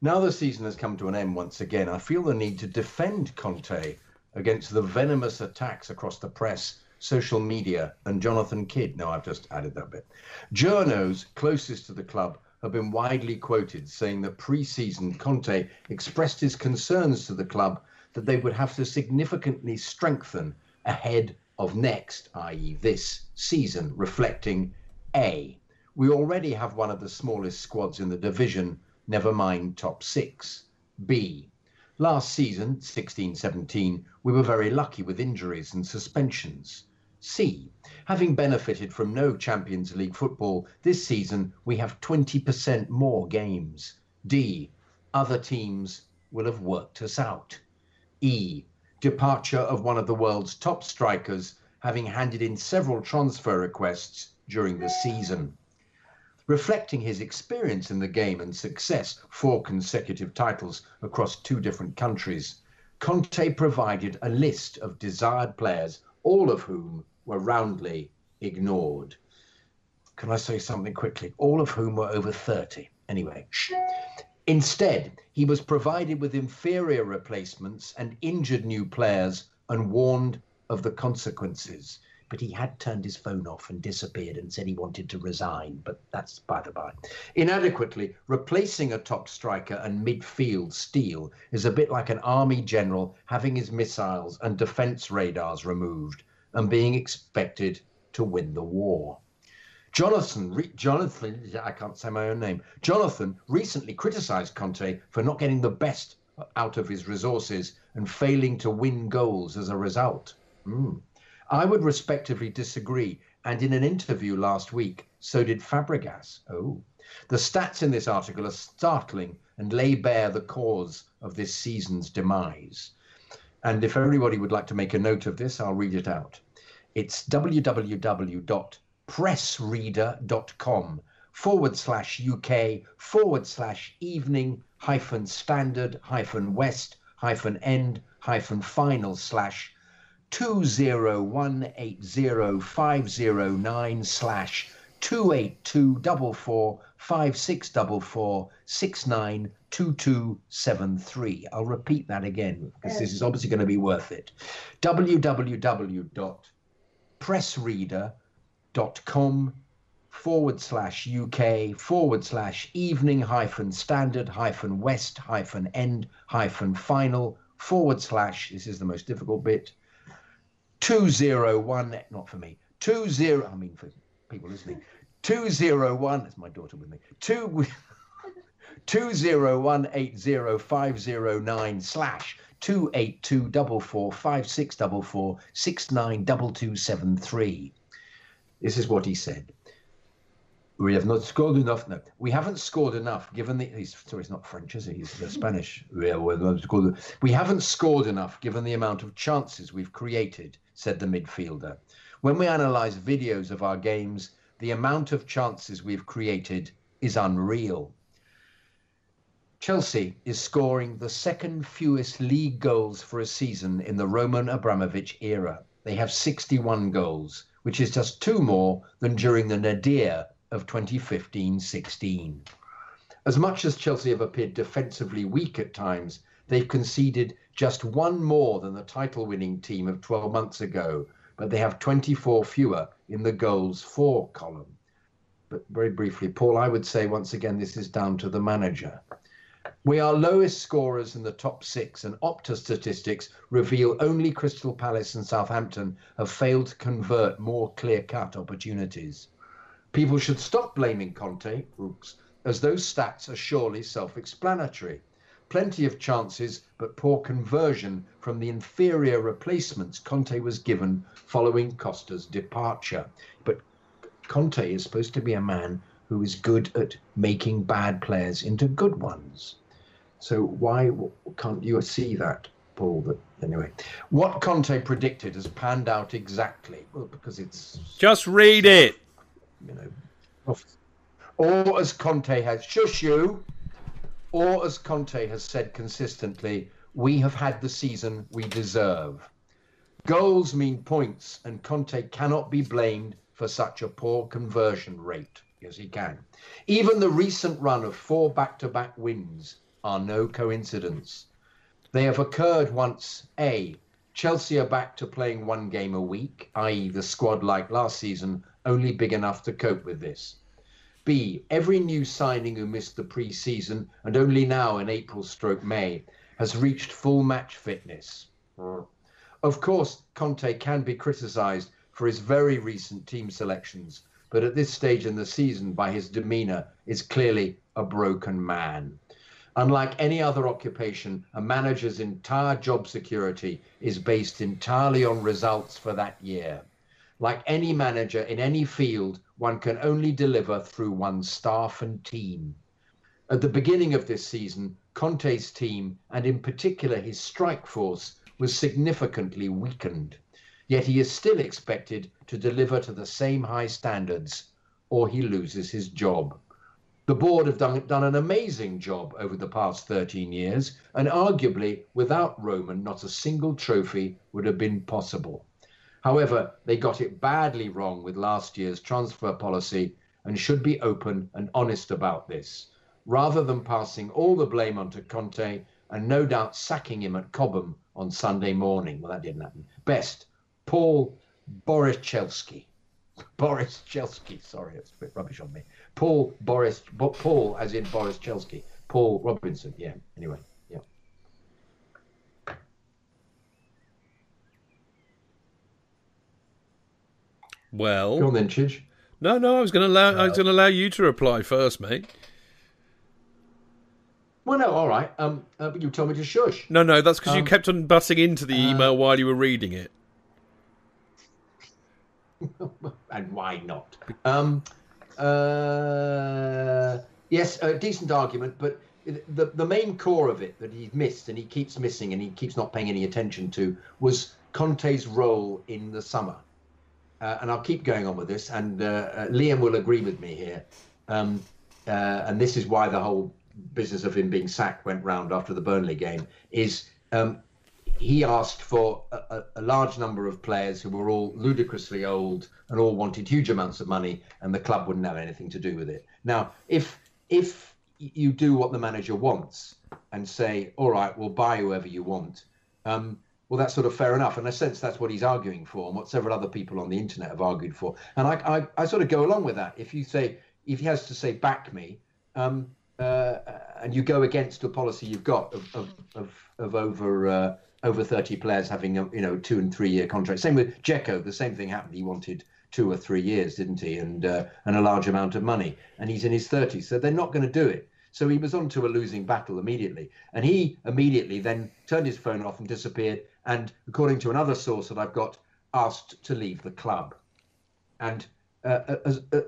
Now the season has come to an end once again. I feel the need to defend Conte against the venomous attacks across the press, social media, and Jonathan Kidd. Now I've just added that bit. Journos closest to the club have been widely quoted saying that pre-season Conte expressed his concerns to the club that they would have to significantly strengthen ahead of next, i.e., this season, reflecting A. We already have one of the smallest squads in the division, never mind top six. B. Last season, 16 17, we were very lucky with injuries and suspensions. C. Having benefited from no Champions League football this season, we have 20% more games. D. Other teams will have worked us out. E. Departure of one of the world's top strikers, having handed in several transfer requests during the season. Reflecting his experience in the game and success, four consecutive titles across two different countries, Conte provided a list of desired players, all of whom were roundly ignored. Can I say something quickly? All of whom were over 30. Anyway, shh. Instead, he was provided with inferior replacements and injured new players and warned of the consequences. But he had turned his phone off and disappeared and said he wanted to resign. But that's by the by. Inadequately, replacing a top striker and midfield steel is a bit like an army general having his missiles and defense radars removed and being expected to win the war. Jonathan, Jonathan, I can't say my own name. Jonathan recently criticised Conte for not getting the best out of his resources and failing to win goals as a result. Mm. I would respectively disagree, and in an interview last week, so did Fabregas. Oh, the stats in this article are startling and lay bare the cause of this season's demise. And if everybody would like to make a note of this, I'll read it out. It's www.pressreader.com forward slash UK forward slash evening hyphen standard hyphen west hyphen end hyphen final slash 201805009 slash 282445644692273. I'll repeat that again because this is obviously going to be worth it. www.pressreader.com forward slash UK forward slash evening hyphen standard hyphen west hyphen end hyphen final forward slash, this is the most difficult bit, 201, not for me, two zero. I mean, for people listening, two zero one. That's my daughter with me. Two. 201805009 slash 282445644692273. This is what he said. We have not scored enough. No, we haven't scored enough. Given the he's sorry, he's not French, is he? He's Spanish. We haven't scored enough given the amount of chances we've created," said the midfielder. When we analyse videos of our games, the amount of chances we've created is unreal. Chelsea is scoring the second fewest league goals for a season in the Roman Abramovich era. They have 61 goals, which is just two more than during the nadir of 2015 16. As much as Chelsea have appeared defensively weak at times, they've conceded just one more than the title winning team of 12 months ago, but they have 24 fewer in the goals for column. But very briefly, Paul, I would say once again this is down to the manager. We are lowest scorers in the top six, and Opta statistics reveal only Crystal Palace and Southampton have failed to convert more clear cut opportunities. People should stop blaming Conte, as those stats are surely self explanatory. Plenty of chances, but poor conversion from the inferior replacements Conte was given following Costa's departure. But Conte is supposed to be a man who is good at making bad players into good ones. So why can't you see that, Paul? That anyway, what Conte predicted has panned out exactly. Well, because it's just read it. You know, or as Conte has shush you, or as Conte has said consistently, we have had the season we deserve. Goals mean points, and Conte cannot be blamed for such a poor conversion rate. Yes, he can. Even the recent run of four back to back wins are no coincidence. They have occurred once A. Chelsea are back to playing one game a week, i.e., the squad like last season, only big enough to cope with this. B. Every new signing who missed the pre season and only now in April stroke May has reached full match fitness. Of course, Conte can be criticised for his very recent team selections, but at this stage in the season, by his demeanour, is clearly a broken man. Unlike any other occupation, a manager's entire job security is based entirely on results for that year. Like any manager in any field, one can only deliver through one's staff and team. At the beginning of this season, Conte's team, and in particular his strike force, was significantly weakened. Yet he is still expected to deliver to the same high standards, or he loses his job. The board have done, done an amazing job over the past 13 years, and arguably without Roman, not a single trophy would have been possible. However, they got it badly wrong with last year's transfer policy and should be open and honest about this, rather than passing all the blame onto Conte and no doubt sacking him at Cobham on Sunday morning. Well, that didn't happen. Best, Paul Borischewski. Boris Chelsky, sorry, it's a bit rubbish on me. Paul Boris, Paul as in Boris Chelsky. Paul Robinson, yeah. Anyway, yeah. Well, go on then, Chidge. No, no, I was going to allow. I was going to allow you to reply first, mate. Well, no, all right. Um, uh, but you told me to shush. No, no, that's because Um, you kept on butting into the email uh, while you were reading it. *laughs* and why not? Um, uh, yes, a decent argument, but the the main core of it that he missed and he keeps missing and he keeps not paying any attention to was Conte's role in the summer. Uh, and I'll keep going on with this, and uh, uh, Liam will agree with me here. Um, uh, and this is why the whole business of him being sacked went round after the Burnley game. Is um, he asked for a, a, large number of players who were all ludicrously old and all wanted huge amounts of money, and the club wouldn't have anything to do with it. Now, if if you do what the manager wants and say, "All right, we'll buy whoever you want," um, well, that's sort of fair enough. In a sense, that's what he's arguing for, and what several other people on the internet have argued for. And I, I, I sort of go along with that. If you say, if he has to say, "Back me," um, uh, and you go against a policy you've got of of of, of over uh, over 30 players having a, you know two and three year contracts. Same with Dzeko, the same thing happened. He wanted two or three years, didn't he? And uh, and a large amount of money, and he's in his 30s, so they're not going to do it. So he was on to a losing battle immediately, and he immediately then turned his phone off and disappeared. And according to another source that I've got, asked to leave the club. And uh, uh, uh,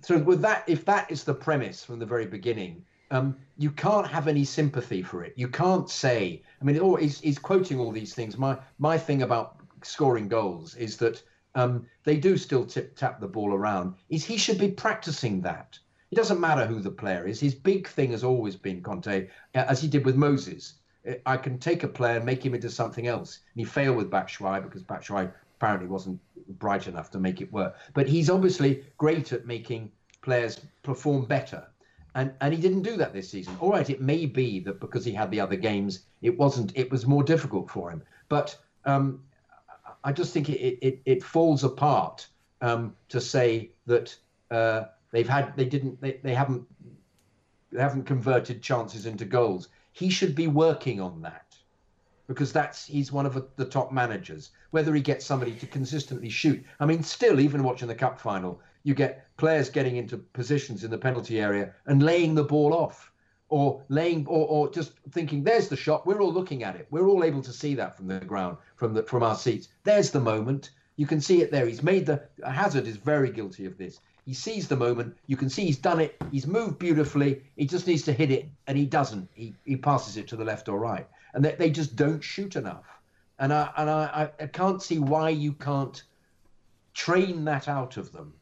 so with that, if that is the premise from the very beginning, um, you can't have any sympathy for it. You can't say. I mean, oh, he's, he's quoting all these things. My my thing about scoring goals is that um, they do still tip tap the ball around. Is he should be practicing that. It doesn't matter who the player is. His big thing has always been Conte, as he did with Moses. I can take a player and make him into something else. And he failed with Batshuayi because Batshuayi apparently wasn't bright enough to make it work. But he's obviously great at making players perform better. And and he didn't do that this season. All right, it may be that because he had the other games, it wasn't. It was more difficult for him. But um, I just think it it, it falls apart um, to say that uh, they've had they didn't they, they haven't they haven't converted chances into goals. He should be working on that because that's he's one of the top managers. Whether he gets somebody to consistently shoot, I mean, still even watching the cup final, you get players getting into positions in the penalty area and laying the ball off, or laying, or, or just thinking, "There's the shot." We're all looking at it. We're all able to see that from the ground, from the from our seats. There's the moment. You can see it there. He's made the Hazard is very guilty of this. He sees the moment. You can see he's done it. He's moved beautifully. He just needs to hit it, and he doesn't. He, he passes it to the left or right and they, they just don't shoot enough. And I and I, I can't see why you can't train that out of them.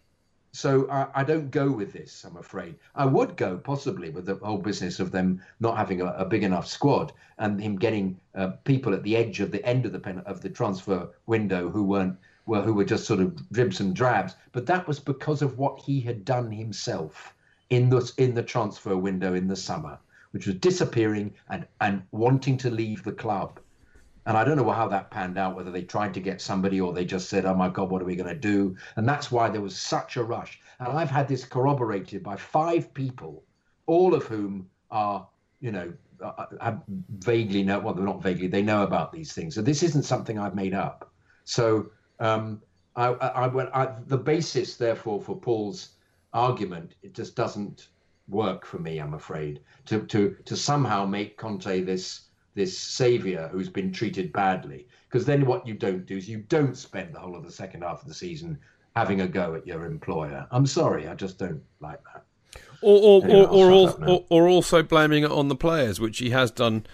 So I, I, don't go with this. I'm afraid I would go possibly with the whole business of them not having a, a big enough squad and him getting uh, people at the edge of the end of the pen, of the transfer window who weren't were who were just sort of dribs and drabs. But that was because of what he had done himself in the in the transfer window in the summer which was disappearing and, and wanting to leave the club. And I don't know how that panned out, whether they tried to get somebody or they just said, oh my God, what are we going to do? And that's why there was such a rush. And I've had this corroborated by five people, all of whom are, you know, uh, uh vaguely know, well, they're not vaguely, they know about these things. So this isn't something I've made up. So um, I, I, I, I, the basis, therefore, for Paul's argument, it just doesn't work for me, I'm afraid, to to to somehow make Conte this this savior who's been treated badly. Because then what you don't do is you don't spend the whole of the second half of the season having a go at your employer. I'm sorry, I just don't like that. Or or anyway, or, or, or, or, also blaming it on the players, which he has done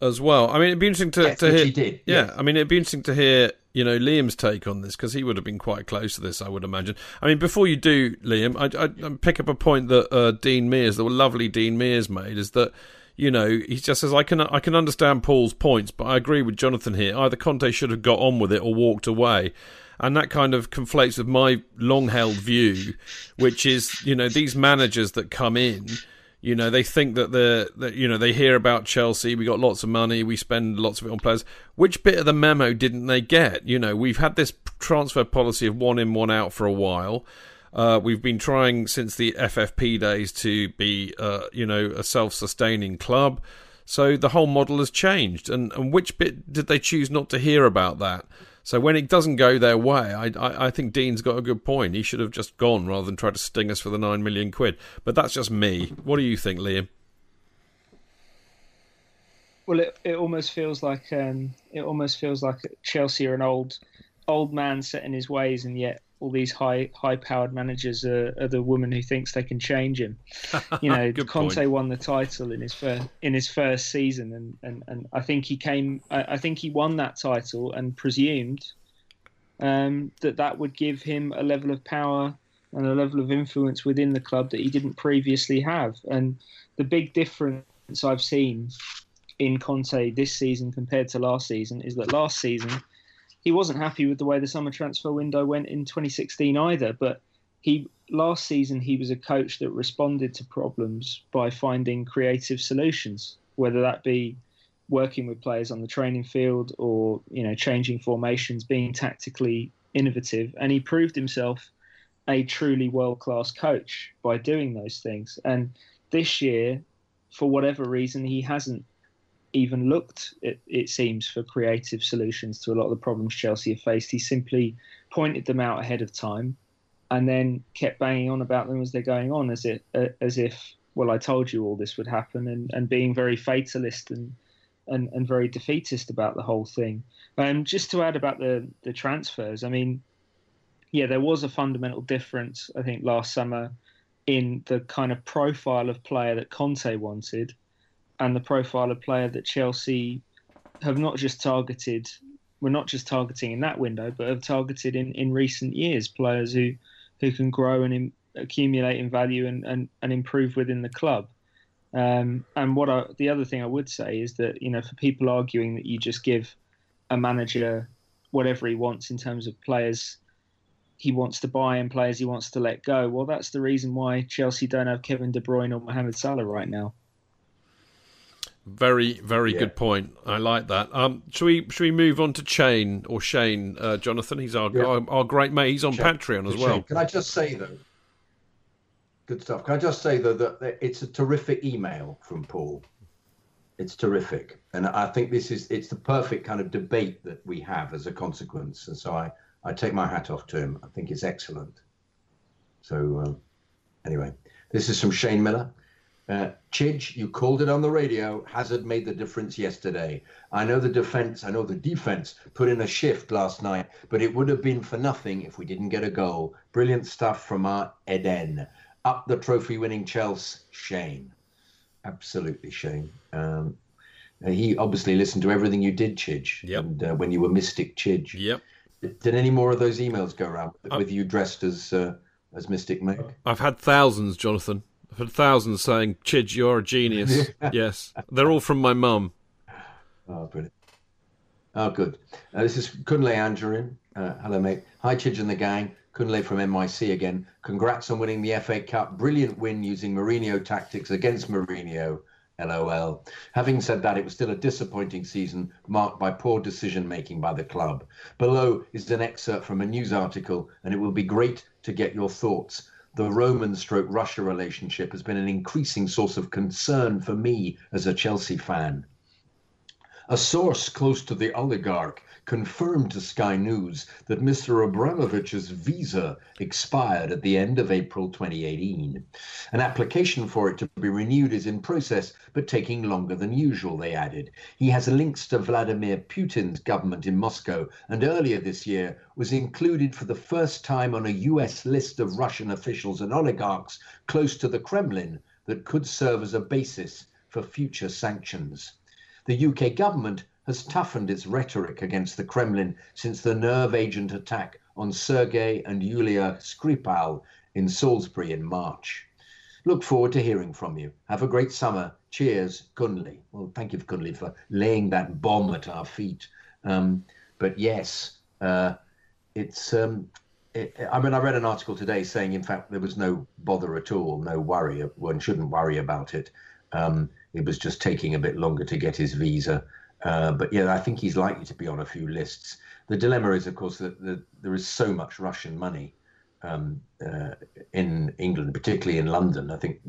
as well. I mean, it'd be interesting to, yes, to hear. Did, yeah, yes. I mean, it'd be interesting to hear you know Liam's take on this because he would have been quite close to this, I would imagine. I mean, before you do, Liam, I, I, I pick up a point that uh, Dean Mears, the lovely Dean Mears, made is that you know he just says I can I can understand Paul's points, but I agree with Jonathan here. Either Conte should have got on with it or walked away. And that kind of conflates with my long held view, which is, you know, these managers that come in, you know, they think that the that you know they hear about Chelsea. We got lots of money. We spend lots of it on players. Which bit of the memo didn't they get? You know, we've had this transfer policy of one in, one out for a while. Uh, we've been trying since the FFP days to be, uh, you know, a self-sustaining club. So the whole model has changed. And and which bit did they choose not to hear about that? So when it doesn't go their way, I, I, I, think Dean's got a good point. He should have just gone rather than try to sting us for the nine million quid. But that's just me. What do you think, Liam? Well, it, it almost feels like um, it almost feels like Chelsea are an old old man set in his ways, and yet all these high high powered managers are, are, the woman who thinks they can change him. *laughs* You know, Conte point. won the title in his first in his first season, and, and, and I think he came. I, I think he won that title and presumed um, that that would give him a level of power and a level of influence within the club that he didn't previously have. And the big difference I've seen in Conte this season compared to last season is that last season he wasn't happy with the way the summer transfer window went in 2016 either. But he last season he was a coach that responded to problems by finding creative solutions, whether that be working with players on the training field or you know changing formations, being tactically innovative, and he proved himself a truly world class coach by doing those things. And this year, for whatever reason, he hasn't even looked, it, it, seems, for creative solutions to a lot of the problems Chelsea have faced. He simply pointed them out ahead of time and then kept banging on about them as they're going on, as if uh, as if well, I told you all this would happen, and, and being very fatalist and, and and very defeatist about the whole thing. Um, just to add about the the transfers, I mean, yeah, there was a fundamental difference, I think, last summer in the kind of profile of player that Conte wanted and the profile of player that Chelsea have not just targeted we're not just targeting in that window, but have targeted in, in recent years players who who can grow and in, accumulate in value and, and, and improve within the club. Um, and what I, the other thing I would say is that you know for people arguing that you just give a manager whatever he wants in terms of players he wants to buy and players he wants to let go. Well, that's the reason why Chelsea don't have Kevin De Bruyne or Mohamed Salah right now. Very, very yeah. good point. I like that. Um, should we should we move on to Chain or Shane, uh, Jonathan? He's our, yeah. our, our great mate. He's on Shane. Patreon as well. Can I just say though? Good stuff. Can I just say though that it's a terrific email from Paul. It's terrific, and I think this is it's the perfect kind of debate that we have as a consequence. And so I I take my hat off to him. I think it's excellent. So uh, anyway, this is from Shane Miller. Uh, Chidge, you called it on the radio. Hazard made the difference yesterday. I know the defense, I know the defense put in a shift last night, but it would have been for nothing if we didn't get a goal. Brilliant stuff from our Eden. Up the trophy winning Chelsea, Shane. Absolutely, Shane. Um, he obviously listened to everything you did, Chidge. Yep. And uh, when you were Mystic Chidge. Yep. Did any more of those emails go around with, with you dressed as uh, as Mystic Meg? I've had thousands, Jonathan. I've had thousands saying, Chidge, you're a genius. *laughs* yes. They're all from my mum. Oh, brilliant. Oh, good. Uh, this is Kunle Angerin. Uh, hello, mate. Hi, Chidge and the gang. Kunle from NYC again. Congrats on winning the FA Cup. Brilliant win using Mourinho tactics against Mourinho. LOL. Having said that, it was still a disappointing season marked by poor decision making by the club. Below is an excerpt from a news article, and it will be great to get your thoughts the Roman stroke Russia relationship has been an increasing source of concern for me as a Chelsea fan. A source close to the oligarch confirmed to Sky News that Mr. Abramovich's visa expired at the end of April 2018. An application for it to be renewed is in process, but taking longer than usual, they added. He has links to Vladimir Putin's government in Moscow, and earlier this year was included for the first time on a US list of Russian officials and oligarchs close to the Kremlin that could serve as a basis for future sanctions. The UK government has toughened its rhetoric against the Kremlin since the nerve agent attack on Sergei and Yulia Skripal in Salisbury in March. Look forward to hearing from you. Have a great summer. Cheers, Kunle. Well, thank you, Kunle, for laying that bomb at our feet. Um, but yes, uh, it's. Um, it, I mean, I read an article today saying, in fact, there was no bother at all, no worry. One shouldn't worry about it. Um, it was just taking a bit longer to get his visa. Uh, but yeah, I think he's likely to be on a few lists. The dilemma is, of course, that, that there is so much Russian money um, uh, in England, particularly in London. I think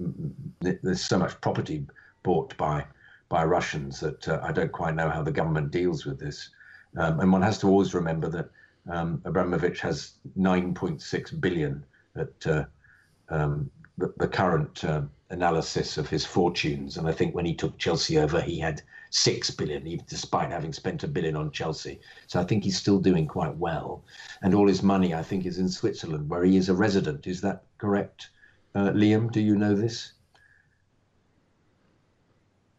there's so much property bought by by Russians that uh, I don't quite know how the government deals with this. Um, and one has to always remember that um, Abramovich has 9.6 billion at uh, um, the, the, current uh, analysis of his fortunes. And I think when he took Chelsea over, he had six billion, even despite having spent a billion on Chelsea. So I think he's still doing quite well. And all his money, I think, is in Switzerland, where he is a resident. Is that correct? Uh, Liam, do you know this?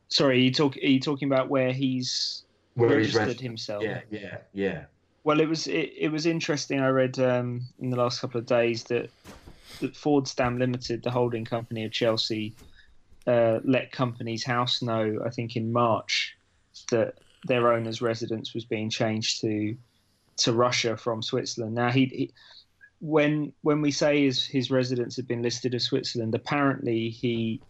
Sorry, are you, talk, are you talking about where he's where registered he's himself? Yeah, yeah, yeah. Well, it was it, it was interesting. I read um, in the last couple of days that that Fordstam Limited, the holding company of Chelsea, uh, let Companies House know, I think in March, that their owner's residence was being changed to to Russia from Switzerland. Now he, he when when we say his his residence had been listed as Switzerland, apparently he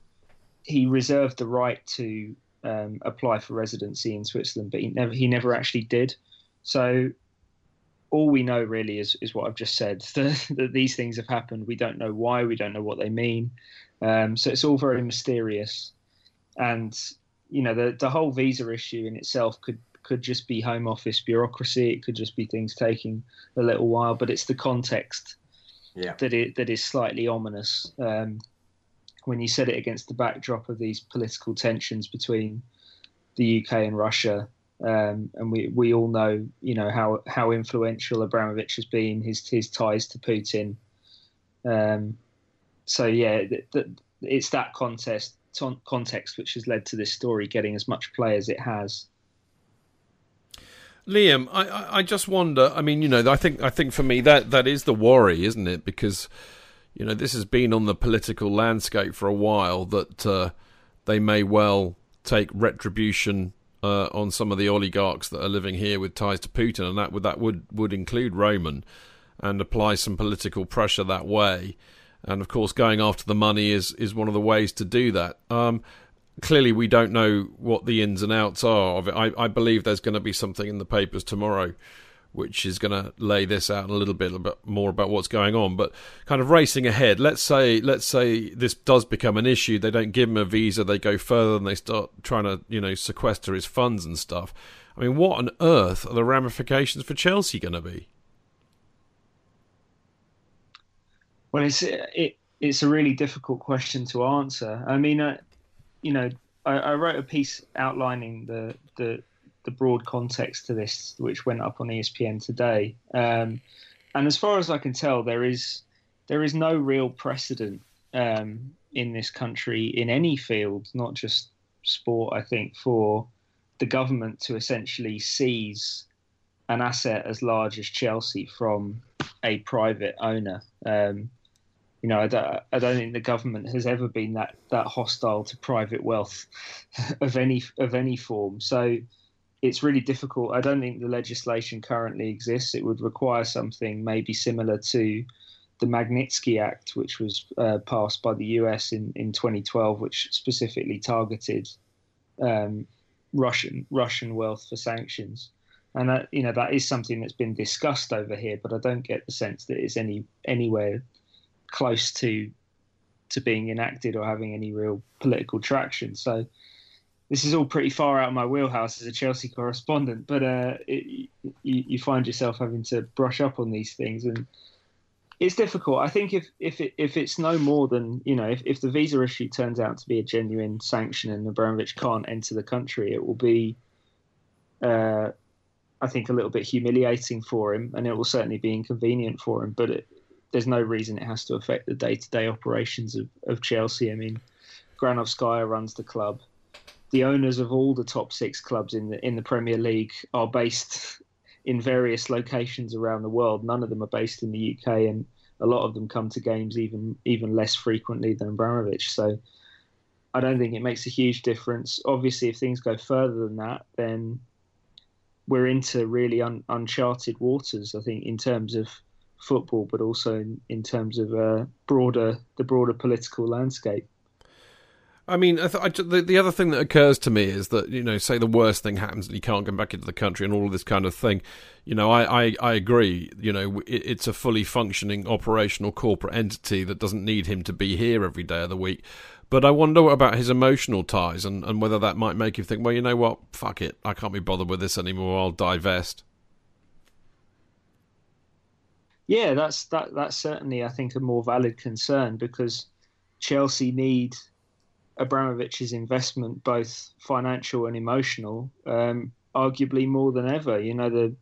he reserved the right to um, apply for residency in Switzerland, but he never he never actually did. So all we know really is is what I've just said *laughs* that, that these things have happened. We don't know why. We don't know what they mean. Um, so it's all very mysterious, and you know the the whole visa issue in itself could could just be Home Office bureaucracy. It could just be things taking a little while, but it's the context yeah. that it that is slightly ominous. Um, when you set it against the backdrop of these political tensions between the UK and Russia, um, and we, we all know you know how how influential Abramovich has been, his his ties to Putin. Um, so yeah, it's that contest context which has led to this story getting as much play as it has. Liam, I, I just wonder. I mean, you know, I think I think for me that that is the worry, isn't it? Because you know this has been on the political landscape for a while that uh, they may well take retribution uh, on some of the oligarchs that are living here with ties to Putin, and that would that would would include Roman, and apply some political pressure that way. And of course, going after the money is is one of the ways to do that. Um, clearly we don't know what the ins and outs are of it. I, I believe there's going to be something in the papers tomorrow which is going to lay this out a little bit, a bit more about what's going on. But kind of racing ahead, let's say let's say this does become an issue. They don't give him a visa. They go further and they start trying to you know sequester his funds and stuff. I mean, what on earth are the ramifications for Chelsea going to be? Well, it's it, it's a really difficult question to answer. I mean, uh, you know, I, I wrote a piece outlining the, the the broad context to this, which went up on ESPN today. Um, and as far as I can tell, there is there is no real precedent um, in this country in any field, not just sport. I think for the government to essentially seize an asset as large as Chelsea from a private owner. Um, you know, I don't, I don't think the government has ever been that that hostile to private wealth *laughs* of any of any form. So it's really difficult. I don't think the legislation currently exists. It would require something maybe similar to the Magnitsky Act, which was uh, passed by the US in, in 2012, which specifically targeted um, Russian Russian wealth for sanctions. And that you know that is something that's been discussed over here, but I don't get the sense that it's any anywhere close to to being enacted or having any real political traction. So this is all pretty far out of my wheelhouse as a Chelsea correspondent, but uh, it, you, you, find yourself having to brush up on these things, and it's difficult. I think if if it, if it's no more than you know, if, if the visa issue turns out to be a genuine sanction and Abramovich can't enter the country, it will be, uh, I think, a little bit humiliating for him, and it will certainly be inconvenient for him. But it, there's no reason it has to affect the day-to-day operations of, of Chelsea. I mean, Granovskaya runs the club. The owners of all the top six clubs in the in the Premier League are based in various locations around the world. None of them are based in the UK, and a lot of them come to games even even less frequently than Abramovich. So I don't think it makes a huge difference. Obviously, if things go further than that, then we're into really un, uncharted waters. I think in terms of football, but also in, in terms of uh, broader the broader political landscape. I mean, I th- I, the, the other thing that occurs to me is that you know, say the worst thing happens and he can't come back into the country and all of this kind of thing. You know, I, I, I agree. You know, it, it's a fully functioning operational corporate entity that doesn't need him to be here every day of the week. But I wonder about his emotional ties and, and whether that might make you think, well, you know what, fuck it, I can't be bothered with this anymore. I'll divest. Yeah, that's that. That's certainly, I think, a more valid concern because Chelsea need Abramovich's investment, both financial and emotional, um, arguably more than ever. You know, the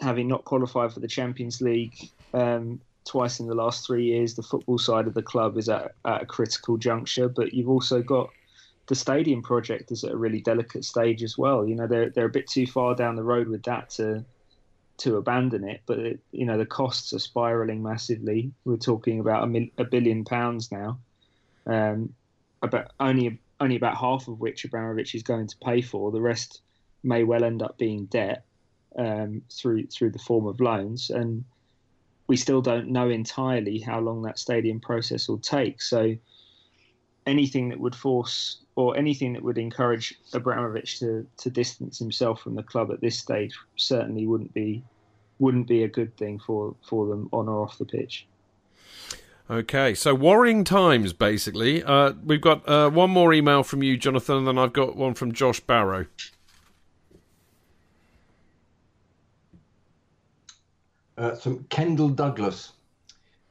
having not qualified for the Champions League um, twice in the last three years, the football side of the club is at, at a critical juncture. But you've also got the stadium project is at a really delicate stage as well. You know, they're they're a bit too far down the road with that to to abandon it. But it, you know the costs are spiraling massively. We're talking about a, mil- a billion pounds now, um, about only only about half of which Abramovich is going to pay for. The rest may well end up being debt um, through through the form of loans, and we still don't know entirely how long that stadium process will take. So anything that would force or anything that would encourage Abramovich to, to distance himself from the club at this stage certainly wouldn't be wouldn't be a good thing for, for them on or off the pitch. Okay, so worrying times basically. Uh, we've got uh, one more email from you, Jonathan, and then I've got one from Josh Barrow. Uh, from Kendall Douglas.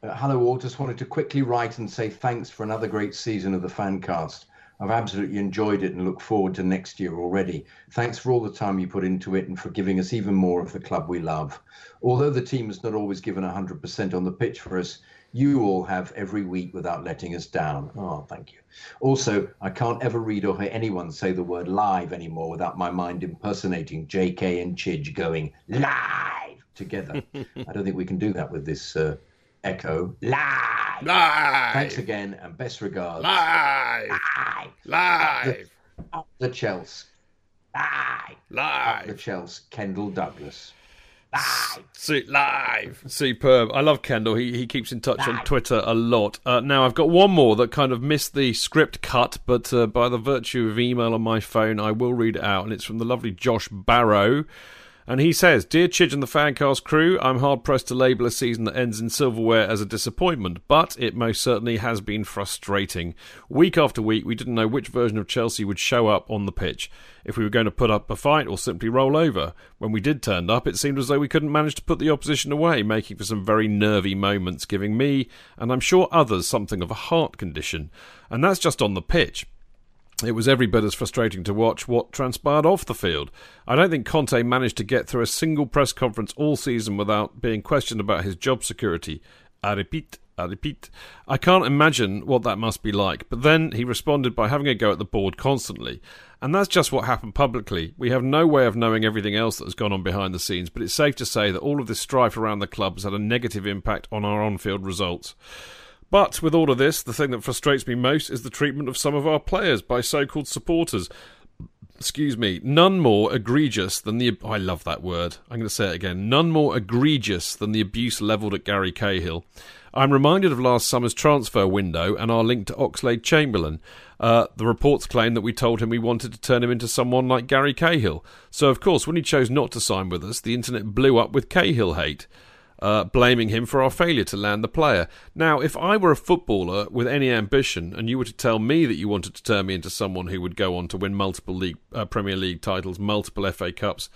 Uh, hello, all. Just wanted to quickly write and say thanks for another great season of the Fancast. I've absolutely enjoyed it and look forward to next year already. Thanks for all the time you put into it and for giving us even more of the club we love. Although the team has not always given 100% on the pitch for us, you all have every week without letting us down. Oh, thank you. Also, I can't ever read or hear anyone say the word live anymore without my mind impersonating JK and Chidge going live together. *laughs* I don't think we can do that with this uh, echo. Live! Live! Thanks again and best regards. Live! Live! Live! Up the Chelsea. Live! Live! Up the Chelsea. Kendall Douglas. See, live, superb. I love Kendall. He he keeps in touch on Twitter a lot. Uh, now I've got one more that kind of missed the script cut, but uh, by the virtue of email on my phone, I will read it out, and it's from the lovely Josh Barrow. And he says, Dear Chidge and the Fancast crew, I'm hard pressed to label a season that ends in silverware as a disappointment, but it most certainly has been frustrating. Week after week, we didn't know which version of Chelsea would show up on the pitch. If we were going to put up a fight or simply roll over. When we did turn up, it seemed as though we couldn't manage to put the opposition away, making for some very nervy moments, giving me, and I'm sure others, something of a heart condition. And that's just on the pitch. It was every bit as frustrating to watch what transpired off the field. I don't think Conte managed to get through a single press conference all season without being questioned about his job security. I repeat, I repeat. I can't imagine what that must be like. But then he responded by having a go at the board constantly. And that's just what happened publicly. We have no way of knowing everything else that has gone on behind the scenes, but it's safe to say that all of this strife around the club has had a negative impact on our on field results. But with all of this, the thing that frustrates me most is the treatment of some of our players by so called supporters. Excuse me, none more egregious than the. I love that word. I'm going to say it again. None more egregious than the abuse levelled at Gary Cahill. I'm reminded of last summer's transfer window and our link to Oxlade Chamberlain. Uh, the reports claim that we told him we wanted to turn him into someone like Gary Cahill. So, of course, when he chose not to sign with us, the internet blew up with Cahill hate uh, blaming him for our failure to land the player. Now, if I were a footballer with any ambition, and you were to tell me that you wanted to turn me into someone who would go on to win multiple league, uh, Premier League titles, multiple FA Cups,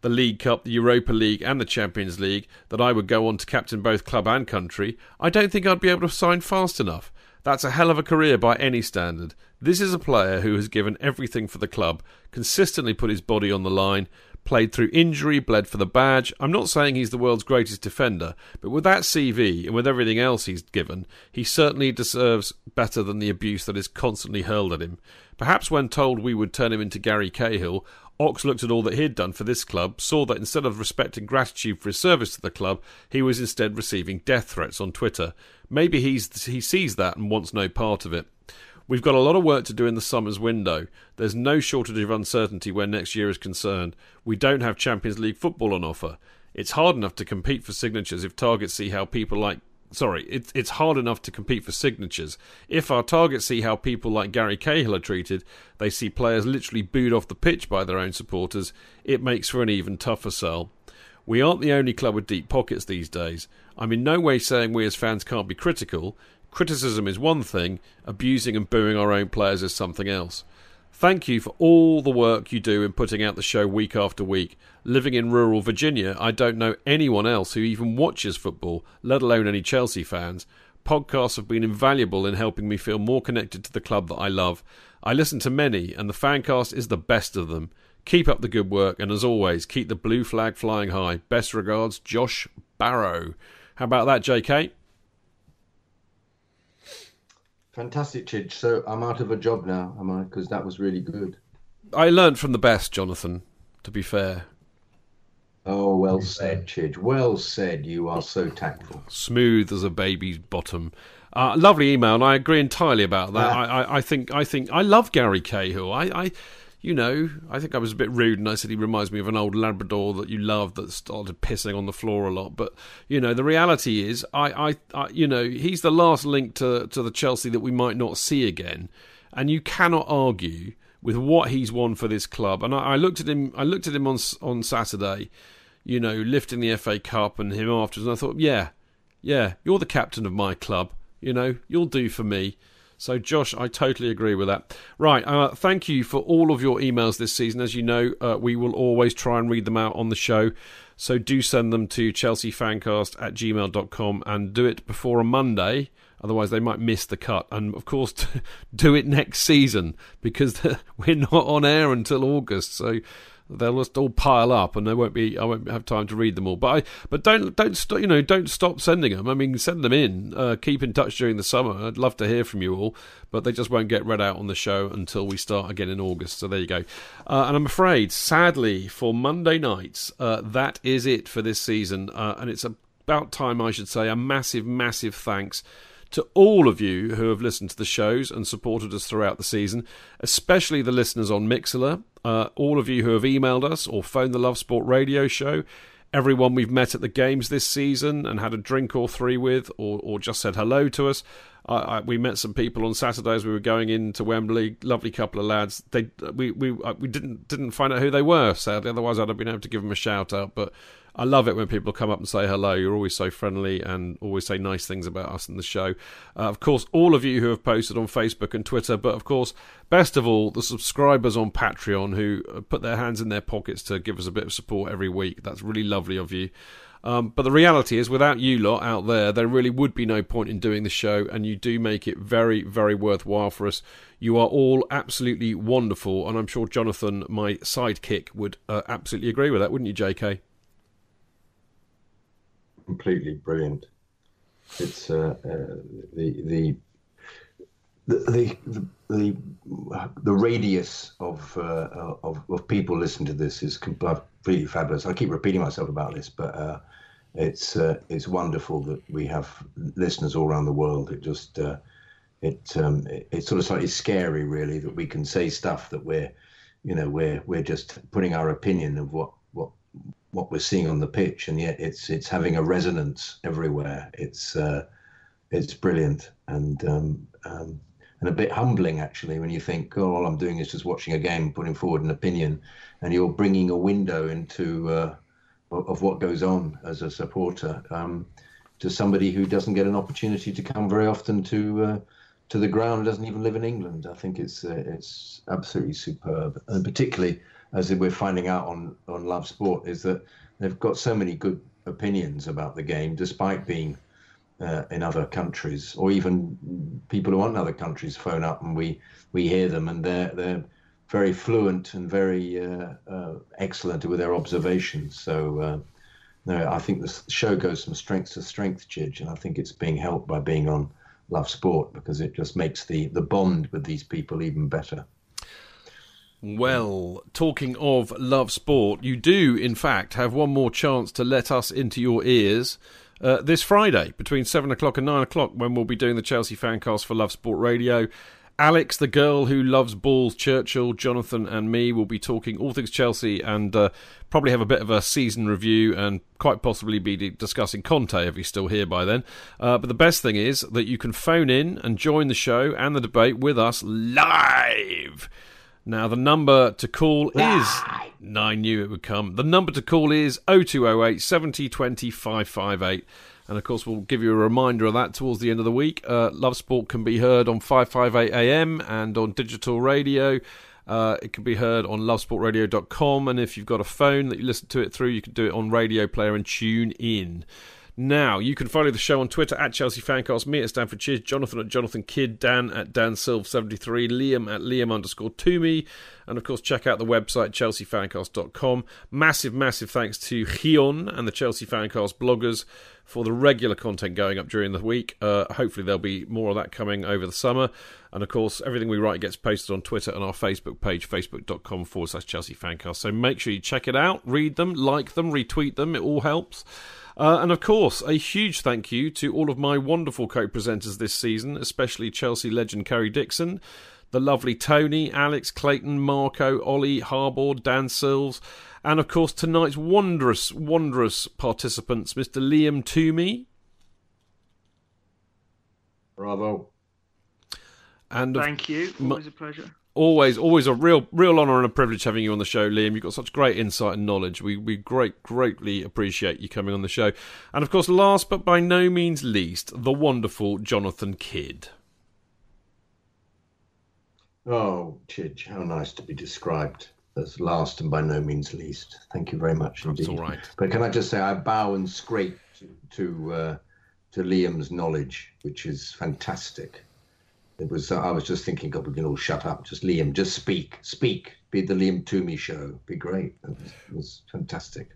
the League Cup, the Europa League, and the Champions League, that I would go on to captain both club and country, I don't think I'd be able to sign fast enough. That's a hell of a career by any standard. This is a player who has given everything for the club, consistently put his body on the line, played through injury, bled for the badge. I'm not saying he's the world's greatest defender, but with that CV and with everything else he's given, he certainly deserves better than the abuse that is constantly hurled at him. Perhaps when told we would turn him into Gary Cahill, Ox looked at all that he'd done for this club, saw that instead of respect and gratitude for his service to the club, he was instead receiving death threats on Twitter. Maybe he's he sees that and wants no part of it. We've got a lot of work to do in the summer's window. There's no shortage of uncertainty where next year is concerned. We don't have Champions League football on offer. It's hard enough to compete for signatures if targets see how people like sorry, it's it's hard enough to compete for signatures. If our targets see how people like Gary Cahill are treated, they see players literally booed off the pitch by their own supporters, it makes for an even tougher sell. We aren't the only club with deep pockets these days. I'm in no way saying we as fans can't be critical. Criticism is one thing, abusing and booing our own players is something else. Thank you for all the work you do in putting out the show week after week. Living in rural Virginia, I don't know anyone else who even watches football, let alone any Chelsea fans. Podcasts have been invaluable in helping me feel more connected to the club that I love. I listen to many, and the Fancast is the best of them. Keep up the good work, and as always, keep the blue flag flying high. Best regards, Josh Barrow. How about that, JK? Fantastic, Chidge. So I'm out of a job now, am I? Because that was really good. I learned from the best, Jonathan, to be fair. Oh, well said, Chidge. Well said. You are so tactful. Smooth as a baby's bottom. Uh, lovely email, and I agree entirely about that. Ah. I, I, I think I think I love Gary Cahill. I, I you know, I think I was a bit rude and I said he reminds me of an old Labrador that you loved that started pissing on the floor a lot. But you know, the reality is, I, I, I you know, he's the last link to to the Chelsea that we might not see again, and you cannot argue with what he's won for this club. And I, I looked at him, I looked at him on on Saturday, you know, lifting the FA Cup and him afterwards, and I thought, yeah, yeah, you're the captain of my club. You know, you'll do for me. So, Josh, I totally agree with that. Right, uh, thank you for all of your emails this season. As you know, uh, we will always try and read them out on the show. So, do send them to chelseafancast at gmail.com and do it before a Monday. Otherwise, they might miss the cut. And of course, *laughs* do it next season because *laughs* we're not on air until August. So, they'll just all pile up, and there won't be I won't have time to read them all. But I, but don't don't you know don't stop sending them. I mean, send them in. Uh, keep in touch during the summer. I'd love to hear from you all, but they just won't get read out on the show until we start again in August. So there you go. Uh, and I'm afraid, sadly, for Monday nights, uh, that is it for this season, uh, and it's about time I should say a massive, massive thanks to all of you who have listened to the shows and supported us throughout the season, especially the listeners on Mixlr, uh, all of you who have emailed us or phoned the Love Sport radio show, everyone we've met at the games this season and had a drink or three with, or, or just said hello to us. I, I, we met some people on Saturday as we were going into Wembley. Lovely couple of lads. They we we uh, we didn't didn't find out who they were. Sadly, otherwise I'd have been able to give them a shout out. But I love it when people come up and say hello. You're always so friendly and always say nice things about us and the show. Uh, of course, all of you who have posted on Facebook and Twitter, but of course, best of all, the subscribers on Patreon who uh, put their hands in their pockets to give us a bit of support every week. That's really lovely of you. Um, but the reality is, without you lot out there, there really would be no point in doing the show, and you do make it very, very worthwhile for us. You are all absolutely wonderful, and I'm sure Jonathan, my sidekick, would uh, absolutely agree with that, wouldn't you, JK? Completely brilliant. It's uh, uh, the, the the the the the radius of, uh, of of people listening to this is completely fabulous. I keep repeating myself about this, but uh, it's uh, it's wonderful that we have listeners all around the world. It just uh, it, um, it it's sort of slightly scary, really, that we can say stuff that we're you know we're we're just putting our opinion of what what we're seeing on the pitch, and yet it's it's having a resonance everywhere. It's uh, it's brilliant and um, um, and a bit humbling actually when you think, oh, all I'm doing is just watching a game, putting forward an opinion, and you're bringing a window into uh, of what goes on as a supporter um, to somebody who doesn't get an opportunity to come very often to. Uh, to the ground, doesn't even live in England. I think it's uh, it's absolutely superb, and particularly as we're finding out on on Love Sport, is that they've got so many good opinions about the game, despite being uh, in other countries, or even people who aren't in other countries phone up and we we hear them, and they're they're very fluent and very uh, uh, excellent with their observations. So. Uh, no, I think the show goes from strength to strength, Chidge, and I think it's being helped by being on Love Sport because it just makes the, the bond with these people even better. Well, talking of love sport, you do, in fact, have one more chance to let us into your ears uh, this Friday between 7 o'clock and 9 o'clock when we'll be doing the Chelsea Fancast for Love Sport Radio. Alex, the girl who loves balls, Churchill, Jonathan, and me will be talking all things Chelsea and uh, probably have a bit of a season review and quite possibly be discussing Conte if he's still here by then. Uh, but the best thing is that you can phone in and join the show and the debate with us live. Now, the number to call is. I knew it would come. The number to call is 0208 70 20 558. And of course, we'll give you a reminder of that towards the end of the week. Uh, Love Sport can be heard on 558 AM and on digital radio. Uh, it can be heard on lovesportradio.com. And if you've got a phone that you listen to it through, you can do it on Radio Player and tune in. Now, you can follow the show on Twitter at Chelsea Fancast, me at Stamford Chidge, Jonathan at Jonathan Kidd, Dan at Dan Silv73, Liam at Liam underscore Toomey, and of course, check out the website chelseafancast.com. Massive, massive thanks to Hion and the Chelsea Fancast bloggers for the regular content going up during the week. Uh, hopefully, there'll be more of that coming over the summer. And of course, everything we write gets posted on Twitter and our Facebook page, facebook.com forward slash Chelsea Fancast. So make sure you check it out, read them, like them, retweet them. It all helps. Uh, and of course, a huge thank you to all of my wonderful co presenters this season, especially Chelsea legend Kerry Dixon, the lovely Tony, Alex, Clayton, Marco, Ollie, Harbord, Dan Sills, and of course tonight's wondrous, wondrous participants, Mr. Liam Toomey. Bravo. And thank you. Always a pleasure always always a real real honor and a privilege having you on the show liam you've got such great insight and knowledge we we great greatly appreciate you coming on the show and of course last but by no means least the wonderful jonathan kidd Oh, Chidge, how nice to be described as last and by no means least. Thank you very much indeed. That's all right. But can I just say I bow and scrape to to, uh, to Liam's knowledge, which is fantastic. It was. I was just thinking, God, we can all shut up. Just Liam, just speak, speak. Be the Liam Toomey show. Be great. It was, it was fantastic.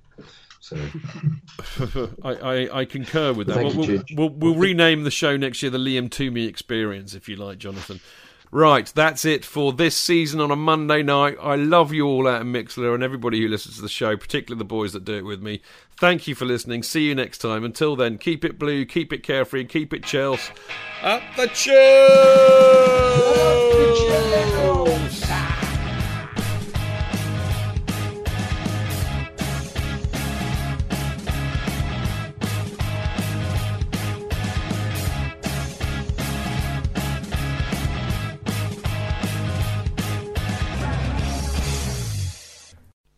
So *laughs* I, I, I concur with that. We'll, you, we'll, we'll, we'll rename the show next year the Liam Toomey Experience, if you like, Jonathan. Right, that's it for this season on a Monday night. I love you all out in Mixlr and everybody who listens to the show, particularly the boys that do it with me. Thank you for listening. See you next time. Until then, keep it blue, keep it carefree, keep it Chelsea. Up the Chelsea!